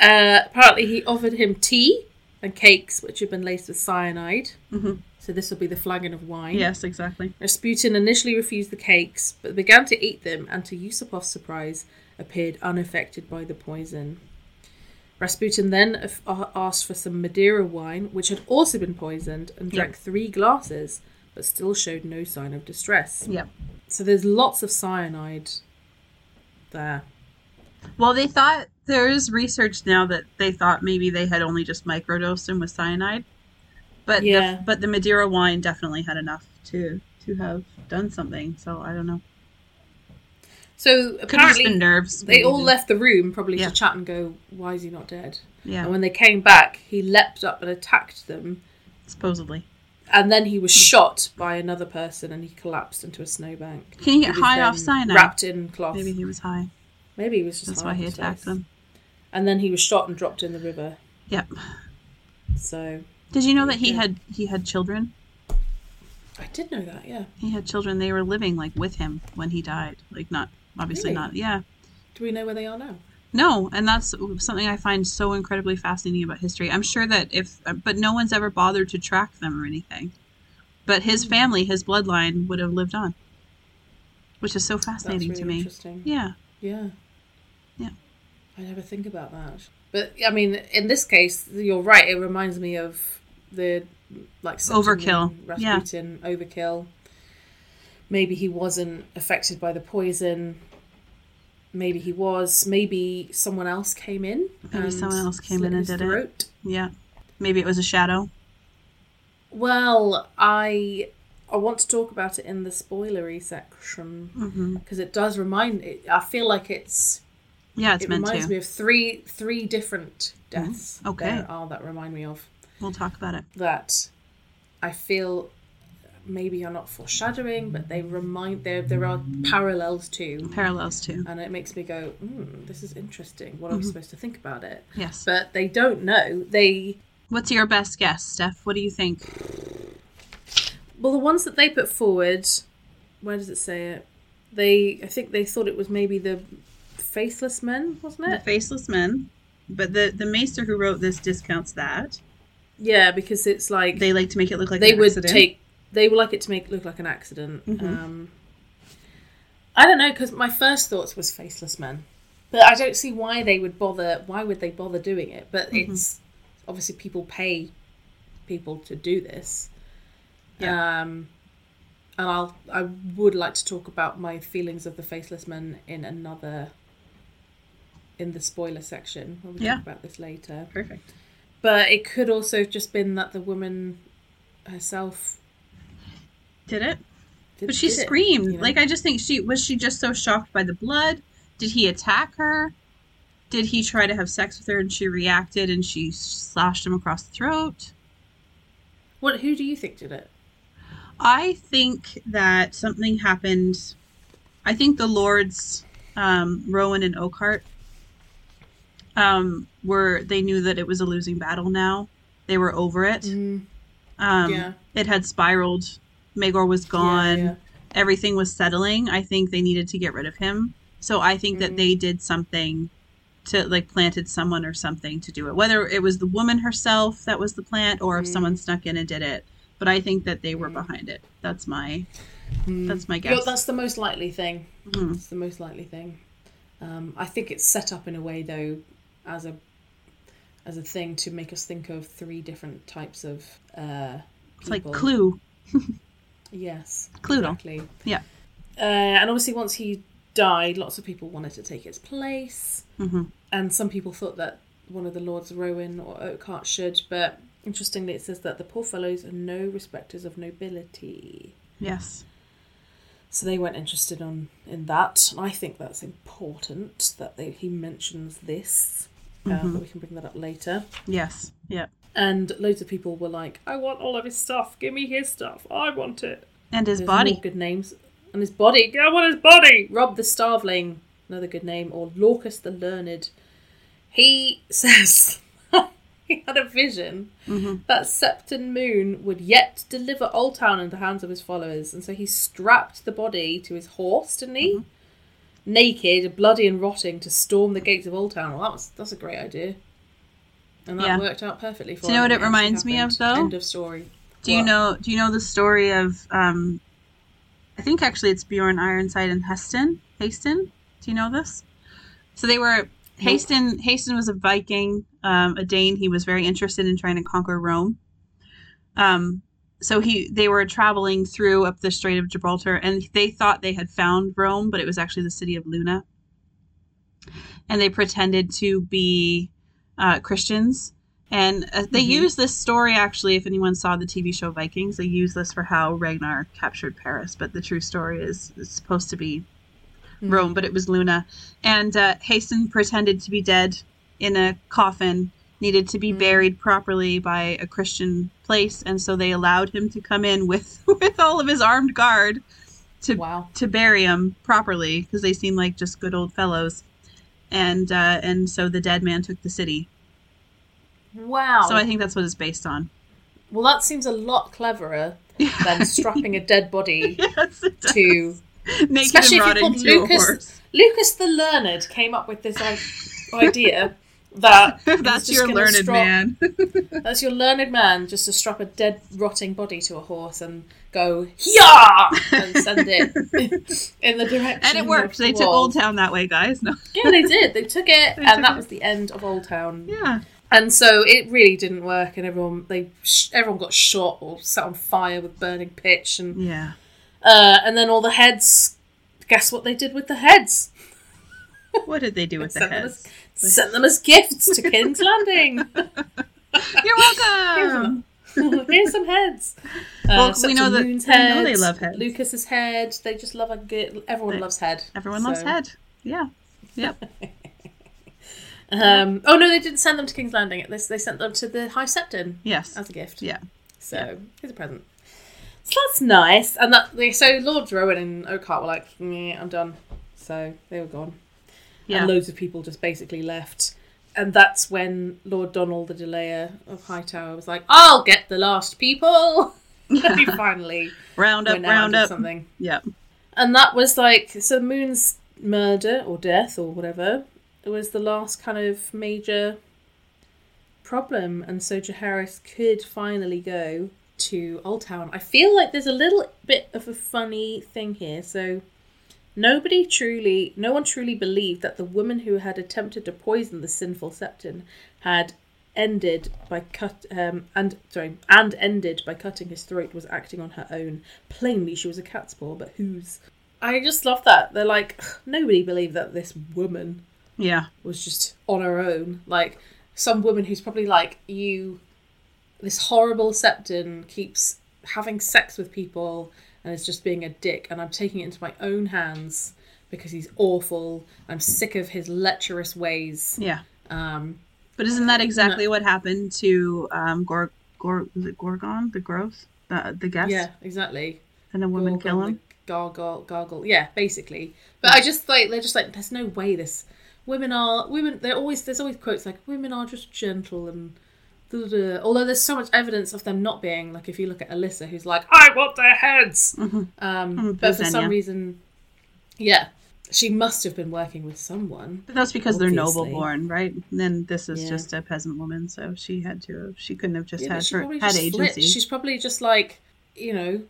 Speaker 1: uh, apparently, he offered him tea and cakes, which had been laced with cyanide.
Speaker 2: Mhm.
Speaker 1: So this will be the flagon of wine.
Speaker 2: Yes, exactly.
Speaker 1: Rasputin initially refused the cakes, but began to eat them, and to Yusupov's surprise, appeared unaffected by the poison. Rasputin then asked for some Madeira wine, which had also been poisoned, and drank
Speaker 2: Yep.
Speaker 1: three glasses, but still showed no sign of distress.
Speaker 2: Yep.
Speaker 1: So there's lots of cyanide there.
Speaker 2: Well, they thought there's research now that they thought maybe they had only just microdosed him with cyanide, but
Speaker 1: Yeah.
Speaker 2: the, but the Madeira wine definitely had enough to to have done something. So I don't know.
Speaker 1: So
Speaker 2: Could
Speaker 1: apparently
Speaker 2: nerves.
Speaker 1: they all left the room probably
Speaker 2: Yeah.
Speaker 1: to chat and go, "Why is he not dead?"
Speaker 2: Yeah,
Speaker 1: And when they came back, he leapt up and attacked them,
Speaker 2: supposedly.
Speaker 1: and then he was shot by another person, and he collapsed into a snowbank.
Speaker 2: Can you
Speaker 1: He
Speaker 2: get high off cyanide?
Speaker 1: Wrapped in cloth.
Speaker 2: Maybe he was high.
Speaker 1: Maybe he was just
Speaker 2: That's
Speaker 1: high
Speaker 2: why he attacked them.
Speaker 1: And then he was shot and dropped in the river.
Speaker 2: Yep.
Speaker 1: So
Speaker 2: Did you know that he had he had children?
Speaker 1: I did know that. Yeah.
Speaker 2: He had children. They were living like with him when he died. Like not obviously
Speaker 1: Really?
Speaker 2: not. Yeah.
Speaker 1: Do we know where they are now?
Speaker 2: No, and that's something I find so incredibly fascinating about history. I'm sure that if, but no one's ever bothered to track them or anything. But
Speaker 1: Hmm.
Speaker 2: his family, his bloodline, would have lived on, which is so fascinating
Speaker 1: really
Speaker 2: to me.
Speaker 1: interesting.
Speaker 2: Yeah,
Speaker 1: Yeah.
Speaker 2: Yeah.
Speaker 1: I never think about that. But I mean, in this case, you're right. It reminds me of the like
Speaker 2: Overkill.
Speaker 1: Septimus
Speaker 2: Yeah.
Speaker 1: Overkill. Maybe he wasn't affected by the poison. Maybe he was. Maybe someone else came in.
Speaker 2: Maybe someone else came in and did it. yeah. Maybe it was a shadow.
Speaker 1: Well, I I want to talk about it in the spoilery section
Speaker 2: mm-hmm.
Speaker 1: because it does remind. It, I feel like it's
Speaker 2: Yeah, it's
Speaker 1: it
Speaker 2: meant
Speaker 1: reminds
Speaker 2: to.
Speaker 1: me of three three different mm-hmm. deaths.
Speaker 2: Okay.
Speaker 1: there are that remind me of
Speaker 2: We'll talk about it.
Speaker 1: that. I feel maybe are not foreshadowing, but they remind there there are parallels too,
Speaker 2: Parallels too.
Speaker 1: and it makes me go, mm, "This is interesting. What are we
Speaker 2: Mhm.
Speaker 1: supposed to think about it?"
Speaker 2: Yes.
Speaker 1: But they don't know. They
Speaker 2: What's your best guess, Stef? What do you think?
Speaker 1: well, the ones that they put forward. Where does it say it? They I think they thought it was maybe the faceless men, wasn't it?
Speaker 2: The faceless men. But the the maester who wrote this discounts that.
Speaker 1: Yeah, because it's like
Speaker 2: They like to make it look like
Speaker 1: they would
Speaker 2: accident.
Speaker 1: take they would like it to make it look like an accident
Speaker 2: Mhm.
Speaker 1: um i don't know because my first thoughts was faceless men but i don't see why they would bother why would they bother doing it but
Speaker 2: Mhm.
Speaker 1: it's obviously people pay people to do this um and i'll i would like to talk about my feelings of the faceless men in another in the spoiler section when we
Speaker 2: Yeah.
Speaker 1: talk about this later.
Speaker 2: Perfect.
Speaker 1: But it could also have just been that the woman herself
Speaker 2: Did it?
Speaker 1: did,
Speaker 2: But she
Speaker 1: did it,
Speaker 2: screamed.
Speaker 1: you know?
Speaker 2: Like I just think she was she just so shocked by the blood. Did he attack her? Did he try to have sex with her and she reacted and she slashed him across the throat?
Speaker 1: What? Who do you think did it?
Speaker 2: I think that something happened. I think the lords, um, Rowan and Oakheart, um, were they knew that it was a losing battle now. They were over it. Um,
Speaker 1: Yeah.
Speaker 2: It had spiraled. Maegor was gone.
Speaker 1: Yeah,
Speaker 2: Everything was settling. I think they needed to get rid of him. So I think that
Speaker 1: Mhm.
Speaker 2: they did something to like planted someone or something to do it. Whether it was the woman herself that was the plant or if
Speaker 1: Mhm.
Speaker 2: someone snuck in and did it. But I think that they were
Speaker 1: Mhm.
Speaker 2: behind it. That's my
Speaker 1: Hmm.
Speaker 2: that's my
Speaker 1: Yeah,
Speaker 2: guess.
Speaker 1: that's the most likely thing. It's the most likely thing. Um, I think it's set up in a way though, as a as a thing to make us think of three different types of uh,
Speaker 2: It's like. Clue.
Speaker 1: Yes,
Speaker 2: Cluedo.
Speaker 1: exactly.
Speaker 2: Yeah.
Speaker 1: Uh, and obviously, once he died, lots of people wanted to take his place,
Speaker 2: hmm
Speaker 1: and some people thought that one of the lords, Rowan or Oakheart, should. But interestingly, it says that the poor fellows are no respecters of nobility.
Speaker 2: Yes.
Speaker 1: So they weren't interested on in that. And I think that's important that they, he mentions this. Um,
Speaker 2: Mhm.
Speaker 1: but we can bring that up later.
Speaker 2: Yes. Yeah.
Speaker 1: And loads of people were like, "I want all of his stuff. Give me his stuff. I want it."
Speaker 2: And his
Speaker 1: There's
Speaker 2: body.
Speaker 1: good names. And his body. I want his body. Rob the Starveling, another good name, or Lorcas the Learned. He says he had a vision
Speaker 2: hmm
Speaker 1: that Septon Moon would yet deliver Old Town into the hands of his followers, and so he strapped the body to his horse, didn't he?
Speaker 2: Mm-hmm.
Speaker 1: Naked, bloody, and rotting to storm the gates of Old Town. Well, that was that's a great idea, and that
Speaker 2: Yeah.
Speaker 1: worked out perfectly for
Speaker 2: Do you know what it reminds me of, though?
Speaker 1: End of story.
Speaker 2: Do you know? Do you know the story of? Um, I think actually it's Bjorn Ironside and Heston. Haston. Do you know this? So they were. Haston. Haston was a Viking, um, a Dane. He was very interested in trying to conquer Rome. Um, so he they were traveling through up the Strait of Gibraltar, and they thought they had found Rome, but it was actually the city of Luna. And they pretended to be uh, Christians, and uh, they
Speaker 1: Mhm.
Speaker 2: use this story actually. If anyone saw the TV show Vikings, they use this for how Ragnar captured Paris. But the true story is, supposed to be
Speaker 1: Hmm.
Speaker 2: Rome, but it was Luna. And uh, Hasten pretended to be dead in a coffin, needed to be
Speaker 1: Mm.
Speaker 2: buried properly by a Christian place, and so they allowed him to come in with with all of his armed guard to
Speaker 1: Wow.
Speaker 2: to bury him properly because they seemed like just good old fellows. And uh, and so the dead man took the city.
Speaker 1: Wow.
Speaker 2: So I think that's what it's based on.
Speaker 1: well, that seems a lot cleverer than strapping a dead body
Speaker 2: yes,
Speaker 1: to.
Speaker 2: naked
Speaker 1: Especially if you
Speaker 2: a
Speaker 1: Lucas-
Speaker 2: horse.
Speaker 1: Lucas the Learned came up with this idea that
Speaker 2: That's
Speaker 1: just
Speaker 2: your learned
Speaker 1: strap-
Speaker 2: man.
Speaker 1: That's your learned man just to strap a dead, rotting body to a horse and go yeah and send it in the direction.
Speaker 2: and it worked. They
Speaker 1: the
Speaker 2: took Old. Town that way, guys. No.
Speaker 1: Yeah, they did. They took it,
Speaker 2: They
Speaker 1: and
Speaker 2: took
Speaker 1: that
Speaker 2: it.
Speaker 1: was the end of Old Town.
Speaker 2: Yeah.
Speaker 1: And so it really didn't work, and everyone they sh- everyone got shot or set on fire with burning pitch, and
Speaker 2: Yeah.
Speaker 1: uh, and then all the heads. Guess what they did with the heads?
Speaker 2: What did they do with the
Speaker 1: Sent them
Speaker 2: heads?
Speaker 1: Sent them as gifts to King's Landing.
Speaker 2: You're welcome.
Speaker 1: Here's some heads. Uh,
Speaker 2: Well,
Speaker 1: such
Speaker 2: we know that-
Speaker 1: Moon's
Speaker 2: know they love heads.
Speaker 1: Lucas's head. They just love a good. Everyone
Speaker 2: They-
Speaker 1: loves head.
Speaker 2: Everyone loves head. Yeah. Yep.
Speaker 1: Um, oh no, they didn't send them to King's Landing. They, they sent them to the High Septon
Speaker 2: Yes.
Speaker 1: as a gift.
Speaker 2: Yeah.
Speaker 1: So here's a present. So that's nice. And that they so Lord Rowan and Oakhart were like, "Meh, I'm done. So they were gone.
Speaker 2: Yeah.
Speaker 1: And loads of people just basically left. And that's when Lord Donnel, the delayer of Hightower, was like, I'll get the last people. he finally
Speaker 2: round up, round up.
Speaker 1: something.
Speaker 2: Yep.
Speaker 1: And that was like so Moon's murder or death or whatever. It was the last kind of major problem, and so Jaehaerys could finally go to Old Town. I feel like there's a little bit of a funny thing here. So nobody truly, no one truly believed that the woman who had attempted to poison the sinful Septon had ended by cut um and sorry and ended by cutting his throat was acting on her own plainly she was a cat's paw but whose i just love that they're like nobody believed that this woman
Speaker 2: Yeah.
Speaker 1: was just on her own. Like some woman who's probably like you, this horrible septon keeps having sex with people and is just being a dick, and I'm taking it into my own hands because he's awful. I'm sick of his lecherous ways.
Speaker 2: Yeah.
Speaker 1: Um,
Speaker 2: But isn't that exactly what happened to um Gor Gor was it Gorgon, the growth? The the guest?
Speaker 1: yeah, exactly.
Speaker 2: And a woman kill him?
Speaker 1: Gargle, gargle. Yeah, basically. But I just like they're just like there's no way this women are women. They're always there's always quotes like women are just gentle and. Da, da, da." Although there's so much evidence of them not being like if you look at Alyssa who's like I want their heads, um,
Speaker 2: Mm,
Speaker 1: but for some reason, yeah, she must have been working with someone.
Speaker 2: But that's because they're
Speaker 1: Obviously.
Speaker 2: noble born, right? And then this is
Speaker 1: Yeah.
Speaker 2: just a peasant woman, so she had to have, she couldn't have just
Speaker 1: Yeah,
Speaker 2: had her had
Speaker 1: just flipped.
Speaker 2: agency.
Speaker 1: She's probably just like you know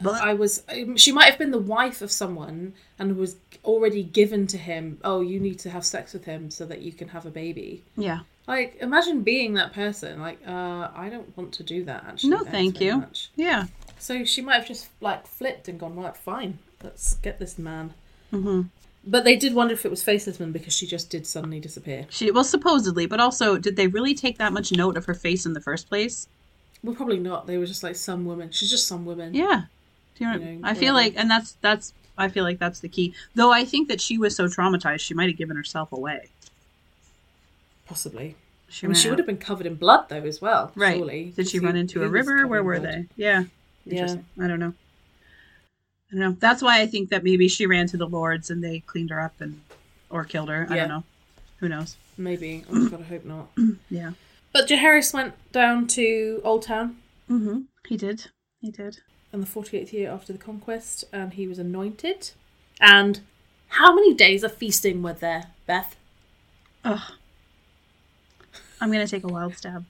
Speaker 2: But-
Speaker 1: I was. um, She might have been the wife of someone and was already given to him. Oh, you need to have sex with him so that you can have a baby.
Speaker 2: yeah.
Speaker 1: Like, imagine being that person. Like, uh, I don't want to do that. Actually,
Speaker 2: No, thank you.
Speaker 1: much.
Speaker 2: Yeah.
Speaker 1: So she might have just like flipped and gone, right, fine, let's get this man.
Speaker 2: Mm-hmm.
Speaker 1: But they did wonder if it was Faceless Man because she just did suddenly disappear.
Speaker 2: She well supposedly, but also did they really take that much note of her face in the first place?
Speaker 1: Well, probably not. They were just like some woman. She's just some woman.
Speaker 2: Yeah. Do you know,
Speaker 1: You know,
Speaker 2: I feel
Speaker 1: whatever.
Speaker 2: like and that's that's I feel like that's the key. Though I think that she was so traumatized she might have given herself away.
Speaker 1: Possibly.
Speaker 2: She,
Speaker 1: I mean, she would have been covered in blood though, as well.
Speaker 2: Right.
Speaker 1: Surely.
Speaker 2: Did she
Speaker 1: He-
Speaker 2: run into a river? Where were
Speaker 1: blood.
Speaker 2: they? Yeah.
Speaker 1: Yeah.
Speaker 2: Interesting. I don't know. I don't know. That's why I think that maybe she ran to the lords and they cleaned her up and or killed her. I
Speaker 1: Yeah.
Speaker 2: don't know. Who knows?
Speaker 1: Maybe. Oh my god, I hope not.
Speaker 2: Yeah.
Speaker 1: But Jaehaerys went down to Old Town
Speaker 2: Mm-hmm. He did. He did.
Speaker 1: In the 48th year after the conquest, and he was anointed. And how many days of feasting were there, Beth?
Speaker 2: Ugh. I'm gonna take a wild stab.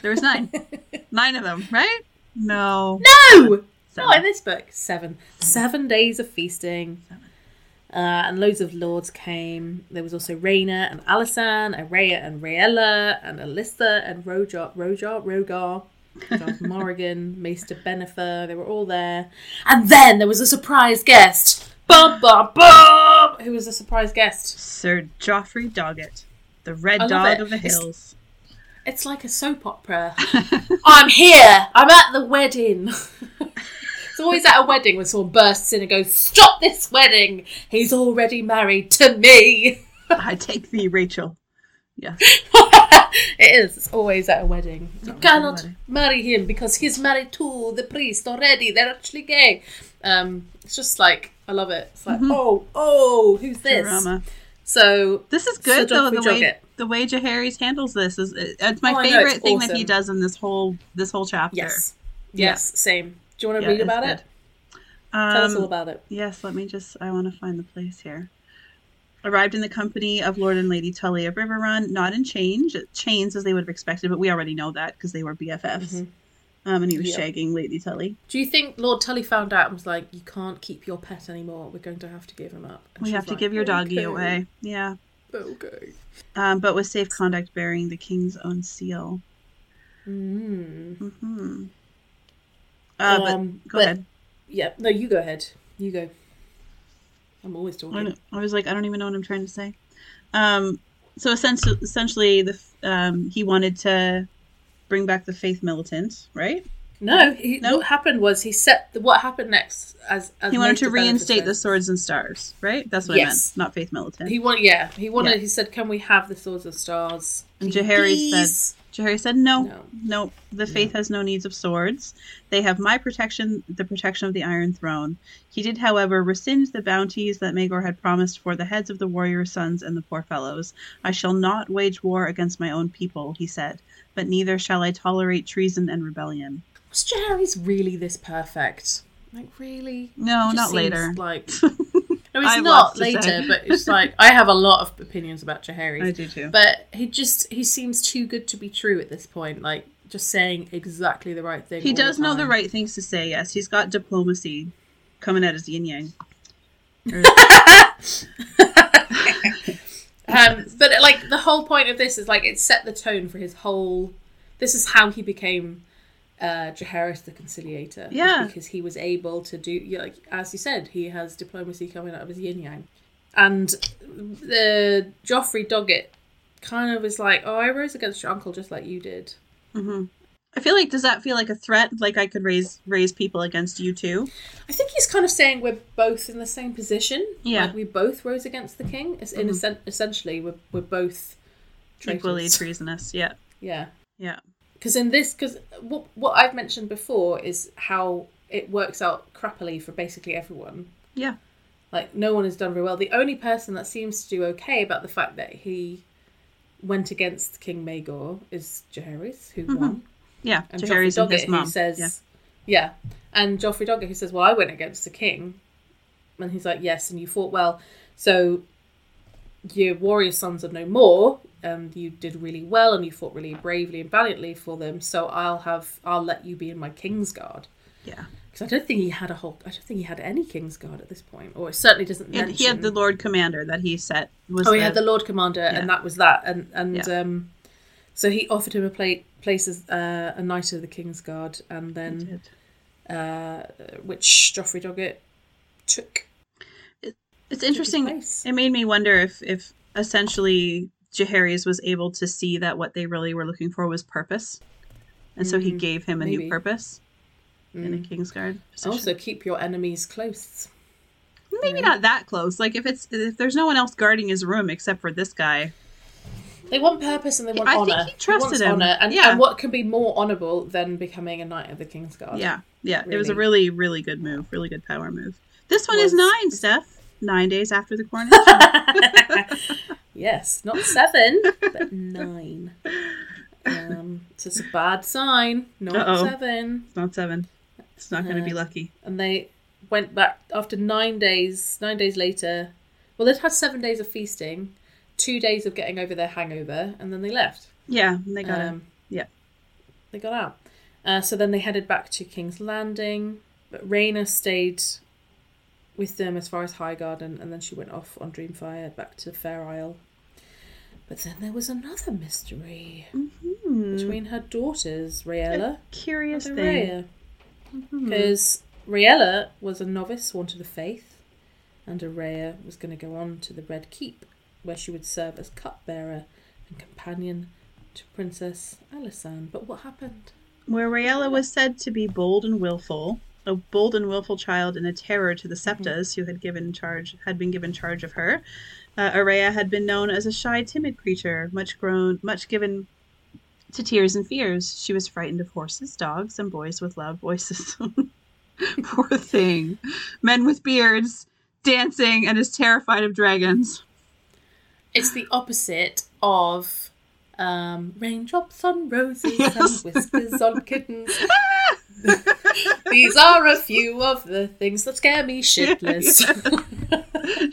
Speaker 2: There was nine. nine of them, right? No.
Speaker 1: No!
Speaker 2: Seven.
Speaker 1: Not in this book. Seven. Seven days of feasting. Uh, and loads of lords came. There was also Rhaena and Alysanne, Aerea and Rhaella, and Alyssa and Rojar, Rojar, Rogar, Darth Morrigan, Maester Benifer. They were all there. And then there was a surprise guest. Bum, bum, bum! Who was the surprise guest?
Speaker 2: Sir Joffrey Doggett, the red dog
Speaker 1: it.
Speaker 2: of the
Speaker 1: It's-
Speaker 2: hills.
Speaker 1: It's like a soap opera. I'm here. I'm at the wedding. it's always at a wedding when someone bursts in and goes, "Stop this wedding! He's already married to me."
Speaker 2: I take thee, Rachel. Yes.
Speaker 1: it is. It's always at a wedding. You
Speaker 2: always at a
Speaker 1: cannot
Speaker 2: wedding.
Speaker 1: marry him because he's married to the priest already. They're actually gay. Um, it's just like I love it. It's like, oh, oh, who's this?
Speaker 2: Drama.
Speaker 1: So
Speaker 2: This is good
Speaker 1: Sir
Speaker 2: though. The way
Speaker 1: Doggett.
Speaker 2: the way Jaehaerys handles this is it's my
Speaker 1: Oh,
Speaker 2: favorite
Speaker 1: it's
Speaker 2: thing that he does in this whole this whole chapter.
Speaker 1: yes, yes, same. Do you want to
Speaker 2: Yeah,
Speaker 1: read about
Speaker 2: good.
Speaker 1: it? Tell us
Speaker 2: Um,
Speaker 1: all about it.
Speaker 2: Yes, let me just. I want to find the place here. Arrived in the company of Lord and Lady Tully of Riverrun, not in change, chains as they would have expected, but we already know that because they were BFFs.
Speaker 1: Mhm.
Speaker 2: Um, and he was
Speaker 1: Yep.
Speaker 2: shagging Lady Tully.
Speaker 1: Do you think Lord Tully found out and was like, "You can't keep your pet anymore. We're going to have to give him up." And
Speaker 2: We have to
Speaker 1: like,
Speaker 2: give your doggy
Speaker 1: "Okay,
Speaker 2: away. Yeah.
Speaker 1: Okay.
Speaker 2: Um, but with safe conduct bearing the king's own seal.
Speaker 1: Mm.
Speaker 2: hmm Uh, but
Speaker 1: Um,
Speaker 2: go
Speaker 1: but-
Speaker 2: ahead.
Speaker 1: Yeah. No, you go ahead. You go. I'm always talking.
Speaker 2: don't- I was like, I don't even know what I'm trying to say. Um, so essentially, essentially, the um, he wanted to bring back the faith militant, right?
Speaker 1: No, he,
Speaker 2: No?
Speaker 1: what happened was he set the, what happened next as, as
Speaker 2: He wanted to reinstate the swords and stars, right? That's what
Speaker 1: Yes.
Speaker 2: I meant, not faith militant.
Speaker 1: He wanted, yeah, he wanted.
Speaker 2: Yeah.
Speaker 1: He said, "Can we have the swords and stars?"
Speaker 2: And Jaehaerys
Speaker 1: Please?
Speaker 2: said- Jaehaerys said, no,
Speaker 1: No.
Speaker 2: no, the faith has no needs of swords. They have my protection, the protection of the Iron Throne. He did, however, rescind the bounties that Maegor had promised for the heads of the warrior sons and the poor fellows. I shall not wage war against my own people, he said, but neither shall I tolerate treason and rebellion.
Speaker 1: Was Jaehaerys really this perfect? Like, really?
Speaker 2: No, not later.
Speaker 1: Like, no,
Speaker 2: I
Speaker 1: it's
Speaker 2: have
Speaker 1: not later, but it's like I have a lot of opinions about Jaehaerys.
Speaker 2: I do too.
Speaker 1: But he just he seems too good to be true at this point. Like just saying exactly the right thing.
Speaker 2: He does know the right things to say, yes. He's got diplomacy coming out his yin yang.
Speaker 1: Um, but like the whole point of this is like it set the tone for his whole. This is how he became uh, Jaehaerys the Conciliator.
Speaker 2: Yeah.
Speaker 1: because he was able to do yeah, like as you said, he has diplomacy coming out of his yin yang. and the Joffrey Doggett kind of was like, "Oh, I rose against your uncle just like you did."
Speaker 2: hmm I feel like does that feel like a threat? Like I could raise raise people against you too?
Speaker 1: I think he's kind of saying we're both in the same position.
Speaker 2: Yeah.
Speaker 1: like we both rose against the king. It's in
Speaker 2: Mhm.
Speaker 1: essen- essentially we're we're both
Speaker 2: Equally treasonous. Yeah.
Speaker 1: Yeah,
Speaker 2: Yeah.
Speaker 1: Because in this, because what what I've mentioned before is how it works out crappily for basically everyone.
Speaker 2: Yeah.
Speaker 1: Like no one has done very well. The only person that seems to do okay about the fact that he went against King Maegor is Jaehaerys, who
Speaker 2: Mhm.
Speaker 1: won.
Speaker 2: Yeah.
Speaker 1: And
Speaker 2: Jaehaerys
Speaker 1: Joffrey
Speaker 2: and his
Speaker 1: Doggett, who says,
Speaker 2: yeah.
Speaker 1: yeah. And Joffrey Doggett, who says, well, I went against the king. And he's like, yes, and you fought well. So your warrior sons are no more, and you did really well, and you fought really bravely and valiantly for them. So I'll have, I'll let you be in my king's guard.
Speaker 2: Yeah.
Speaker 1: Because I don't think he had a whole, I don't think he had any king's guard at this point, or it certainly doesn't mention.
Speaker 2: he had the Lord Commander that he set was
Speaker 1: oh, he had the Lord Commander,
Speaker 2: Yeah.
Speaker 1: and that was that, and and
Speaker 2: Yeah.
Speaker 1: um, so he offered him a pla- place as uh, a knight of the king's guard, and then uh, which Joffrey Doggett took.
Speaker 2: It's interesting. It made me wonder if if essentially Jaehaerys was able to see that what they really were looking for was purpose. And so he
Speaker 1: Mm,
Speaker 2: gave him a
Speaker 1: maybe.
Speaker 2: new purpose in a
Speaker 1: Mm.
Speaker 2: Kingsguard position.
Speaker 1: Also, keep your enemies close.
Speaker 2: maybe not that close. Like if it's if there's no one else guarding his room except for this guy.
Speaker 1: They want purpose and they want
Speaker 2: I think he trusted
Speaker 1: wants
Speaker 2: him.
Speaker 1: honor, and,
Speaker 2: Yeah.
Speaker 1: and what can be more honorable than becoming a knight of the king's guard?
Speaker 2: Yeah, yeah. It was a
Speaker 1: Really.
Speaker 2: really really good move. Really good power move. This one
Speaker 1: Was-
Speaker 2: is nine, Stef. Nine days after the coronation.
Speaker 1: yes, not seven, but nine. Um, it's a bad sign. Not
Speaker 2: Uh-oh.
Speaker 1: seven.
Speaker 2: it's not seven. It's not going to be
Speaker 1: Uh,
Speaker 2: lucky.
Speaker 1: and they went back after nine days. Nine days later, well, they'd had seven days of feasting, two days of getting over their hangover, and then they left.
Speaker 2: Yeah, they got
Speaker 1: Um,
Speaker 2: yeah.
Speaker 1: they got out. Uh, so then they headed back to King's Landing, but Rhaena stayed with them as far as High Garden, and then she went off on Dreamfire back to Fair Isle. But then there was another mystery
Speaker 2: Hmm.
Speaker 1: between her daughters, Rhaella
Speaker 2: Curious
Speaker 1: and
Speaker 2: thing.
Speaker 1: Because Rhaella was a novice sworn to the faith, and Aerea was going to go on to the Red Keep, where she would serve as cupbearer and companion to Princess Alysanne. But what happened?
Speaker 2: Where Rhaella was said to be bold and willful, a bold and willful child and a terror to the Septas who had given charge had been given charge of her. Uh, Aerea had been known as a shy, timid creature, much grown, much given to tears and fears. She was frightened of horses, dogs, and boys with loud voices. Poor thing. Men with beards, dancing, and is terrified of dragons.
Speaker 1: It's the opposite of um, raindrops on roses
Speaker 2: Yes.
Speaker 1: and whiskers on kittens. These are a few of the things that scare me shitless.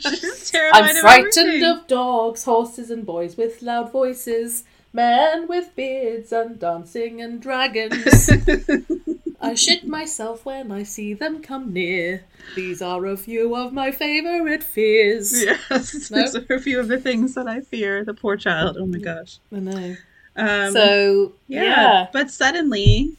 Speaker 2: She's terrified
Speaker 1: I'm
Speaker 2: of
Speaker 1: frightened
Speaker 2: everything.
Speaker 1: of dogs, horses, and boys with loud voices, men with beards and dancing and dragons. I shit myself when I see them come near. These are a few of my favourite fears.
Speaker 2: Yes,
Speaker 1: No?
Speaker 2: those are a few of the things that I fear. The poor child. Oh my gosh.
Speaker 1: I know.
Speaker 2: Um,
Speaker 1: so
Speaker 2: yeah.
Speaker 1: yeah,
Speaker 2: but suddenly,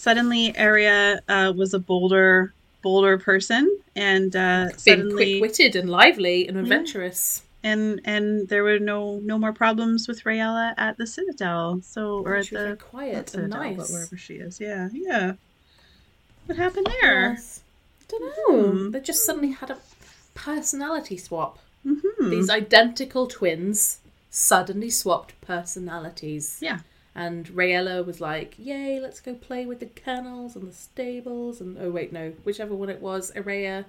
Speaker 2: suddenly, Aerea uh, was a bolder, bolder person, and uh,
Speaker 1: being
Speaker 2: suddenly,
Speaker 1: quick-witted and lively and adventurous.
Speaker 2: and and there were no no more problems with Rhaella at the Citadel. So or at the
Speaker 1: quiet
Speaker 2: Citadel, but
Speaker 1: nice.
Speaker 2: wherever she is. Yeah, yeah. What happened there?
Speaker 1: Yes. I don't know.
Speaker 2: Hmm.
Speaker 1: They just suddenly had a personality swap.
Speaker 2: hmm
Speaker 1: These identical twins suddenly swapped personalities.
Speaker 2: Yeah.
Speaker 1: And Rhaella was like, Yay, let's go play with the kennels and the stables. And oh, wait, no, whichever one it was, Aerea,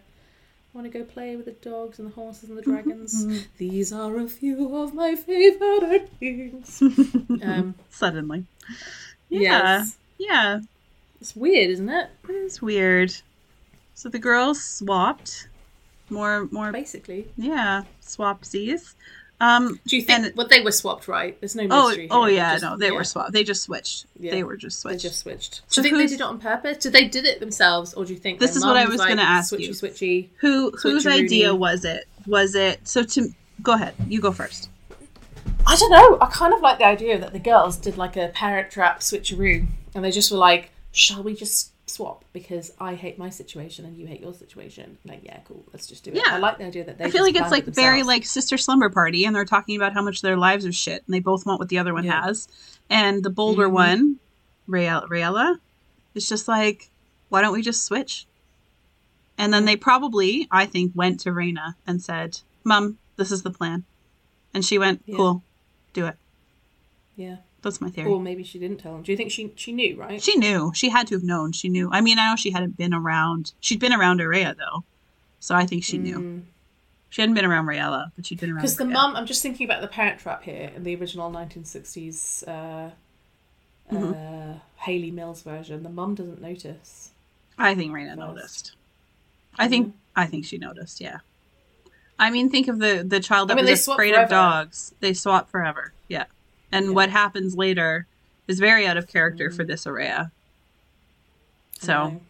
Speaker 1: want to go play with the dogs and the horses and the dragons. These are a few of my favorite things. um,
Speaker 2: Suddenly. Yeah.
Speaker 1: yes.
Speaker 2: Yeah.
Speaker 1: It's weird, isn't it?
Speaker 2: It's weird. So the girls swapped. More, more,
Speaker 1: Basically.
Speaker 2: yeah, swapsies. Um,
Speaker 1: Do you think
Speaker 2: And-
Speaker 1: well they were swapped right? There's no
Speaker 2: oh,
Speaker 1: mystery.
Speaker 2: oh
Speaker 1: here.
Speaker 2: yeah,
Speaker 1: Just-
Speaker 2: no, they
Speaker 1: yeah,
Speaker 2: were swapped. They just switched.
Speaker 1: Yeah.
Speaker 2: They were just switched.
Speaker 1: They just switched.
Speaker 2: So
Speaker 1: do you think they did it on purpose? Did they did it themselves, or do you think
Speaker 2: This
Speaker 1: their
Speaker 2: is what I was
Speaker 1: like,
Speaker 2: gonna ask
Speaker 1: switchy,
Speaker 2: you.
Speaker 1: Switchy,
Speaker 2: Who, whose idea was it? Was it so? To go ahead, you go first.
Speaker 1: I don't know. I kind of like the idea that the girls did like a parent trap switcheroo, and they just were like, "Shall we just swap because I hate my situation and you hate your situation. Like, yeah, cool, let's just do it.
Speaker 2: Yeah.
Speaker 1: I like the idea that they.
Speaker 2: I feel like it's like
Speaker 1: it
Speaker 2: very like sister slumber party, and they're talking about how much their lives are shit, and they both want what the other one
Speaker 1: Yeah.
Speaker 2: has. And the bolder
Speaker 1: Mhm.
Speaker 2: one, Rael- Rhaella, is just like, why don't we just switch? And then they probably, I think, went to Rhaena and said, "Mom, this is the plan," and she went,
Speaker 1: Yeah.
Speaker 2: "Cool, do it."
Speaker 1: yeah.
Speaker 2: That's my theory.
Speaker 1: Or maybe she didn't tell him. Do you think she she knew? Right.
Speaker 2: She knew. She had to have known. She knew. I mean, I know she hadn't been around. She'd been around Aerea though, so I think she knew. She hadn't been around Rhaella, but she'd been around.
Speaker 1: Because the mum, I'm just thinking about the Parent Trap here in the original 1960s uh,
Speaker 2: Mm-hmm.
Speaker 1: uh, Hayley Mills version. The mum doesn't notice.
Speaker 2: I think
Speaker 1: Rhaena
Speaker 2: noticed. I think. I think she noticed. Yeah. I mean, think of the the child that
Speaker 1: I mean,
Speaker 2: was afraid of dogs. They swap forever. Yeah. And
Speaker 1: Yeah.
Speaker 2: what happens later is very out of character
Speaker 1: Mm.
Speaker 2: for this
Speaker 1: Aerea.
Speaker 2: So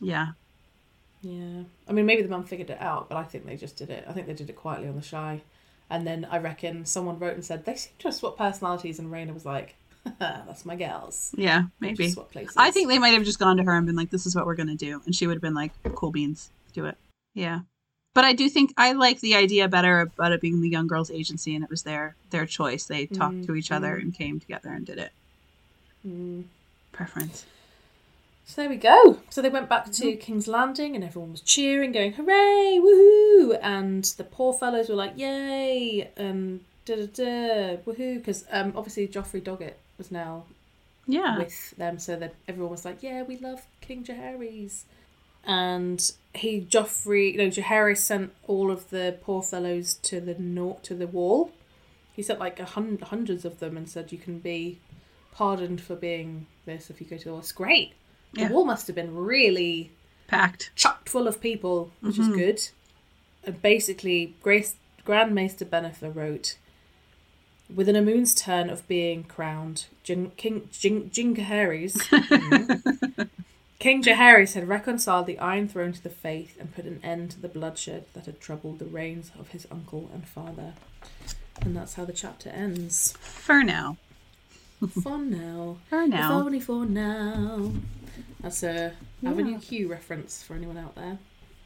Speaker 2: yeah,
Speaker 1: Yeah. I mean, maybe the mum figured it out, but I think they just did it. I think they did it quietly on the shy. And then I reckon someone wrote and said, they seem to have swapped personalities, and Rhaena was like, that's my gals.
Speaker 2: yeah, maybe.
Speaker 1: swap places.
Speaker 2: I think they might have just gone to her and been like, "This is what we're gonna do," and she would have been like, "Cool beans, do it." Yeah, but I do think I like the idea better about it being the young girls' agency, and it was their their choice. They talked to each other
Speaker 1: Mhm.
Speaker 2: and came together and did it.
Speaker 1: Mm.
Speaker 2: Preference.
Speaker 1: So there we go. So they went back
Speaker 2: Mm-hmm.
Speaker 1: to King's Landing and everyone was cheering, going, hooray, woohoo! And the poor fellows were like, yay, and da da da, woohoo! Because um, obviously Joffrey Doggett was now
Speaker 2: Yeah.
Speaker 1: with them, so that everyone was like, yeah, we love King Jaehaerys. And he, Joffrey, no, Jaehaerys sent all of the poor fellows to the north, to the wall. He sent like a hun- hundreds of them and said, you can be pardoned for being this if you go to the wall. It's great. The
Speaker 2: Yeah.
Speaker 1: wall must have been really
Speaker 2: Packed.
Speaker 1: chocked full of people, which is
Speaker 2: Mhm.
Speaker 1: good. And basically, Grace Grand Maester Benifer wrote, "Within a moon's turn of being crowned, King Jin, Jingaharis, King Jaehaerys had reconciled the Iron Throne to the faith and put an end to the bloodshed that had troubled the reigns of his uncle and father." And that's how the chapter ends.
Speaker 2: For now.
Speaker 1: For now.
Speaker 2: For now.
Speaker 1: only for now. That's a Avenue Q reference for anyone out there.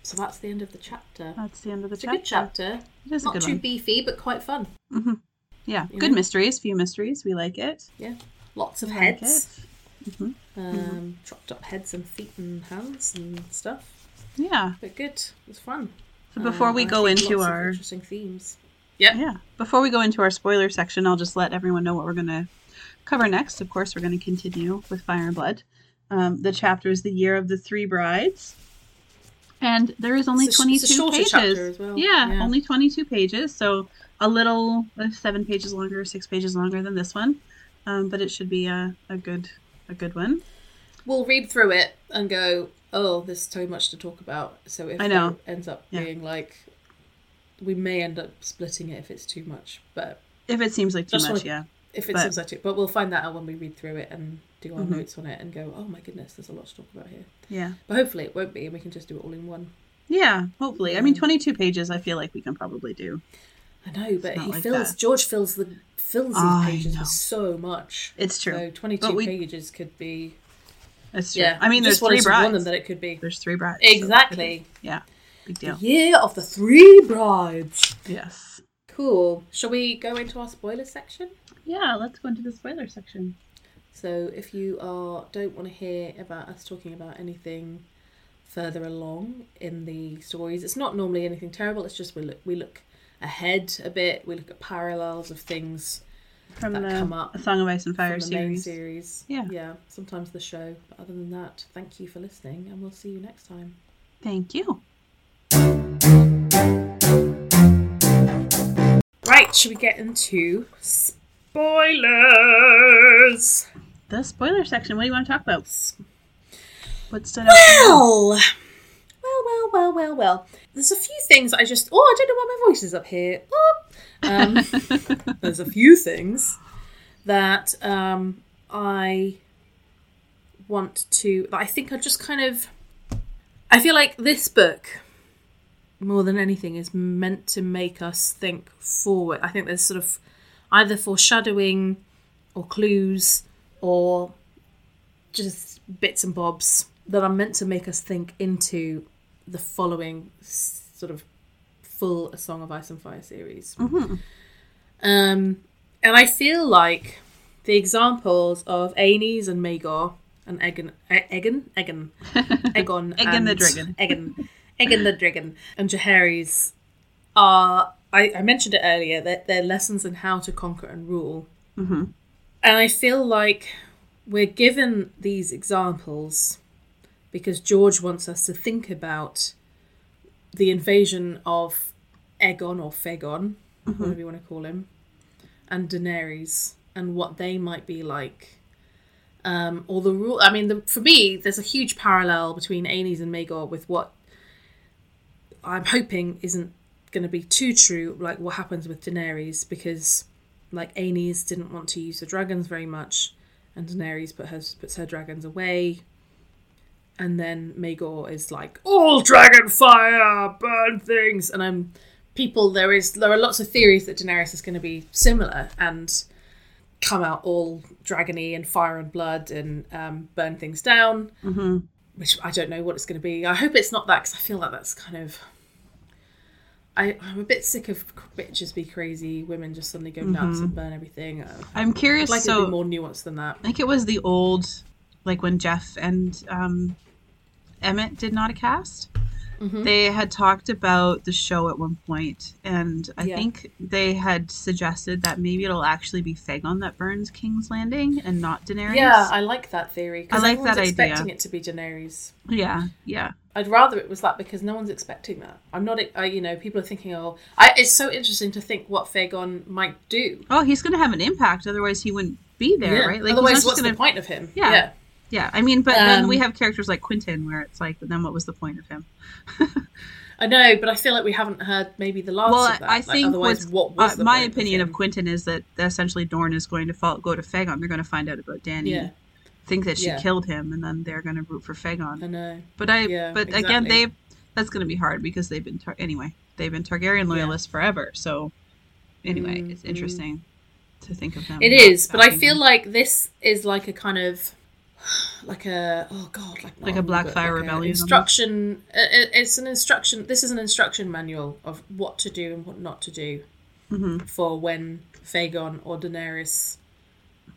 Speaker 1: So that's the end of the chapter.
Speaker 2: That's the end of the chapter.
Speaker 1: It's a good chapter.
Speaker 2: It is a
Speaker 1: Not
Speaker 2: good
Speaker 1: too
Speaker 2: one.
Speaker 1: beefy, but quite fun. Mhm.
Speaker 2: Yeah.
Speaker 1: you
Speaker 2: Good
Speaker 1: know?
Speaker 2: mysteries. Few mysteries. We like it.
Speaker 1: Yeah. Lots of
Speaker 2: We like
Speaker 1: heads.
Speaker 2: it. Mhm.
Speaker 1: Um, chopped up heads and feet and hands and stuff.
Speaker 2: Yeah.
Speaker 1: But good. It's fun.
Speaker 2: So before
Speaker 1: Um,
Speaker 2: we go into
Speaker 1: lots of
Speaker 2: our
Speaker 1: interesting themes. Yeah.
Speaker 2: Yeah. Before we go into our spoiler section, I'll just let everyone know what we're going to cover next. Of course, we're going to continue with Fire and Blood. Um, the chapter is the Year of the Three Brides. And there is only
Speaker 1: It's a
Speaker 2: 22
Speaker 1: it's a
Speaker 2: pages.
Speaker 1: chapter as well.
Speaker 2: Yeah,
Speaker 1: Yeah.
Speaker 2: only 22 pages. So a little, uh, seven pages longer, six pages longer than this one. Um, but it should be a, a good a good one.
Speaker 1: We'll read through it and go, oh, there's so much to talk about. So if
Speaker 2: I know.
Speaker 1: it ends up
Speaker 2: Yeah.
Speaker 1: being like, we may end up splitting it if it's too much. But
Speaker 2: If it seems like too much,
Speaker 1: wanna-
Speaker 2: yeah.
Speaker 1: if it
Speaker 2: But-
Speaker 1: seems like it, but we'll find that out when we read through it and do our
Speaker 2: Mhm.
Speaker 1: notes on it and go, oh my goodness, there's a lot to talk about here.
Speaker 2: Yeah.
Speaker 1: But hopefully it won't be, and we can just do it all in one.
Speaker 2: Yeah, hopefully. I mean, 22 pages I feel like we can probably do.
Speaker 1: I know, but he
Speaker 2: like
Speaker 1: fills
Speaker 2: that.
Speaker 1: George fills the fills these
Speaker 2: I
Speaker 1: pages with so much.
Speaker 2: It's true.
Speaker 1: So twenty
Speaker 2: But
Speaker 1: two
Speaker 2: we-
Speaker 1: pages could be
Speaker 2: It's true.
Speaker 1: yeah.
Speaker 2: I mean, there's three
Speaker 1: to warn them
Speaker 2: brides.
Speaker 1: that it could be
Speaker 2: There's three brides. so be-
Speaker 1: exactly
Speaker 2: yeah, big
Speaker 1: the
Speaker 2: deal.
Speaker 1: year of the three brides.
Speaker 2: Yes.
Speaker 1: Cool. Shall we go into our spoiler section?
Speaker 2: Yeah, let's go into the spoiler section.
Speaker 1: So if you are don't want to hear about us talking about anything further along in the stories, it's not normally anything terrible. It's just we look we look ahead a bit. We look at parallels of things
Speaker 2: From
Speaker 1: That
Speaker 2: the
Speaker 1: come up
Speaker 2: A Song of Ice and Fire
Speaker 1: from the main
Speaker 2: series.
Speaker 1: series.
Speaker 2: Yeah.
Speaker 1: yeah. Sometimes the show. But other than that, thank you for listening, and we'll see you next time.
Speaker 2: Thank you.
Speaker 1: Right, should we get into spoilers?
Speaker 2: The spoiler section. What do you want to talk about? What stood out?
Speaker 1: Well, well, well, well, well, well. There's a few things I just. Oh, I don't know why my voice is up here. Oh. Um, there's a few things that um, I want to. That I think are just kind of. I feel like this book, more than anything, is meant to make us think forward. I think there's sort of either foreshadowing or clues or just bits and bobs that are meant to make us think into the following sort of full A Song of Ice and Fire series.
Speaker 2: Mm-hmm.
Speaker 1: Um, and I feel like the examples of Aenys and Maegor and Egan, Egan, Egan, Egon,
Speaker 2: Egan the Dragon.
Speaker 1: Egan, Egan the Dragon, and Jaehaerys are. I, I mentioned it earlier. That they're lessons in how to conquer and rule.
Speaker 2: Mm-hmm.
Speaker 1: And I feel like we're given these examples because George wants us to think about the invasion of Egon or Fegon, whatever you want to call him, and Daenerys and what they might be like. Um, or the rule. I mean, the, for me, there's a huge parallel between Aenys and Maegor with what I'm hoping isn't going to be too true, like what happens with Daenerys, because like Aenys didn't want to use the dragons very much, and Daenerys put her puts her dragons away. And then Maegor is like, all dragon fire, burn things, and I'm people. There is there are lots of theories that Daenerys is going to be similar and come out all dragony and fire and blood and um, burn things down.
Speaker 2: Mm-hmm.
Speaker 1: Which I don't know what it's going to be. I hope it's not that because I feel like that's kind of. I, I'm a bit sick of bitches be crazy, women just suddenly go nuts and burn everything. Uh,
Speaker 2: I'm
Speaker 1: I'd
Speaker 2: curious.
Speaker 1: like it to
Speaker 2: so
Speaker 1: be more nuanced than that.
Speaker 2: I think it was the old, like when Jeff and um, Emmett did not a cast.
Speaker 1: Mhm.
Speaker 2: They had talked about the show at one point, and I
Speaker 1: Yeah.
Speaker 2: think they had suggested that maybe it'll actually be Fagon that burns King's Landing and not Daenerys.
Speaker 1: Yeah, I like that theory.
Speaker 2: I like that idea.
Speaker 1: expecting it to be Daenerys.
Speaker 2: yeah, yeah.
Speaker 1: I'd rather it was that because no one's expecting that. I'm not, I, you know, people are thinking, oh, I, it's so interesting to think what Fagon might do.
Speaker 2: Oh, he's going to have an impact. Otherwise, he wouldn't be there,
Speaker 1: Yeah.
Speaker 2: right? Like,
Speaker 1: Otherwise, what's
Speaker 2: gonna-
Speaker 1: the point of him?
Speaker 2: Yeah.
Speaker 1: yeah.
Speaker 2: Yeah, I mean, but then
Speaker 1: Um,
Speaker 2: we have characters like Quentyn, where it's like, then what was the point of him?
Speaker 1: I know, but I feel like we haven't heard maybe the last
Speaker 2: well,
Speaker 1: of that.
Speaker 2: I
Speaker 1: Like,
Speaker 2: think
Speaker 1: otherwise, what was
Speaker 2: uh, my opinion of,
Speaker 1: him?
Speaker 2: Quentyn is that essentially Dorne is going to fall, go to Fagon. They're going to find out about Dany,
Speaker 1: Yeah,
Speaker 2: think that she
Speaker 1: Yeah.
Speaker 2: killed him, and then they're going to root for Fagon.
Speaker 1: I know.
Speaker 2: But I,
Speaker 1: Yeah,
Speaker 2: but again, they that's going to be hard because they've been tar- anyway. They've been Targaryen loyalists forever. So anyway,
Speaker 1: Mm,
Speaker 2: it's
Speaker 1: mm.
Speaker 2: interesting to think of them.
Speaker 1: It is, but I feel like this is like a kind of like a oh god, like
Speaker 2: Like a Black
Speaker 1: but
Speaker 2: Fire
Speaker 1: like
Speaker 2: Rebellion
Speaker 1: instruction. uh, it- It's an instruction. This is an instruction manual of what to do and what not to do
Speaker 2: Mhm.
Speaker 1: for when Fagon or Daenerys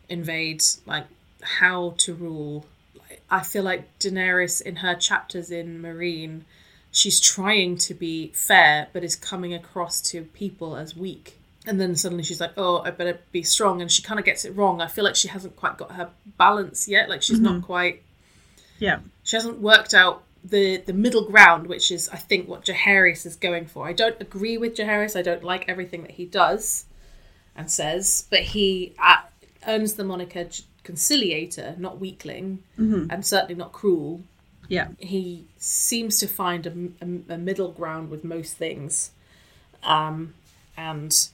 Speaker 1: invades, like how to rule. Like, I feel like Daenerys in her chapters in Meereen, she's trying to be fair, but is coming across to people as weak. And then suddenly she's like, "Oh, I better be strong," and she kind of gets it wrong. I feel like she hasn't quite got her balance yet. Like she's not quite
Speaker 2: yeah,
Speaker 1: she hasn't worked out the the middle ground, which is I think what Jaehaerys is going for. I don't agree with Jaehaerys. I don't like everything that he does and says, but he uh, earns the moniker conciliator, not weakling, and certainly not cruel.
Speaker 2: yeah.
Speaker 1: He seems to find a, a- a middle ground with most things, um, and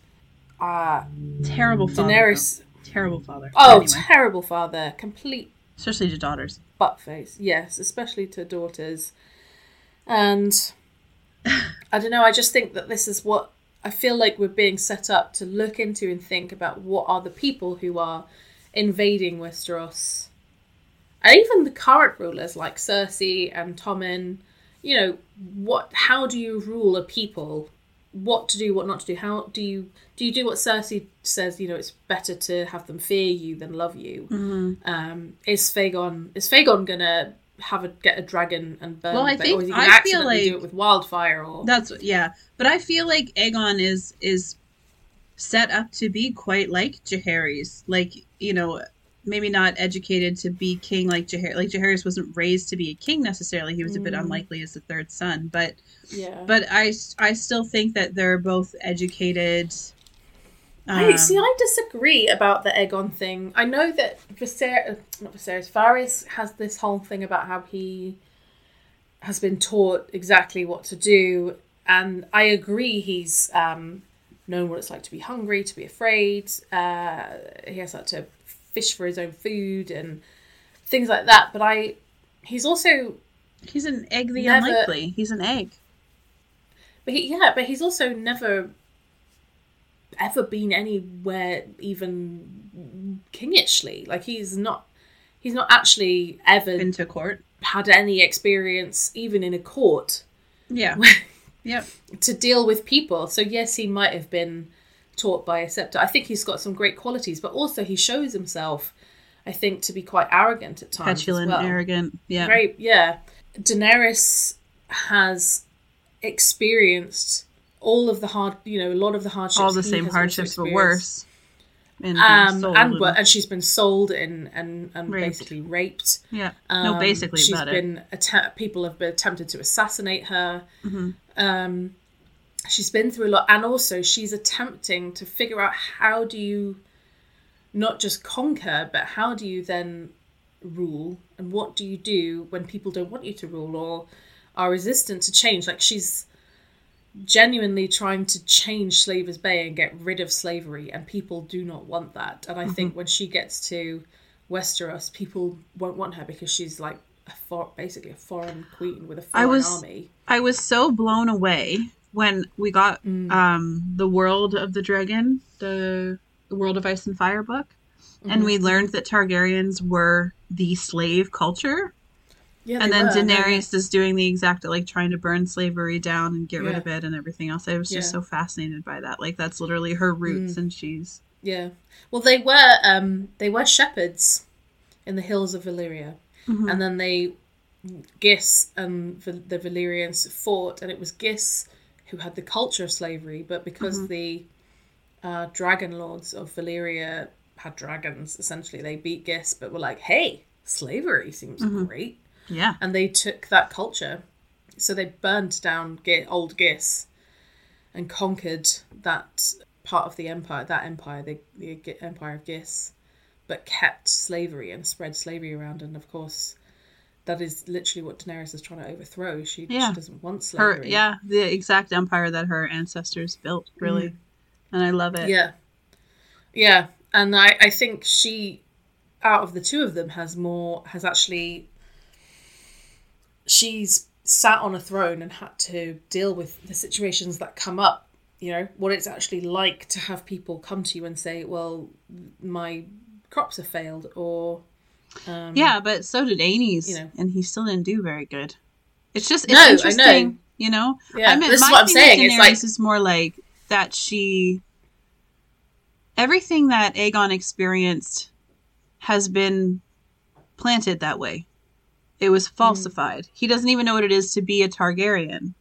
Speaker 1: uh,
Speaker 2: Terrible father.
Speaker 1: Daenerys.
Speaker 2: though. Terrible father.
Speaker 1: Oh,
Speaker 2: Anyway,
Speaker 1: terrible father! Complete
Speaker 2: especially to daughters.
Speaker 1: butt face yes especially to daughters and i don't know i just think that this is what i feel like we're being set up to look into and think about what are the people who are invading westeros and even the current rulers like cersei and tommen you know what how do you rule a people what to do what not to do how do you do you do what cersei says you know it's better to have them fear you than love you um, is Fagon is Fagon gonna have a get a dragon and burn?
Speaker 2: Well, I think-
Speaker 1: or is he
Speaker 2: I feel like-
Speaker 1: do it with wildfire or
Speaker 2: That's yeah, but I feel like Aegon is is set up to be quite like Jaehaerys. Like you know, maybe not educated to be king like Jaehaerys. Like Jaehaerys wasn't raised to be a king necessarily. He was a bit
Speaker 1: Mm.
Speaker 2: unlikely as the third son, but
Speaker 1: yeah.
Speaker 2: but I I still think that they're both educated.
Speaker 1: I
Speaker 2: um,
Speaker 1: see. I disagree about the Aegon thing. I know that Viserys, not Viserys, Varys has this whole thing about how he has been taught exactly what to do, and I agree. He's um, known what it's like to be hungry, to be afraid. Uh, he has had to fish for his own food and things like that. But I, he's also
Speaker 2: He's an egg the
Speaker 1: Never-
Speaker 2: unlikely. He's an egg.
Speaker 1: But he, yeah, but he's also never ever been anywhere even kingishly. Like he's not he's not actually ever
Speaker 2: Been to court.
Speaker 1: had any experience even in a court
Speaker 2: Yeah. yep.
Speaker 1: to deal with people. So yes, he might have been taught by a scepter. I think he's got some great qualities, but also he shows himself, I think, to be quite arrogant at times.
Speaker 2: Petulant,
Speaker 1: well.
Speaker 2: arrogant. Yeah.
Speaker 1: Very yeah. Daenerys has experienced all of the hard, you know, a lot of the hardships.
Speaker 2: All the same hardships, but worse. And,
Speaker 1: Um, and
Speaker 2: and-
Speaker 1: and she's been sold and and and
Speaker 2: Raped.
Speaker 1: basically raped.
Speaker 2: yeah.
Speaker 1: Um,
Speaker 2: no, basically
Speaker 1: she's
Speaker 2: about it.
Speaker 1: been atta- people have been attempted to assassinate her.
Speaker 2: Mm-hmm.
Speaker 1: Um, she's been through a lot, and also she's attempting to figure out how do you not just conquer, but how do you then rule, and what do you do when people don't want you to rule or are resistant to change? Like she's genuinely trying to change Slavers Bay and get rid of slavery, and people do not want that. And I
Speaker 2: Mm-hmm.
Speaker 1: think when she gets to Westeros, people won't want her because she's like a for- basically a foreign queen with a foreign I
Speaker 2: was-
Speaker 1: army.
Speaker 2: I was so blown away when we got
Speaker 1: Mm.
Speaker 2: um, the World of the Dragon, the, the World of Ice and Fire book,
Speaker 1: Mm-hmm.
Speaker 2: and we learned that Targaryens were the slave culture,
Speaker 1: Yeah,
Speaker 2: and then
Speaker 1: were, yeah.
Speaker 2: Daenerys is doing the exact like trying to burn slavery down and get rid of it and everything else. I was just
Speaker 1: Yeah.
Speaker 2: so fascinated by that. Like that's literally her roots,
Speaker 1: Mm.
Speaker 2: and she's
Speaker 1: Yeah. Well, they were um, they were shepherds in the hills of Valyria,
Speaker 2: Mm-hmm.
Speaker 1: and then they Ghis and the Valyrians fought, and it was Ghis who had the culture of slavery, but because
Speaker 2: Mm-hmm.
Speaker 1: the uh, dragon lords of Valyria had dragons, essentially they beat Ghis, but were like, "Hey, slavery seems
Speaker 2: Mm-hmm.
Speaker 1: great,"
Speaker 2: yeah,
Speaker 1: and they took that culture, so they burned down Gi- old Ghis and conquered that part of the empire, that empire, the, the empire of Ghis, but kept slavery and spread slavery around. And of course, that is literally what Daenerys is trying to overthrow. She,
Speaker 2: Yeah.
Speaker 1: she doesn't want
Speaker 2: her
Speaker 1: slavery.
Speaker 2: yeah the exact empire that her ancestors built, really, and I love it.
Speaker 1: Mm. Yeah. Yeah. And I, I think she, out of the two of them, has more, has actually, she's sat on a throne and had to deal with the situations that come up. You know, what it's actually like to have people come to you and say, well, my crops have failed, or. Um,
Speaker 2: Yeah, but so did Aenys,
Speaker 1: You know.
Speaker 2: and he still didn't do very good. It's just it's
Speaker 1: No, I know.
Speaker 2: interesting, you know.
Speaker 1: Yeah,
Speaker 2: I mean,
Speaker 1: this is
Speaker 2: my
Speaker 1: what I'm saying, it's like-
Speaker 2: is more like that she everything that Aegon experienced has been planted that way. It was
Speaker 1: Mm.
Speaker 2: falsified. He doesn't even know what it is to be a Targaryen,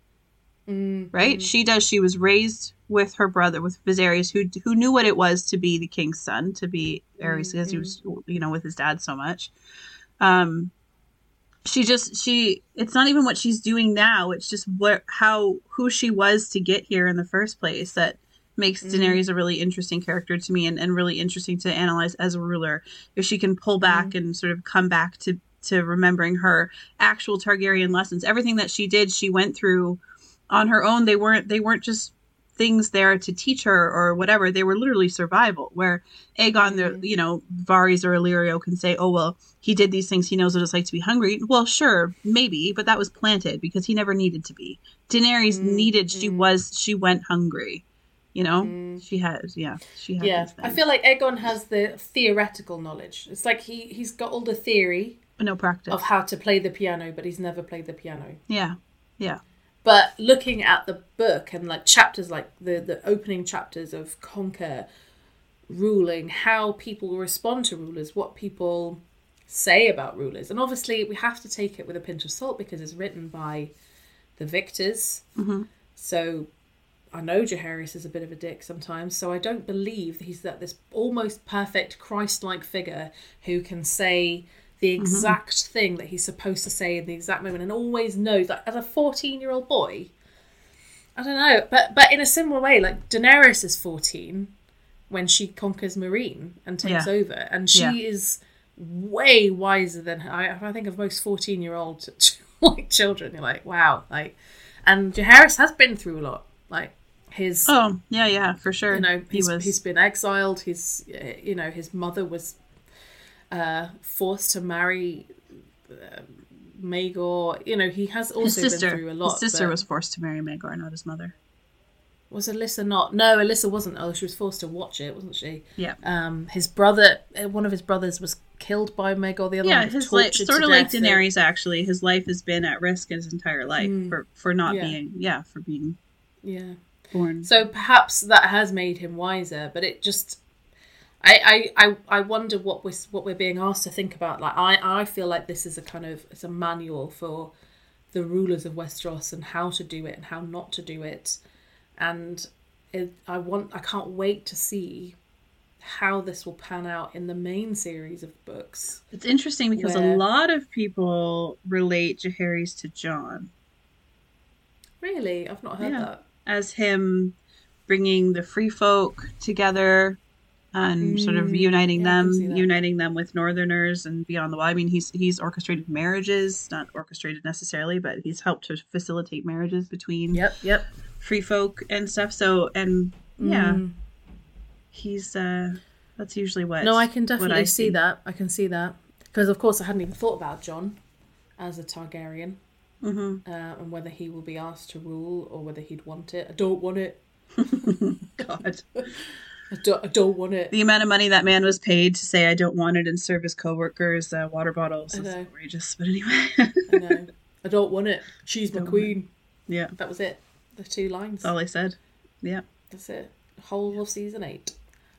Speaker 1: Mm,
Speaker 2: right? She does. She was raised with her brother, with Viserys, who who knew what it was to be the king's son, to be Aerys, because he was, mm-hmm. you know, with his dad so much. Um, she just she. It's not even what she's doing now. It's just what how who she was to get here in the first place that makes mm-hmm. Daenerys a really interesting character to me and, and really interesting to analyze as a ruler. If she can pull back mm-hmm. and sort of come back to to remembering her actual Targaryen lessons, everything that she did, she went through on her own. They weren't they weren't just things there to teach her or whatever. They were literally survival. Where Aegon, the mm-hmm. you know, Varys or Illyrio can say, "Oh well, he did these things. He knows what it's like to be hungry." Well, sure, maybe, but that was planted because he never needed to be. Daenerys mm-hmm. needed. She mm-hmm. was. She went hungry. You know, she has. Yeah, she had.
Speaker 1: Yeah, I feel like Aegon has the theoretical knowledge. It's like he, he's got all the theory but
Speaker 2: no practice.
Speaker 1: of how to play the piano, but he's never played the piano.
Speaker 2: yeah, yeah,
Speaker 1: But looking at the book and like chapters like the the opening chapters of Conquer ruling, how people respond to rulers, what people say about rulers. And obviously we have to take it with a pinch of salt because it's written by the victors.
Speaker 2: Mm-hmm.
Speaker 1: So I know Jaehaerys is a bit of a dick sometimes, so I don't believe he's that this almost perfect Christ-like figure who can say the
Speaker 2: Mm-hmm.
Speaker 1: exact thing that he's supposed to say in the exact moment and always knows. Like as a fourteen-year-old boy, I don't know, but but in a similar way, like Daenerys is fourteen when she conquers Meereen and takes
Speaker 2: Yeah.
Speaker 1: over, and she
Speaker 2: Yeah.
Speaker 1: is way wiser than her. I, I think of most fourteen-year-old like children. You're like, wow, like, and Jaehaerys has been through a lot, like his
Speaker 2: Oh, yeah, yeah, for sure.
Speaker 1: you know
Speaker 2: he was
Speaker 1: he's been exiled his uh, you know his mother was uh forced to marry uh, Maegor you know he has
Speaker 2: his
Speaker 1: also been through a lot
Speaker 2: his sister was forced to marry Maegor, not his mother.
Speaker 1: was Alyssa not no Alyssa wasn't oh she was forced to watch it wasn't she
Speaker 2: Yeah.
Speaker 1: um his brother uh, one of his brothers was killed by Maegor the other
Speaker 2: yeah, his life sort of like
Speaker 1: death, and-
Speaker 2: Daenerys. Actually, his life has been at risk his entire life
Speaker 1: Mm.
Speaker 2: for for not
Speaker 1: Yeah.
Speaker 2: being yeah for being
Speaker 1: Yeah.
Speaker 2: born.
Speaker 1: So perhaps that has made him wiser, but it just. I, I, I, I wonder what we're what we're being asked to think about. Like I, I feel like this is a kind of it's a manual for the rulers of Westeros and how to do it and how not to do it, and it, I want I can't wait to see how this will pan out in the main series of books.
Speaker 2: It's interesting because
Speaker 1: Where-
Speaker 2: a lot of people relate Jaehaerys to Jon
Speaker 1: Really, I've not heard
Speaker 2: Yeah.
Speaker 1: that.
Speaker 2: as him bringing the free folk together and sort of
Speaker 1: Mm,
Speaker 2: uniting
Speaker 1: yeah,
Speaker 2: them, uniting them with Northerners and beyond the wall. I mean, he's he's orchestrated marriages, not orchestrated necessarily, but he's helped to facilitate marriages between
Speaker 1: Yep, yep.
Speaker 2: free folk and stuff. So, and yeah,
Speaker 1: Mm.
Speaker 2: he's uh that's usually what.
Speaker 1: No, I can definitely
Speaker 2: I
Speaker 1: see that. I can see that because, of course, I hadn't even thought about Jon as a Targaryen
Speaker 2: hmm
Speaker 1: uh, and whether he will be asked to rule or whether he'd want it. I don't want it.
Speaker 2: God,
Speaker 1: I don't, I don't want it.
Speaker 2: the amount of money that man was paid to say I don't want it and serve his coworkers uh, water bottles is outrageous. But anyway,
Speaker 1: I know. I don't want it. She's my queen.
Speaker 2: yeah,
Speaker 1: That was it. The two lines.
Speaker 2: that's all I said. Yeah.
Speaker 1: That's it. Whole of season eight.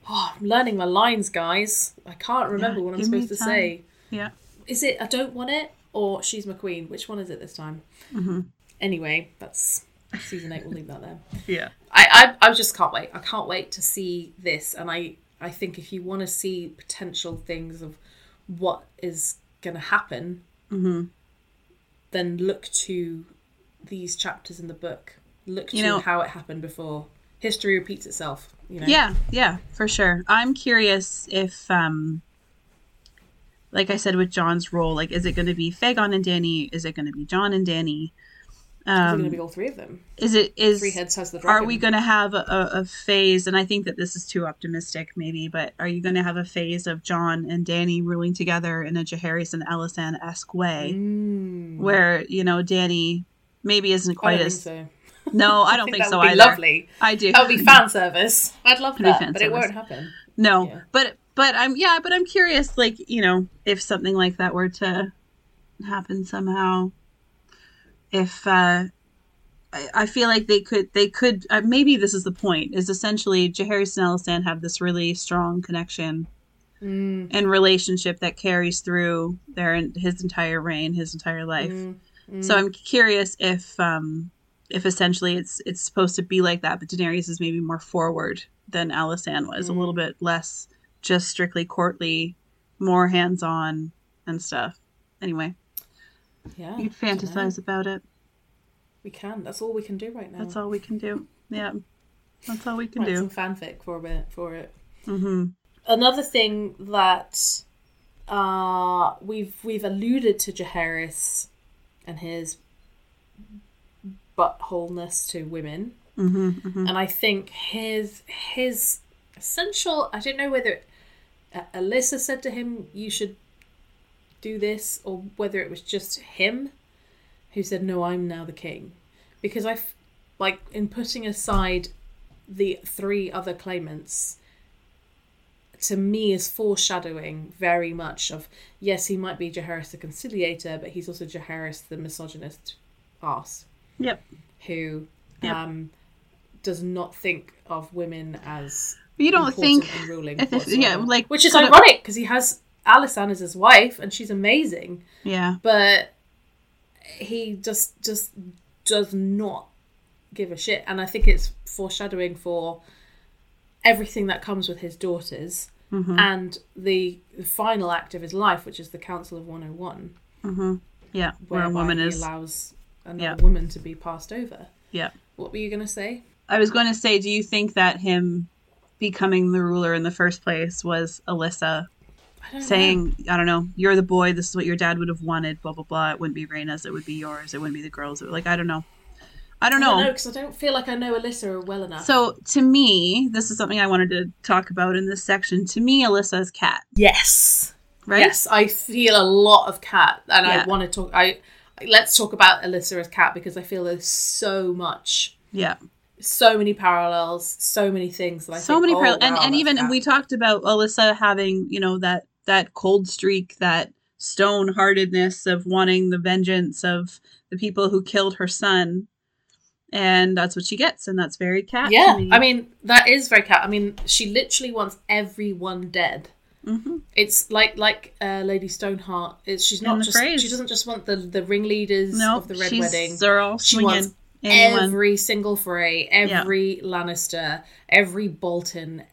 Speaker 1: Oh, I'm learning my lines, guys. I can't remember
Speaker 2: Yeah,
Speaker 1: what I'm supposed to
Speaker 2: time.
Speaker 1: say.
Speaker 2: Yeah.
Speaker 1: Is it I don't want it or she's my queen? Which one is it this time?
Speaker 2: hmm
Speaker 1: Anyway, that's season eight. We'll leave that there.
Speaker 2: Yeah.
Speaker 1: I, I I just can't wait. I can't wait to see this, and I I think if you want to see potential things of what is going to happen,
Speaker 2: hmm
Speaker 1: then look to these chapters in the book. Look to
Speaker 2: You know-
Speaker 1: how it happened before. History repeats itself. You know.
Speaker 2: Yeah, yeah, for sure. I'm curious if, um, like I said with Jon's role, like, is it going to be Fagon and Dany? Is it going to be John and Dany?
Speaker 1: Is it going to
Speaker 2: Um,
Speaker 1: be all three of them?
Speaker 2: is it is
Speaker 1: Three heads has the dragon.
Speaker 2: are we going to have a, a phase? And I think that this is too optimistic, maybe. But are you going to have a phase of Jon and Dany ruling together in a Jaehaerys and Alysanne esque way,
Speaker 1: Mm.
Speaker 2: where you know Dany maybe isn't quite as
Speaker 1: so.
Speaker 2: no, I don't think,
Speaker 1: that
Speaker 2: so
Speaker 1: would be
Speaker 2: either.
Speaker 1: lovely.
Speaker 2: I do.
Speaker 1: That would be fan service. I'd love that,
Speaker 2: fan
Speaker 1: but it
Speaker 2: service.
Speaker 1: won't happen.
Speaker 2: No,
Speaker 1: Yeah.
Speaker 2: but but I'm yeah, but I'm curious, like you know, if something like that were to happen somehow, if uh, I, I feel like they could they could uh, maybe this is the point is essentially Jaehaerys and Alysanne have this really strong connection
Speaker 1: Mm,
Speaker 2: and relationship that carries through their his entire reign, his entire life.
Speaker 1: mm, mm.
Speaker 2: So I'm curious if um if essentially it's it's supposed to be like that, but Daenerys is maybe more forward than Alysanne was, a
Speaker 1: Mm.
Speaker 2: little bit less just strictly courtly, more hands on and stuff. Anyway,
Speaker 1: yeah,
Speaker 2: you can
Speaker 1: I dunno.
Speaker 2: fantasize about it.
Speaker 1: We can. That's all we can do right now.
Speaker 2: That's all we can do. Yeah, that's all we can
Speaker 1: Write
Speaker 2: do.
Speaker 1: some fanfic for a bit for it.
Speaker 2: hmm
Speaker 1: Another thing that uh, we've we've alluded to Jaehaerys and his buttholeness to women,
Speaker 2: hmm hmm
Speaker 1: and I think his his essential. I don't know whether uh, Alyssa said to him, "You should do this," or whether it was just him who said, "No, I'm now the king," because I f- like in putting aside the three other claimants. To me, is foreshadowing very much of yes, he might be Jaehaerys the conciliator, but he's also Jaehaerys the misogynist ass
Speaker 2: Yep.
Speaker 1: who
Speaker 2: Yep.
Speaker 1: um, does not think of women as
Speaker 2: you don't think
Speaker 1: ruling
Speaker 2: yeah, like,
Speaker 1: which is ironic because he has Alysanne is his wife and she's amazing,
Speaker 2: Yeah.
Speaker 1: but he just just does not give a shit, and I think it's foreshadowing for everything that comes with his daughters
Speaker 2: hmm
Speaker 1: and the, the final act of his life, which is the Council of 101,
Speaker 2: hmm Yeah. Where a woman
Speaker 1: he
Speaker 2: is.
Speaker 1: allows another
Speaker 2: Yeah.
Speaker 1: woman to be passed over.
Speaker 2: Yeah.
Speaker 1: What were you going to say?
Speaker 2: I was going to say, do you think that him becoming the ruler in the first place was Alyssa
Speaker 1: I don't know.
Speaker 2: saying, I don't know, you're the boy, this is what your dad would have wanted, blah, blah, blah. It wouldn't be Rhaena's, it would be yours, it wouldn't be the girls. Like, I don't know. I don't know.
Speaker 1: because I don't feel like I know Alyssa well enough.
Speaker 2: So, to me, this is something I wanted to talk about in this section. To me, Alyssa is Cat,
Speaker 1: yes,
Speaker 2: right?
Speaker 1: yes, I feel a lot of Cat, and
Speaker 2: Yeah.
Speaker 1: I want to talk. I let's talk about Alyssa as Cat because I feel there's so much,
Speaker 2: Yeah.
Speaker 1: so many parallels, so many things that I
Speaker 2: so
Speaker 1: think,
Speaker 2: many
Speaker 1: oh,
Speaker 2: parallels. and,
Speaker 1: wow,
Speaker 2: and even, and
Speaker 1: Cat.
Speaker 2: we talked about Alyssa having, you know, that that cold streak, that stone heartedness of wanting the vengeance of the people who killed her son. And that's what she gets, and that's very Cat.
Speaker 1: Yeah,
Speaker 2: me.
Speaker 1: I mean that is very Cat. I mean, she literally wants everyone dead.
Speaker 2: Mhm.
Speaker 1: It's like like uh, Lady Stoneheart. It's, she's not just
Speaker 2: phrase.
Speaker 1: she doesn't just want the the ringleaders
Speaker 2: no,
Speaker 1: of the Red
Speaker 2: she's,
Speaker 1: Wedding.
Speaker 2: They're all
Speaker 1: She wants
Speaker 2: Anyone.
Speaker 1: Every single Frey, every Lannister, every Bolton,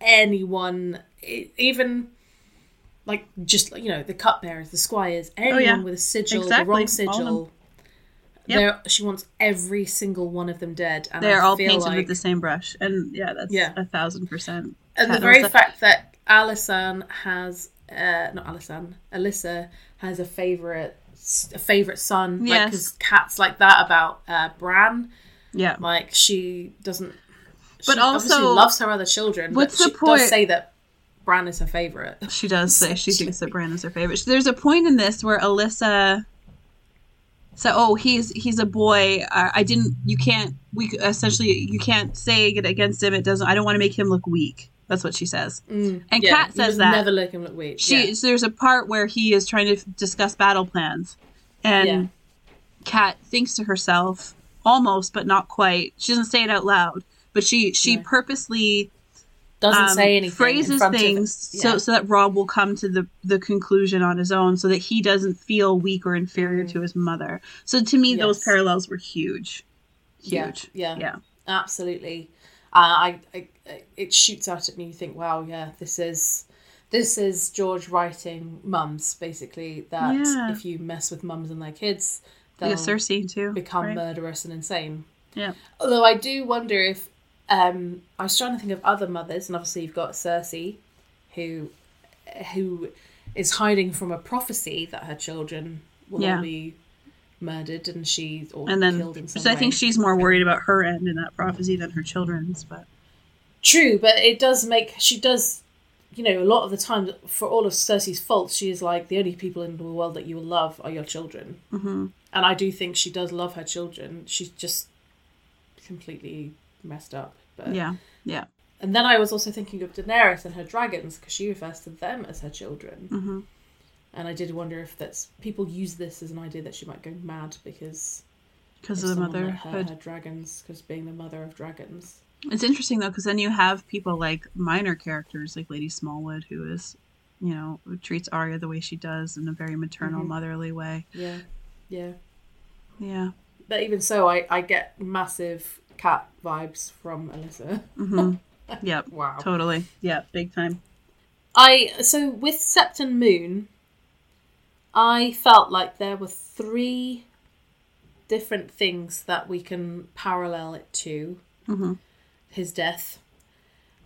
Speaker 1: anyone, even like just you know the cupbearers, the squires, anyone
Speaker 2: Oh, yeah.
Speaker 1: with a sigil,
Speaker 2: Exactly,
Speaker 1: the wrong
Speaker 2: all of them.
Speaker 1: sigil.
Speaker 2: Yep.
Speaker 1: She wants every single one of them dead, and
Speaker 2: They're
Speaker 1: I
Speaker 2: all painted
Speaker 1: like,
Speaker 2: with the same brush, and yeah, that's
Speaker 1: Yeah.
Speaker 2: a thousand percent.
Speaker 1: And the very fact that Alysanne has, uh, not Alysanne, Alyssa has a favorite, a favorite son. Like,
Speaker 2: Yes.
Speaker 1: because Cat's like that about uh, Bran.
Speaker 2: Yeah,
Speaker 1: Like she doesn't.
Speaker 2: But
Speaker 1: she obviously
Speaker 2: also-
Speaker 1: loves her other children.
Speaker 2: what's
Speaker 1: but
Speaker 2: the
Speaker 1: she
Speaker 2: point-
Speaker 1: Does say that Bran is her favorite.
Speaker 2: she does say she thinks that Bran is her favorite. There's a point in this where Alyssa. So, oh, he's he's a boy. I, I didn't. You can't. We essentially you can't say it against him. It doesn't. I don't want to make him look weak. That's what she says. Mm, and
Speaker 1: Yeah, Cat
Speaker 2: says that.
Speaker 1: Never look him look weak.
Speaker 2: she
Speaker 1: yeah.
Speaker 2: so there's a part where he is trying to discuss battle plans and
Speaker 1: Yeah.
Speaker 2: Cat thinks to herself almost but not quite she doesn't say it out loud but she she purposely
Speaker 1: doesn't
Speaker 2: um,
Speaker 1: say anything.
Speaker 2: phrases things
Speaker 1: yeah.
Speaker 2: so so that Robb will come to the the conclusion on his own so that he doesn't feel weak or inferior to his mother so to me those
Speaker 1: Mm.
Speaker 2: Parallels were huge
Speaker 1: Yeah,
Speaker 2: huge
Speaker 1: yeah.
Speaker 2: yeah
Speaker 1: absolutely. Uh, I, I, I, it shoots out at me. You think, wow, yeah, this is, this is George writing mums basically. That
Speaker 2: Yeah.
Speaker 1: if you mess with mums and their kids, they'll
Speaker 2: a cersei too
Speaker 1: become
Speaker 2: right?
Speaker 1: murderous and insane.
Speaker 2: yeah
Speaker 1: Although I do wonder if um, I was trying to think of other mothers, and obviously you've got Cersei, who who is hiding from a prophecy that her children will
Speaker 2: Yeah.
Speaker 1: be murdered and she or
Speaker 2: and then
Speaker 1: killed in some
Speaker 2: so i think she's more worried about her end in that prophecy than her children's but
Speaker 1: True, but it does make she does. You know, a lot of the time, for all of Cersei's faults, she is like the only people in the world that you will love are your children,
Speaker 2: hmm
Speaker 1: and I do think she does love her children. She's just completely messed up. But
Speaker 2: yeah yeah
Speaker 1: And then I was also thinking of Daenerys and her dragons because she refers to them as her children.
Speaker 2: hmm
Speaker 1: And I did wonder if that's people use this as an idea that she might go mad because
Speaker 2: because
Speaker 1: of
Speaker 2: the
Speaker 1: let her,
Speaker 2: motherhood.
Speaker 1: her dragons, because being the mother of dragons.
Speaker 2: It's interesting though, because then you have people like minor characters like Lady Smallwood, who is, you know, who treats Arya the way she does in a very maternal,
Speaker 1: Mhm.
Speaker 2: motherly way.
Speaker 1: Yeah, yeah.
Speaker 2: Yeah.
Speaker 1: But even so, I I get massive Cat vibes from Alyssa.
Speaker 2: hmm yep.
Speaker 1: Wow.
Speaker 2: Totally. Yeah. Big time.
Speaker 1: I so with Septon Moon, I felt like there were three different things that we can parallel it to
Speaker 2: hmm
Speaker 1: his death.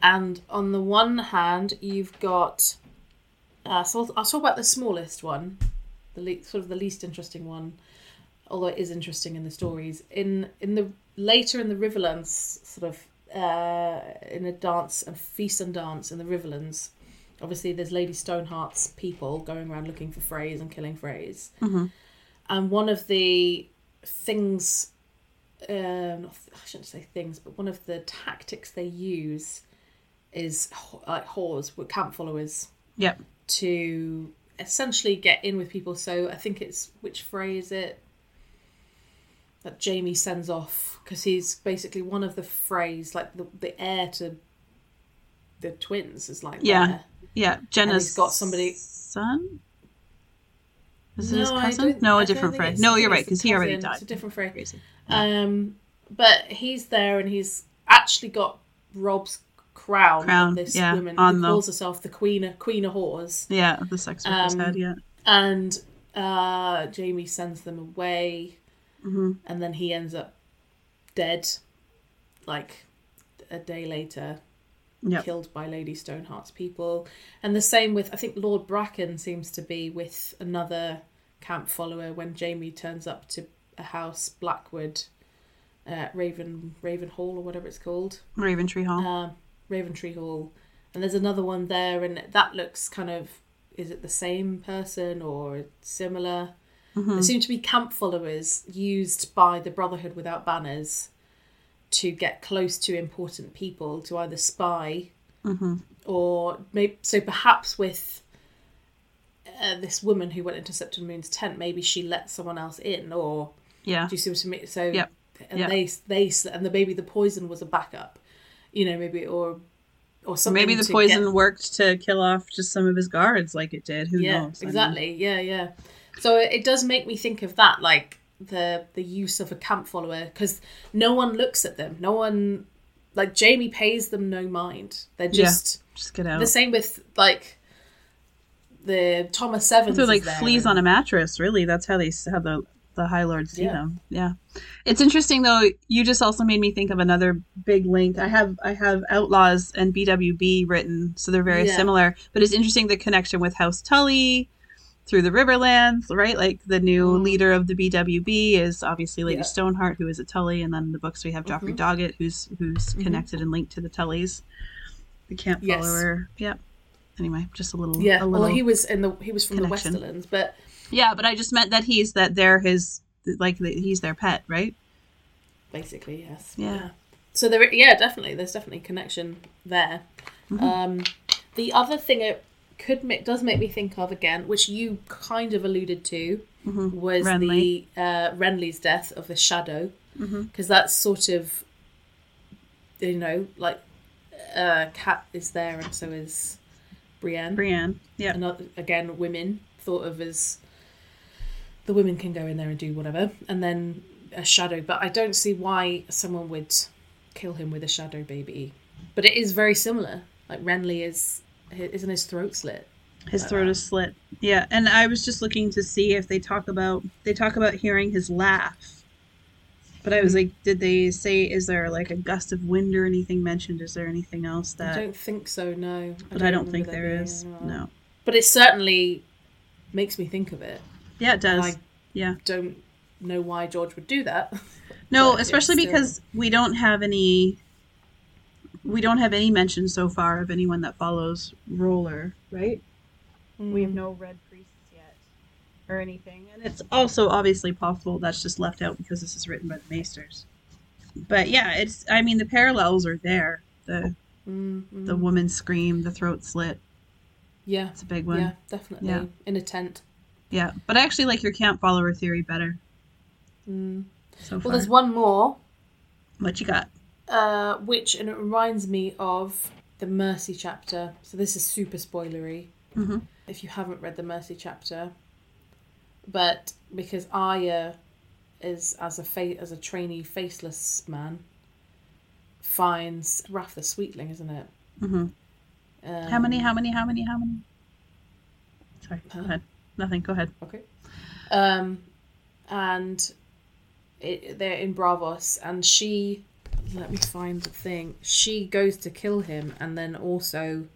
Speaker 1: And on the one hand, you've got. Uh, so I'll, I'll talk about the smallest one, the le- sort of the least interesting one, although it is interesting in the stories. In in the later in the Riverlands, sort of uh, in a dance, and feast and dance in the Riverlands. Obviously, there's Lady Stoneheart's people going around looking for Freys and killing Freys.
Speaker 2: hmm
Speaker 1: And one of the things, um, I shouldn't say things, but one of the tactics they use is ho- like whores, with camp followers,
Speaker 2: Yep.
Speaker 1: to essentially get in with people. So I think it's which Frey is it that Jaime sends off because he's basically one of the Freys, like the, the heir to the twins, is like
Speaker 2: Yeah.
Speaker 1: there.
Speaker 2: Yeah.
Speaker 1: Genna's got somebody-
Speaker 2: son. Is it his
Speaker 1: No, I
Speaker 2: cousin? No,
Speaker 1: I
Speaker 2: a different friend. No, you're right because he already died.
Speaker 1: It's a different Frey.
Speaker 2: Crazy.
Speaker 1: Um, but he's there and he's actually got Robb's crown.
Speaker 2: Crown,
Speaker 1: this
Speaker 2: yeah,
Speaker 1: woman who
Speaker 2: the-
Speaker 1: calls herself the Queen of Queen of Whores.
Speaker 2: Yeah, the sex worker's
Speaker 1: Um,
Speaker 2: head. Yeah.
Speaker 1: And uh, Jaime sends them away,
Speaker 2: hmm
Speaker 1: and then he ends up dead, like a day later,
Speaker 2: Yep.
Speaker 1: killed by Lady Stoneheart's people. And the same with I think Lord Bracken seems to be with another camp follower when Jaime turns up to a house Blackwood, uh, Raven Raven Hall or whatever it's called.
Speaker 2: Raventree Hall.
Speaker 1: Raventree Hall, and there's another one there, and that looks kind of is it the same person or similar?
Speaker 2: Mhm.
Speaker 1: There seem to be camp followers used by the Brotherhood without banners to get close to important people to either spy
Speaker 2: hmm
Speaker 1: or maybe so perhaps with uh, this woman who went into Septon Moon's tent, maybe she let someone else in, or
Speaker 2: Yeah.
Speaker 1: do you see what I mean? So
Speaker 2: Yep.
Speaker 1: and
Speaker 2: Yep.
Speaker 1: they they and the maybe the poison was a backup, you know, maybe or or something.
Speaker 2: Maybe the poison
Speaker 1: get-
Speaker 2: worked to kill off just some of his guards, like it did. Who
Speaker 1: yeah,
Speaker 2: knows? I mean,
Speaker 1: exactly. Yeah, yeah. So it, does make me think of that, like the the use of a camp follower, because no one looks at them. No one, like Jaime pays them no mind. They're
Speaker 2: Yeah.
Speaker 1: just
Speaker 2: just get out.
Speaker 1: the same with like the Thomas Evans.
Speaker 2: They're like fleas
Speaker 1: and-
Speaker 2: on a mattress. Really, that's how they how the the High Lords see
Speaker 1: Yeah.
Speaker 2: them. Yeah, it's interesting though. You just also made me think of another big link. I have I have Outlaws and BWB written, so they're very
Speaker 1: Yeah.
Speaker 2: similar. But it's interesting the connection with House Tully through the Riverlands, right? Like the new
Speaker 1: Mm.
Speaker 2: leader of the BWB is obviously Lady
Speaker 1: Yeah.
Speaker 2: Stoneheart, who is a Tully, and then in the books we have Joffrey
Speaker 1: Mhm.
Speaker 2: Doggett, who's who's
Speaker 1: Mhm.
Speaker 2: connected and linked to the Tullys. The camp
Speaker 1: Yes.
Speaker 2: follower. Yep. Anyway, just a little.
Speaker 1: Yeah,
Speaker 2: a little...
Speaker 1: well, he was in the he was from
Speaker 2: connection.
Speaker 1: the Westerlands, but
Speaker 2: Yeah, but I just meant that he's that they're his like he's their pet, right?
Speaker 1: basically yes.
Speaker 2: Yeah.
Speaker 1: So there, yeah, definitely, there's definitely connection there.
Speaker 2: Mhm.
Speaker 1: Um, the other thing could make does make me think of again, which you kind of alluded to,
Speaker 2: Mhm.
Speaker 1: was
Speaker 2: Renly.
Speaker 1: the uh, Renly's death of the Shadow, because that's sort of, you know, like uh, Cat is there, and so is Brienne.
Speaker 2: Brienne. Yeah.
Speaker 1: Another, again, women thought of as the women can go in there and do whatever, and then a shadow. But I don't see why someone would kill him with a shadow baby. But it is very similar. Like Renly is, isn't his throat slit?
Speaker 2: His throat is slit. Yeah, and I was just looking to see if they talk about they talk about hearing his laugh. But I was hmm. like, did they say is there like a gust of wind or anything mentioned? Is there anything else that I
Speaker 1: don't think so. No,
Speaker 2: but I don't think
Speaker 1: there
Speaker 2: is. No.
Speaker 1: But it certainly makes me think of it.
Speaker 2: Yeah, it does.
Speaker 1: I
Speaker 2: yeah.
Speaker 1: don't know why George would do that.
Speaker 2: No, especially
Speaker 1: still-
Speaker 2: because we don't have any. We don't have any mention so far of anyone that follows R'hllor, right? We have no red priests yet, or anything, and it's also obviously possible that's just left out because this is written by the Maesters. But yeah, it's. I mean, the parallels are there. The
Speaker 1: Mm, mm.
Speaker 2: the woman scream, the throat slit.
Speaker 1: yeah,
Speaker 2: It's a big one.
Speaker 1: yeah, definitely. Yeah. in a tent. Yeah.
Speaker 2: But I actually like your camp follower theory better
Speaker 1: Mm.
Speaker 2: so
Speaker 1: Well, there's one more,
Speaker 2: What you got?
Speaker 1: Uh, which and it reminds me of the Mercy chapter. So this is super spoilery
Speaker 2: hmm
Speaker 1: if you haven't read the Mercy chapter, but because Arya is as a fa- as a trainee faceless man finds Raff the Sweetling, isn't it?
Speaker 2: hmm
Speaker 1: Um,
Speaker 2: How many? How many? How many? How many? Sorry. Go ahead. Nothing. Go ahead.
Speaker 1: Okay. Um, and it, they're in Braavos, and she. Let me find the thing. She goes to kill him, and then also,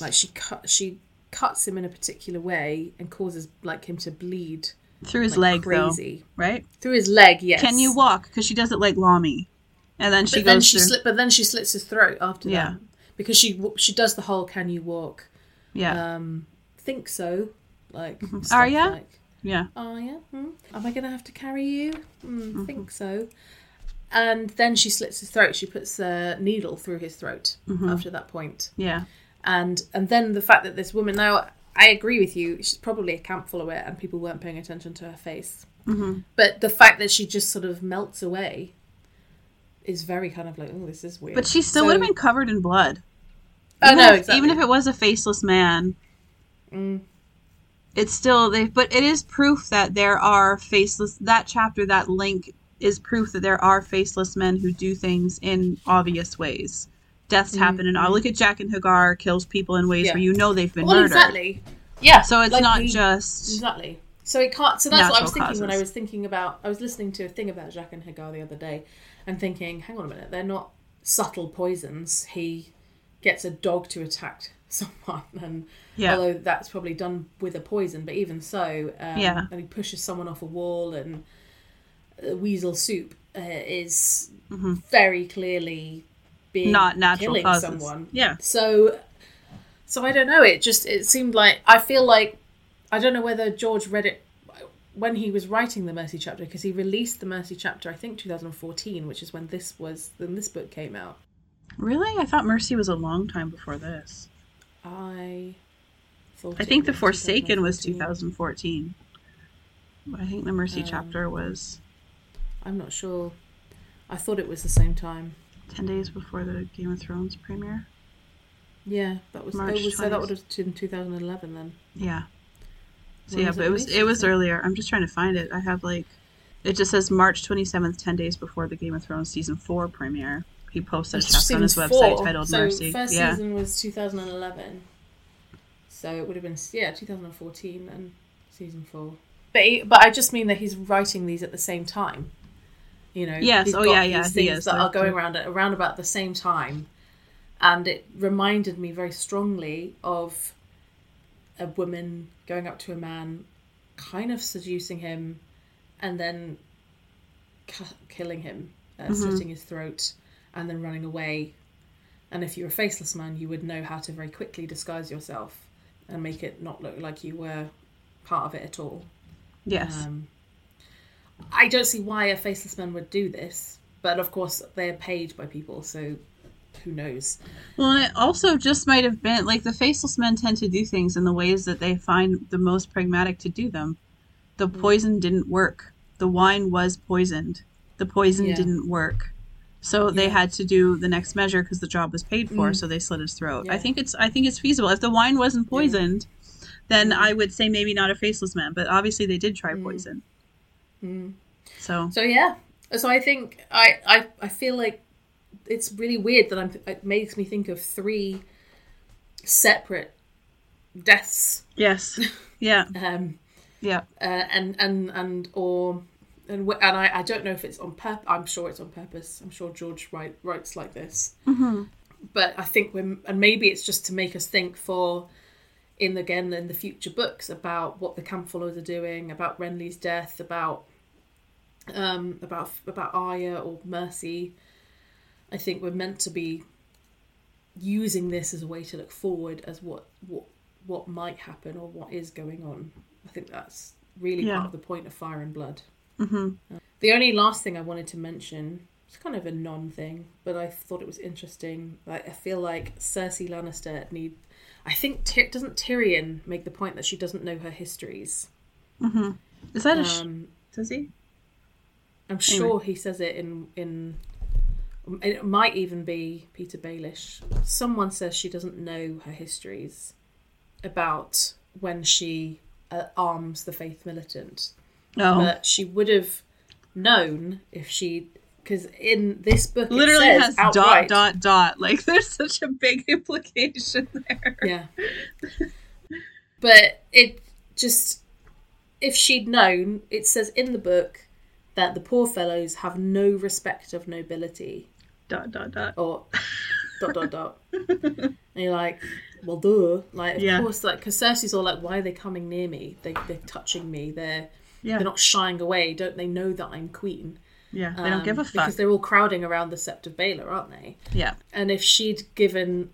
Speaker 1: like she cut, she cuts him in a particular way and causes like him to bleed
Speaker 2: Through his
Speaker 1: like
Speaker 2: leg, though,
Speaker 1: crazy
Speaker 2: right?
Speaker 1: through his leg. Yes.
Speaker 2: Can you walk? Because she does it like Lommy, and then she
Speaker 1: But then
Speaker 2: goes
Speaker 1: she
Speaker 2: through.
Speaker 1: slit. But then she slits his throat after
Speaker 2: Yeah.
Speaker 1: that because she she does the whole "Can you walk?"
Speaker 2: yeah,
Speaker 1: Um, think so. Like stuff
Speaker 2: Arya?
Speaker 1: like-
Speaker 2: yeah.
Speaker 1: Oh yeah. Hmm. Am I going to have to carry you? Hmm,
Speaker 2: Mm-hmm.
Speaker 1: Think so. And then she slits his throat. She puts a needle through his throat
Speaker 2: Mm-hmm.
Speaker 1: after that point.
Speaker 2: Yeah.
Speaker 1: And and then the fact that this woman now, I agree with you. She's probably a camp follower, and people weren't paying attention to her face.
Speaker 2: hmm
Speaker 1: But the fact that she just sort of melts away is very kind of like, oh, this is weird.
Speaker 2: But she still
Speaker 1: So-
Speaker 2: would have been covered in blood.
Speaker 1: Oh
Speaker 2: Even
Speaker 1: no,
Speaker 2: if,
Speaker 1: exactly.
Speaker 2: Even if it was a faceless man,
Speaker 1: Mm.
Speaker 2: it's still they. But it is proof that there are faceless. That chapter, that link, is proof that there are faceless men who do things in obvious ways. Deaths happen, and all look at Jaqen H'ghar kills people in ways
Speaker 1: Mm-hmm. Yeah.
Speaker 2: where you know they've been
Speaker 1: well,
Speaker 2: murdered.
Speaker 1: exactly. Yeah.
Speaker 2: So it's
Speaker 1: like
Speaker 2: not
Speaker 1: he-
Speaker 2: just
Speaker 1: Exactly. So it can't. So that's what I was
Speaker 2: Natural
Speaker 1: thinking when I was thinking about. I was listening to a thing about Jaqen H'ghar the other day, and thinking, hang on a minute, they're not subtle poisons. He gets a dog to attack someone, and
Speaker 2: yeah,
Speaker 1: although that's probably done with a poison, but even so, um,
Speaker 2: Yeah.
Speaker 1: and he pushes someone off a wall, and weasel soup uh, is
Speaker 2: Mhm.
Speaker 1: very clearly being
Speaker 2: not natural
Speaker 1: killing
Speaker 2: causes.
Speaker 1: someone.
Speaker 2: Yeah,
Speaker 1: So, so I don't know. It just it seemed like I feel like I don't know whether George read it when he was writing the Mercy chapter because he released the Mercy chapter I think 2014, which is when this was when this book came out.
Speaker 2: really. I thought Mercy was a long time before this.
Speaker 1: I thought
Speaker 2: I think The Forsaken was
Speaker 1: 2014.
Speaker 2: 2014. I think the Mercy
Speaker 1: Um,
Speaker 2: chapter was
Speaker 1: I'm not sure. I thought it was the same time.
Speaker 2: 10 days before the Game of Thrones premiere.
Speaker 1: Yeah, that was.
Speaker 2: March
Speaker 1: oh, was so that would have been 2011 then.
Speaker 2: Yeah. So
Speaker 1: When
Speaker 2: yeah, but
Speaker 1: it
Speaker 2: was it was earlier. I'm just trying to find it. I have like it just says March 27th, 10 days before the Game of Thrones season 4 premiere. He posted a chapter on his
Speaker 1: Season
Speaker 2: website
Speaker 1: four.
Speaker 2: titled
Speaker 1: so
Speaker 2: Mercy.
Speaker 1: First
Speaker 2: Yeah.
Speaker 1: season was 2011. So it would have been yeah 2014 and season four. But he, but I just mean that he's writing these at the same time. You know.
Speaker 2: Yes, oh, yeah, yeah,
Speaker 1: these things
Speaker 2: is.
Speaker 1: that
Speaker 2: They're-
Speaker 1: going around at around about the same time, and it reminded me very strongly of a woman going up to a man, kind of seducing him, and then cu- killing him, uh,
Speaker 2: Mm-hmm.
Speaker 1: slitting his throat, and then running away. And if you're a faceless man, you would know how to very quickly disguise yourself and make it not look like you were part of it at all.
Speaker 2: Yes.
Speaker 1: Um, I don't see why a faceless man would do this, but of course they're paid by people, so who knows?
Speaker 2: Well, it also just might have been like the faceless men tend to do things in the ways that they find the most pragmatic to do them. The
Speaker 1: Mm.
Speaker 2: poison didn't work. The wine was poisoned. The poison
Speaker 1: Yeah.
Speaker 2: didn't work. So they
Speaker 1: Yeah.
Speaker 2: had to do the next measure because the job was paid for.
Speaker 1: Mm.
Speaker 2: So they slit his throat. I think it's I think it's feasible. If the wine wasn't poisoned, then. I would say maybe not a faceless man. But obviously they did try
Speaker 1: Mm.
Speaker 2: poison.
Speaker 1: Mm.
Speaker 2: So
Speaker 1: So yeah, so I think I I, I feel like it's really weird that I'm. It makes me think of three separate deaths,
Speaker 2: yes, yeah,
Speaker 1: um,
Speaker 2: yeah,
Speaker 1: uh, and and and or. And, and I, I don't know if it's on purpose. I'm sure it's on purpose. I'm sure George write, writes like this.
Speaker 2: hmm
Speaker 1: but I think when and maybe it's just to make us think for in again in the future books about what the camp followers are doing, about Renly's death, about um about about Arya or Mercy. I think we're meant to be using this as a way to look forward as what what what might happen or what is going on. I think that's really
Speaker 2: Yeah.
Speaker 1: part of the point of Fire and Blood.
Speaker 2: hmm
Speaker 1: The only last thing I wanted to mention, it's kind of a non thing, but I thought it was interesting. Like I feel like Cersei Lannister need. I think doesn't Tyrion make the point that she doesn't know her histories.
Speaker 2: hmm Is that a sh-
Speaker 1: Um,
Speaker 2: does he?
Speaker 1: I'm sure he says it in in. It might even be Petyr Baelish. Someone says she doesn't know her histories about when she uh, arms the Faith Militant.
Speaker 2: No.
Speaker 1: but she would have known if she because in this book it
Speaker 2: literally
Speaker 1: says
Speaker 2: has
Speaker 1: outright,
Speaker 2: dot dot dot like there's such a big implication there
Speaker 1: yeah but it just if she'd known it says in the book that the poor fellows have no respect of nobility.
Speaker 2: Dot dot dot.
Speaker 1: Or dot dot dot. And you're like well duh. Like of
Speaker 2: Yeah.
Speaker 1: course like because Cersei's all like why are they coming near me? They, they're touching me. They're
Speaker 2: yeah.
Speaker 1: they're not shying away. Don't they know that I'm queen?
Speaker 2: Yeah they don't
Speaker 1: Um,
Speaker 2: give a fuck.
Speaker 1: because they're all crowding around the Sept of Baelor, aren't they?
Speaker 2: yeah.
Speaker 1: And if she'd given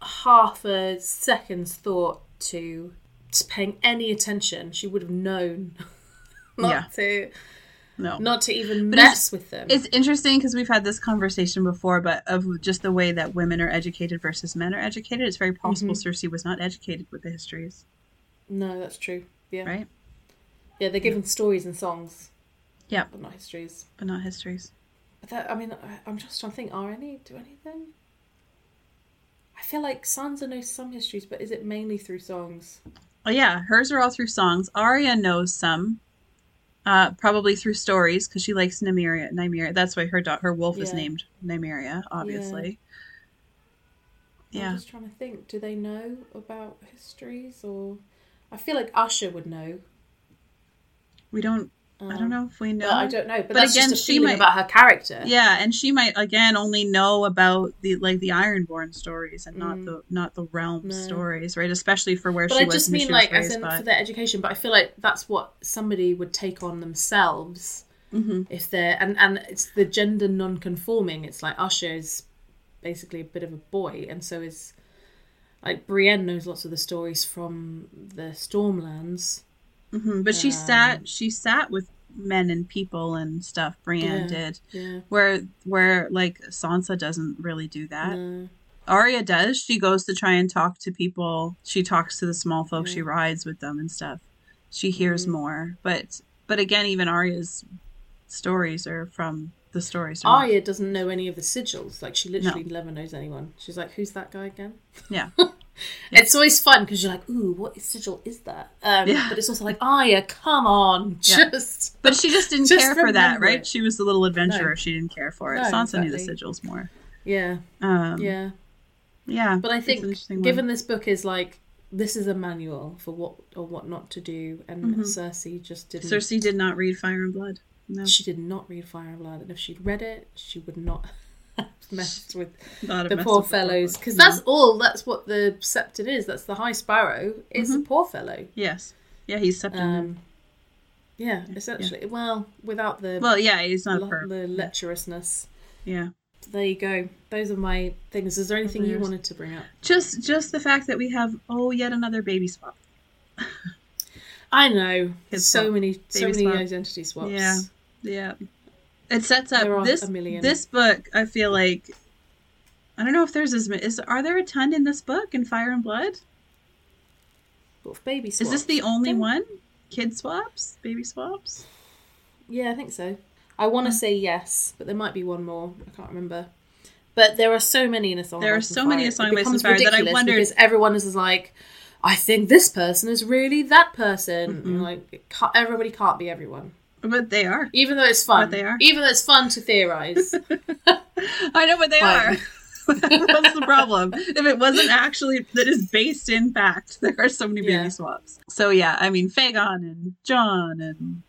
Speaker 1: half a second's thought to just paying any attention, she would have known not
Speaker 2: Yeah.
Speaker 1: to
Speaker 2: no
Speaker 1: not to even
Speaker 2: But
Speaker 1: mess with them.
Speaker 2: it's interesting because we've had this conversation before but of just the way that women are educated versus men are educated it's very possible
Speaker 1: Mm-hmm.
Speaker 2: cersei was not educated with the histories
Speaker 1: No, that's true. Yeah,
Speaker 2: right
Speaker 1: yeah, they're given stories and songs.
Speaker 2: Yeah.
Speaker 1: but not histories.
Speaker 2: but not histories
Speaker 1: But that, I mean, I, I'm just trying to think. Are any do anything? I feel like Sansa knows some histories, but is it mainly through songs?
Speaker 2: oh yeah hers are all through songs Arya knows some uh, probably through stories because she likes Nymeria. Nymeria. That's why her dog, her wolf is named Nymeria, obviously. Yeah.
Speaker 1: I'm just trying to think. Do they know about histories or? I feel like Asha would know.
Speaker 2: We don't. I don't know if we know.
Speaker 1: But I don't know. But,
Speaker 2: But
Speaker 1: that's
Speaker 2: again,
Speaker 1: just a feeling
Speaker 2: might-
Speaker 1: about her character.
Speaker 2: Yeah, and she might again only know about the like the Ironborn stories and not
Speaker 1: Mm.
Speaker 2: the not the realm
Speaker 1: No.
Speaker 2: stories, right? Especially for where
Speaker 1: But
Speaker 2: she
Speaker 1: I
Speaker 2: was
Speaker 1: just
Speaker 2: and who
Speaker 1: mean like as in
Speaker 2: by.
Speaker 1: for their education. But I feel like that's what somebody would take on themselves
Speaker 2: Mhm.
Speaker 1: if they're and and it's the gender non-conforming. It's like Asha is basically a bit of a boy, and so is like Brienne knows lots of the stories from the Stormlands.
Speaker 2: Mhm. But she sat she sat with men and people and stuff. Brienne
Speaker 1: Yeah.
Speaker 2: did
Speaker 1: Yeah.
Speaker 2: where where like Sansa doesn't really do that.
Speaker 1: No.
Speaker 2: Arya does. She goes to try and talk to people. She talks to the small folk. She rides with them and stuff. She hears
Speaker 1: Mhm.
Speaker 2: more. But but again, even Arya's stories are from the stories.
Speaker 1: Arya doesn't know any of the sigils. Like she literally never knows anyone. She's like, "Who's that guy again?"
Speaker 2: Yeah.
Speaker 1: It's always fun because you're like, "Ooh, what sigil is that?" Um,
Speaker 2: Yeah.
Speaker 1: But it's also like, oh yeah come on,
Speaker 2: Yeah.
Speaker 1: just."
Speaker 2: But she just didn't
Speaker 1: Just
Speaker 2: care for that, right?
Speaker 1: it.
Speaker 2: She was the little adventurer.
Speaker 1: No.
Speaker 2: She didn't care for it.
Speaker 1: No,
Speaker 2: Sansa knew the sigils more.
Speaker 1: Yeah,
Speaker 2: Um,
Speaker 1: yeah.
Speaker 2: yeah.
Speaker 1: But I think, given this book is like, this is a manual for what or what not to do, and
Speaker 2: Mhm.
Speaker 1: Cersei just didn't.
Speaker 2: Cersei did not read Fire and Blood. No,
Speaker 1: She did not read Fire and Blood, and if she'd read it, she would not have messed with
Speaker 2: Not
Speaker 1: the poor fellows. Because
Speaker 2: No.
Speaker 1: that's all. That's what the Septon is. That's the High Sparrow. It's
Speaker 2: Mm-hmm.
Speaker 1: a poor fellow.
Speaker 2: yes, yeah, he's Septon.
Speaker 1: Um, yeah, essentially. Well, without the
Speaker 2: well, yeah, he's not
Speaker 1: le- the lecherousness.
Speaker 2: Yeah,
Speaker 1: There you go. Those are my things. Is there anything you wanted to bring up?
Speaker 2: just just the fact that we have oh yet another baby swap.
Speaker 1: I know.
Speaker 2: Kid
Speaker 1: so
Speaker 2: swap.
Speaker 1: many, so many
Speaker 2: swap.
Speaker 1: identity swaps.
Speaker 2: Yeah. Yeah. It sets up this
Speaker 1: a million.
Speaker 2: this book. I feel like I don't know if there's as ma- is are there a ton in this book in Fire and Blood?
Speaker 1: Baby
Speaker 2: Is this the only one? Kid swaps, baby swaps.
Speaker 1: Yeah, I think so. I want to say yes, but there might be one more. I can't remember. But there are so many in a song.
Speaker 2: There are so many in. A Song
Speaker 1: It
Speaker 2: of Ice and
Speaker 1: becomes
Speaker 2: Fire that I
Speaker 1: ridiculous because everyone is like, I think this person is really that person.
Speaker 2: Mhm.
Speaker 1: like, can't, everybody can't be everyone,
Speaker 2: But they are.
Speaker 1: even though it's fun.
Speaker 2: But they are.
Speaker 1: Even though it's fun to theorize.
Speaker 2: I know what they are. That's the problem. If it wasn't actually that is based in fact, there are so many baby
Speaker 1: Yeah.
Speaker 2: swaps. So yeah, I mean Fagon and Jon and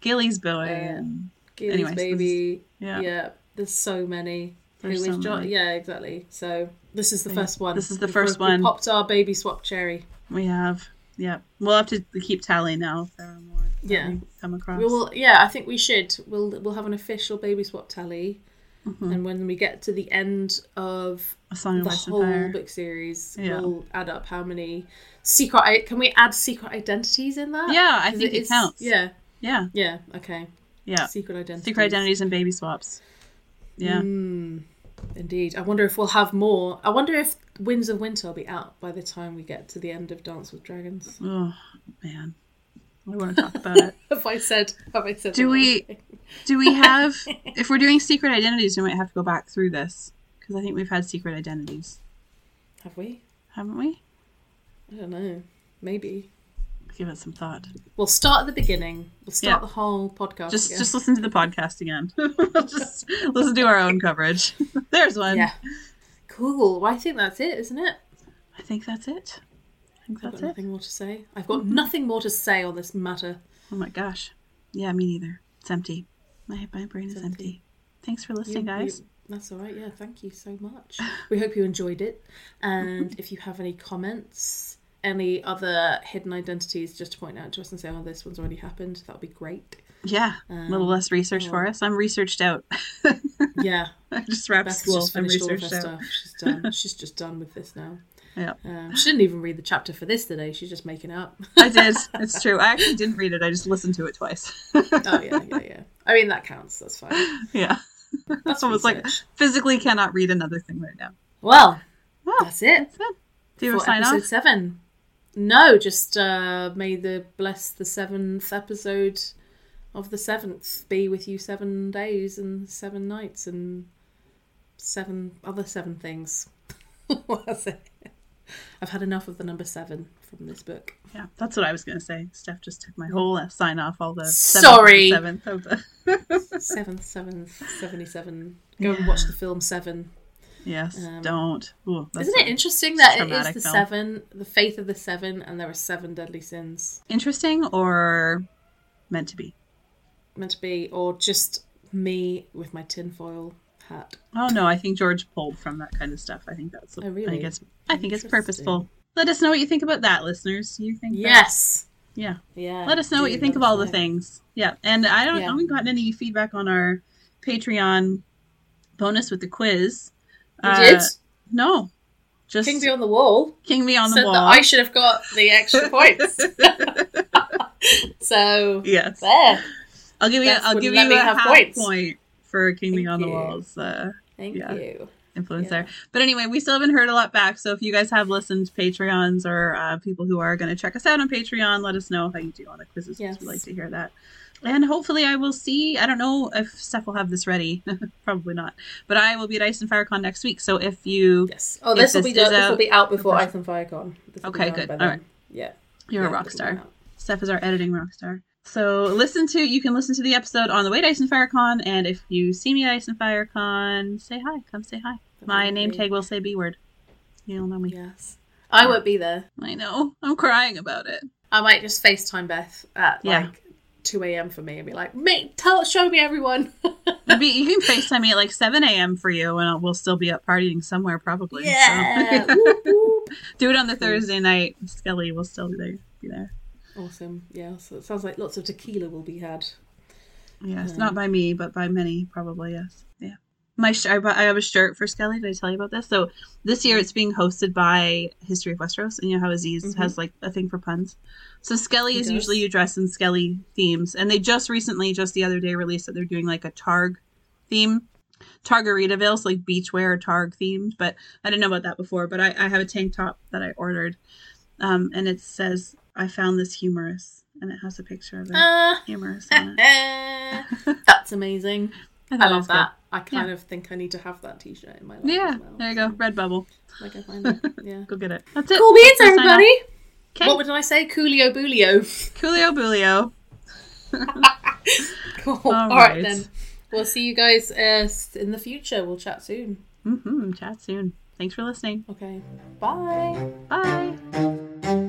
Speaker 2: Gilly's boy
Speaker 1: Uh,
Speaker 2: and
Speaker 1: Gilly's
Speaker 2: Anyways, is-
Speaker 1: baby.
Speaker 2: yeah.
Speaker 1: Yeah. There's so many.
Speaker 2: There's
Speaker 1: Who is
Speaker 2: so
Speaker 1: Jon?
Speaker 2: many.
Speaker 1: Yeah, exactly. So this is the
Speaker 2: Yeah.
Speaker 1: first one.
Speaker 2: This is the
Speaker 1: We've-
Speaker 2: first
Speaker 1: we've
Speaker 2: one.
Speaker 1: popped our baby swap cherry.
Speaker 2: We have, yeah. We'll have to keep tally now if there are more.
Speaker 1: Yeah.
Speaker 2: we come across.
Speaker 1: We will, yeah, I think we should. We'll we'll have an official baby swap tally,
Speaker 2: Mhm.
Speaker 1: and when we get to the end of
Speaker 2: A song
Speaker 1: the whole
Speaker 2: fire.
Speaker 1: book series,
Speaker 2: Yeah.
Speaker 1: we'll add up how many secret. Can we add secret identities in that?
Speaker 2: Yeah, I think it counts.
Speaker 1: Yeah,
Speaker 2: Yeah,
Speaker 1: yeah, okay.
Speaker 2: yeah.
Speaker 1: Secret identities.
Speaker 2: Secret identities and baby swaps. Yeah.
Speaker 1: Mm, indeed. I wonder if we'll have more. I wonder if Winds of Winter will be out by the time we get to the end of Dance with Dragons.
Speaker 2: Oh man, I want to talk about it.
Speaker 1: have I said? Have I said?
Speaker 2: Do we-? Do we have? if we're doing secret identities, we might have to go back through this because I think we've had secret identities,
Speaker 1: Have we?
Speaker 2: haven't we?
Speaker 1: I don't know. Maybe.
Speaker 2: Give it some thought.
Speaker 1: We'll start at the beginning. We'll start
Speaker 2: Yeah.
Speaker 1: the whole podcast.
Speaker 2: Just
Speaker 1: again.
Speaker 2: just listen to the podcast again. just listen to our own coverage. There's one.
Speaker 1: yeah. Cool. Well, I think that's it, isn't it?
Speaker 2: I think that's it. Think
Speaker 1: I've got
Speaker 2: it.
Speaker 1: nothing more to say. I've got nothing more to say on this matter.
Speaker 2: Oh my gosh. Yeah, me neither. It's empty. My my brain is empty.
Speaker 1: empty.
Speaker 2: Thanks for listening,
Speaker 1: You-
Speaker 2: guys.
Speaker 1: you- that's all right. Yeah, thank you so much. We hope you enjoyed it. And if you have any comments, any other hidden identities, just to point out to us and say, oh, this one's already happened, that would be great.
Speaker 2: Yeah, a little
Speaker 1: Um,
Speaker 2: less research for us. I'm researched out.
Speaker 1: Yeah,
Speaker 2: I just wrapped school.
Speaker 1: just
Speaker 2: I'm
Speaker 1: finished all of
Speaker 2: researched out.
Speaker 1: stuff. She's done. She's just done with this now.
Speaker 2: Yeah,
Speaker 1: Um, she didn't even read the chapter for this today. She's just making up.
Speaker 2: I did. It's true. I actually didn't read it. I just listened to it twice.
Speaker 1: oh yeah, yeah, yeah. I mean that counts. That's fine.
Speaker 2: yeah.
Speaker 1: That's
Speaker 2: almost like physically cannot read another thing right now.
Speaker 1: Well,
Speaker 2: Well,
Speaker 1: that's it
Speaker 2: that's it. Do you
Speaker 1: for
Speaker 2: want to sign
Speaker 1: episode
Speaker 2: off?
Speaker 1: seven. No, just uh, may the bless the seventh episode of the seventh be with you seven days and seven nights and seven other seven things. That's it. I've had enough of the number seven from this book.
Speaker 2: Yeah, that's what I was going to say. Stef just took my whole uh, sign off, all the
Speaker 1: Sorry.
Speaker 2: seventh of the.
Speaker 1: Seventh, seventh, seventy-seven. Go and watch the film Seven.
Speaker 2: yes,
Speaker 1: Um,
Speaker 2: don't. Ooh,
Speaker 1: Isn't it interesting that it is the
Speaker 2: film.
Speaker 1: seven, the faith of the seven, and there are seven deadly sins
Speaker 2: interesting or meant to be?
Speaker 1: meant to be, or just me with my tinfoil hat?
Speaker 2: Oh no, I think George pulled from that kind of stuff. I think that's.
Speaker 1: Oh,
Speaker 2: I
Speaker 1: really?
Speaker 2: think it's. I think it's purposeful. Let us know what you think about that, listeners. You think? that-
Speaker 1: Yes.
Speaker 2: yeah.
Speaker 1: Yeah.
Speaker 2: Let us know what you think of all
Speaker 1: us
Speaker 2: the
Speaker 1: know.
Speaker 2: things. Yeah, and I don't.
Speaker 1: Yeah.
Speaker 2: I haven't gotten any feedback on our Patreon bonus with the quiz.
Speaker 1: You
Speaker 2: Uh,
Speaker 1: did.
Speaker 2: No, just
Speaker 1: King Me on the Wall
Speaker 2: King Me on the wall.
Speaker 1: that I should have got the extra points. so
Speaker 2: yes,
Speaker 1: there.
Speaker 2: I'll give you.
Speaker 1: Beth
Speaker 2: I'll give you a half
Speaker 1: points.
Speaker 2: point for King Me
Speaker 1: Thank
Speaker 2: on the walls. Uh,
Speaker 1: Thank
Speaker 2: Yeah.
Speaker 1: you.
Speaker 2: influence
Speaker 1: Yeah.
Speaker 2: there. But anyway, we still haven't heard a lot back. So if you guys have listened to Patreons or uh, people who are going to check us out on Patreon, let us know how you do on the quizzes.
Speaker 1: Yes.
Speaker 2: We'd like to hear that. And hopefully, I will see. I don't know if Stef will have this ready. Probably not. But I will be at Ice and FireCon next week. So if you
Speaker 1: Yes. Oh, this will be done.
Speaker 2: is
Speaker 1: This will be out before Ice and Firecon. This
Speaker 2: Okay, good. All right.
Speaker 1: Yeah.
Speaker 2: you're
Speaker 1: Yeah,
Speaker 2: a rock star. Stef is our editing rock star. So listen to you can listen to the episode on the way to Ice and Fire Con, and if you see me at Ice and Fire Con, say hi. Come say hi. My name
Speaker 1: Definitely.
Speaker 2: tag will say B word. You'll know me.
Speaker 1: Yes. I won't be there.
Speaker 2: I know. I'm crying about it.
Speaker 1: I might just FaceTime Beth at
Speaker 2: Yeah.
Speaker 1: like 2 a.m. for me and be like, mate, tell, show me everyone.
Speaker 2: Maybe you can FaceTime me at like 7 a.m. for you, and I'll, we'll still be up partying somewhere probably.
Speaker 1: yeah.
Speaker 2: So.
Speaker 1: Whoop, whoop.
Speaker 2: Do it on the Thursday night. Skelly will still be there. Be there.
Speaker 1: Awesome. Yeah. So it sounds like lots of tequila will be had.
Speaker 2: Yes,
Speaker 1: Yeah.
Speaker 2: not by me, but by many, probably. Yes. Yeah. My sh- I, bought- I have a shirt for Skelly. Did I tell you about this? So this year it's being hosted by History of Westeros, and you know how Aziz
Speaker 1: Mhm.
Speaker 2: has like a thing for puns. So Skelly
Speaker 1: He
Speaker 2: is
Speaker 1: does.
Speaker 2: usually you dress in Skelly themes, and they just recently, just the other day, released that they're doing like a Targ theme. Targaritaville, so like beachwear Targ themed, but I didn't know about that before. But I, I have a tank top that I ordered, um, and it says I found this humorous, and it has a picture of it
Speaker 1: Ah.
Speaker 2: humorous on it.
Speaker 1: That's amazing.
Speaker 2: thought
Speaker 1: I love
Speaker 2: was good.
Speaker 1: that. I kind of think I need to have that T-shirt in my life.
Speaker 2: Yeah,
Speaker 1: as well.
Speaker 2: there you go. Redbubble.
Speaker 1: Like I find it. Yeah.
Speaker 2: Go get it. That's it.
Speaker 1: Cool beans,
Speaker 2: That's my sign off.
Speaker 1: everybody.
Speaker 2: Okay.
Speaker 1: What did I say? Coolio Boolio.
Speaker 2: Coolio Boolio.
Speaker 1: Cool.
Speaker 2: All
Speaker 1: All right.
Speaker 2: right.
Speaker 1: then. We'll see you guys uh, in the future. We'll chat soon.
Speaker 2: Mm-hmm. Chat soon. Thanks for listening.
Speaker 1: Okay. Bye.
Speaker 2: Bye.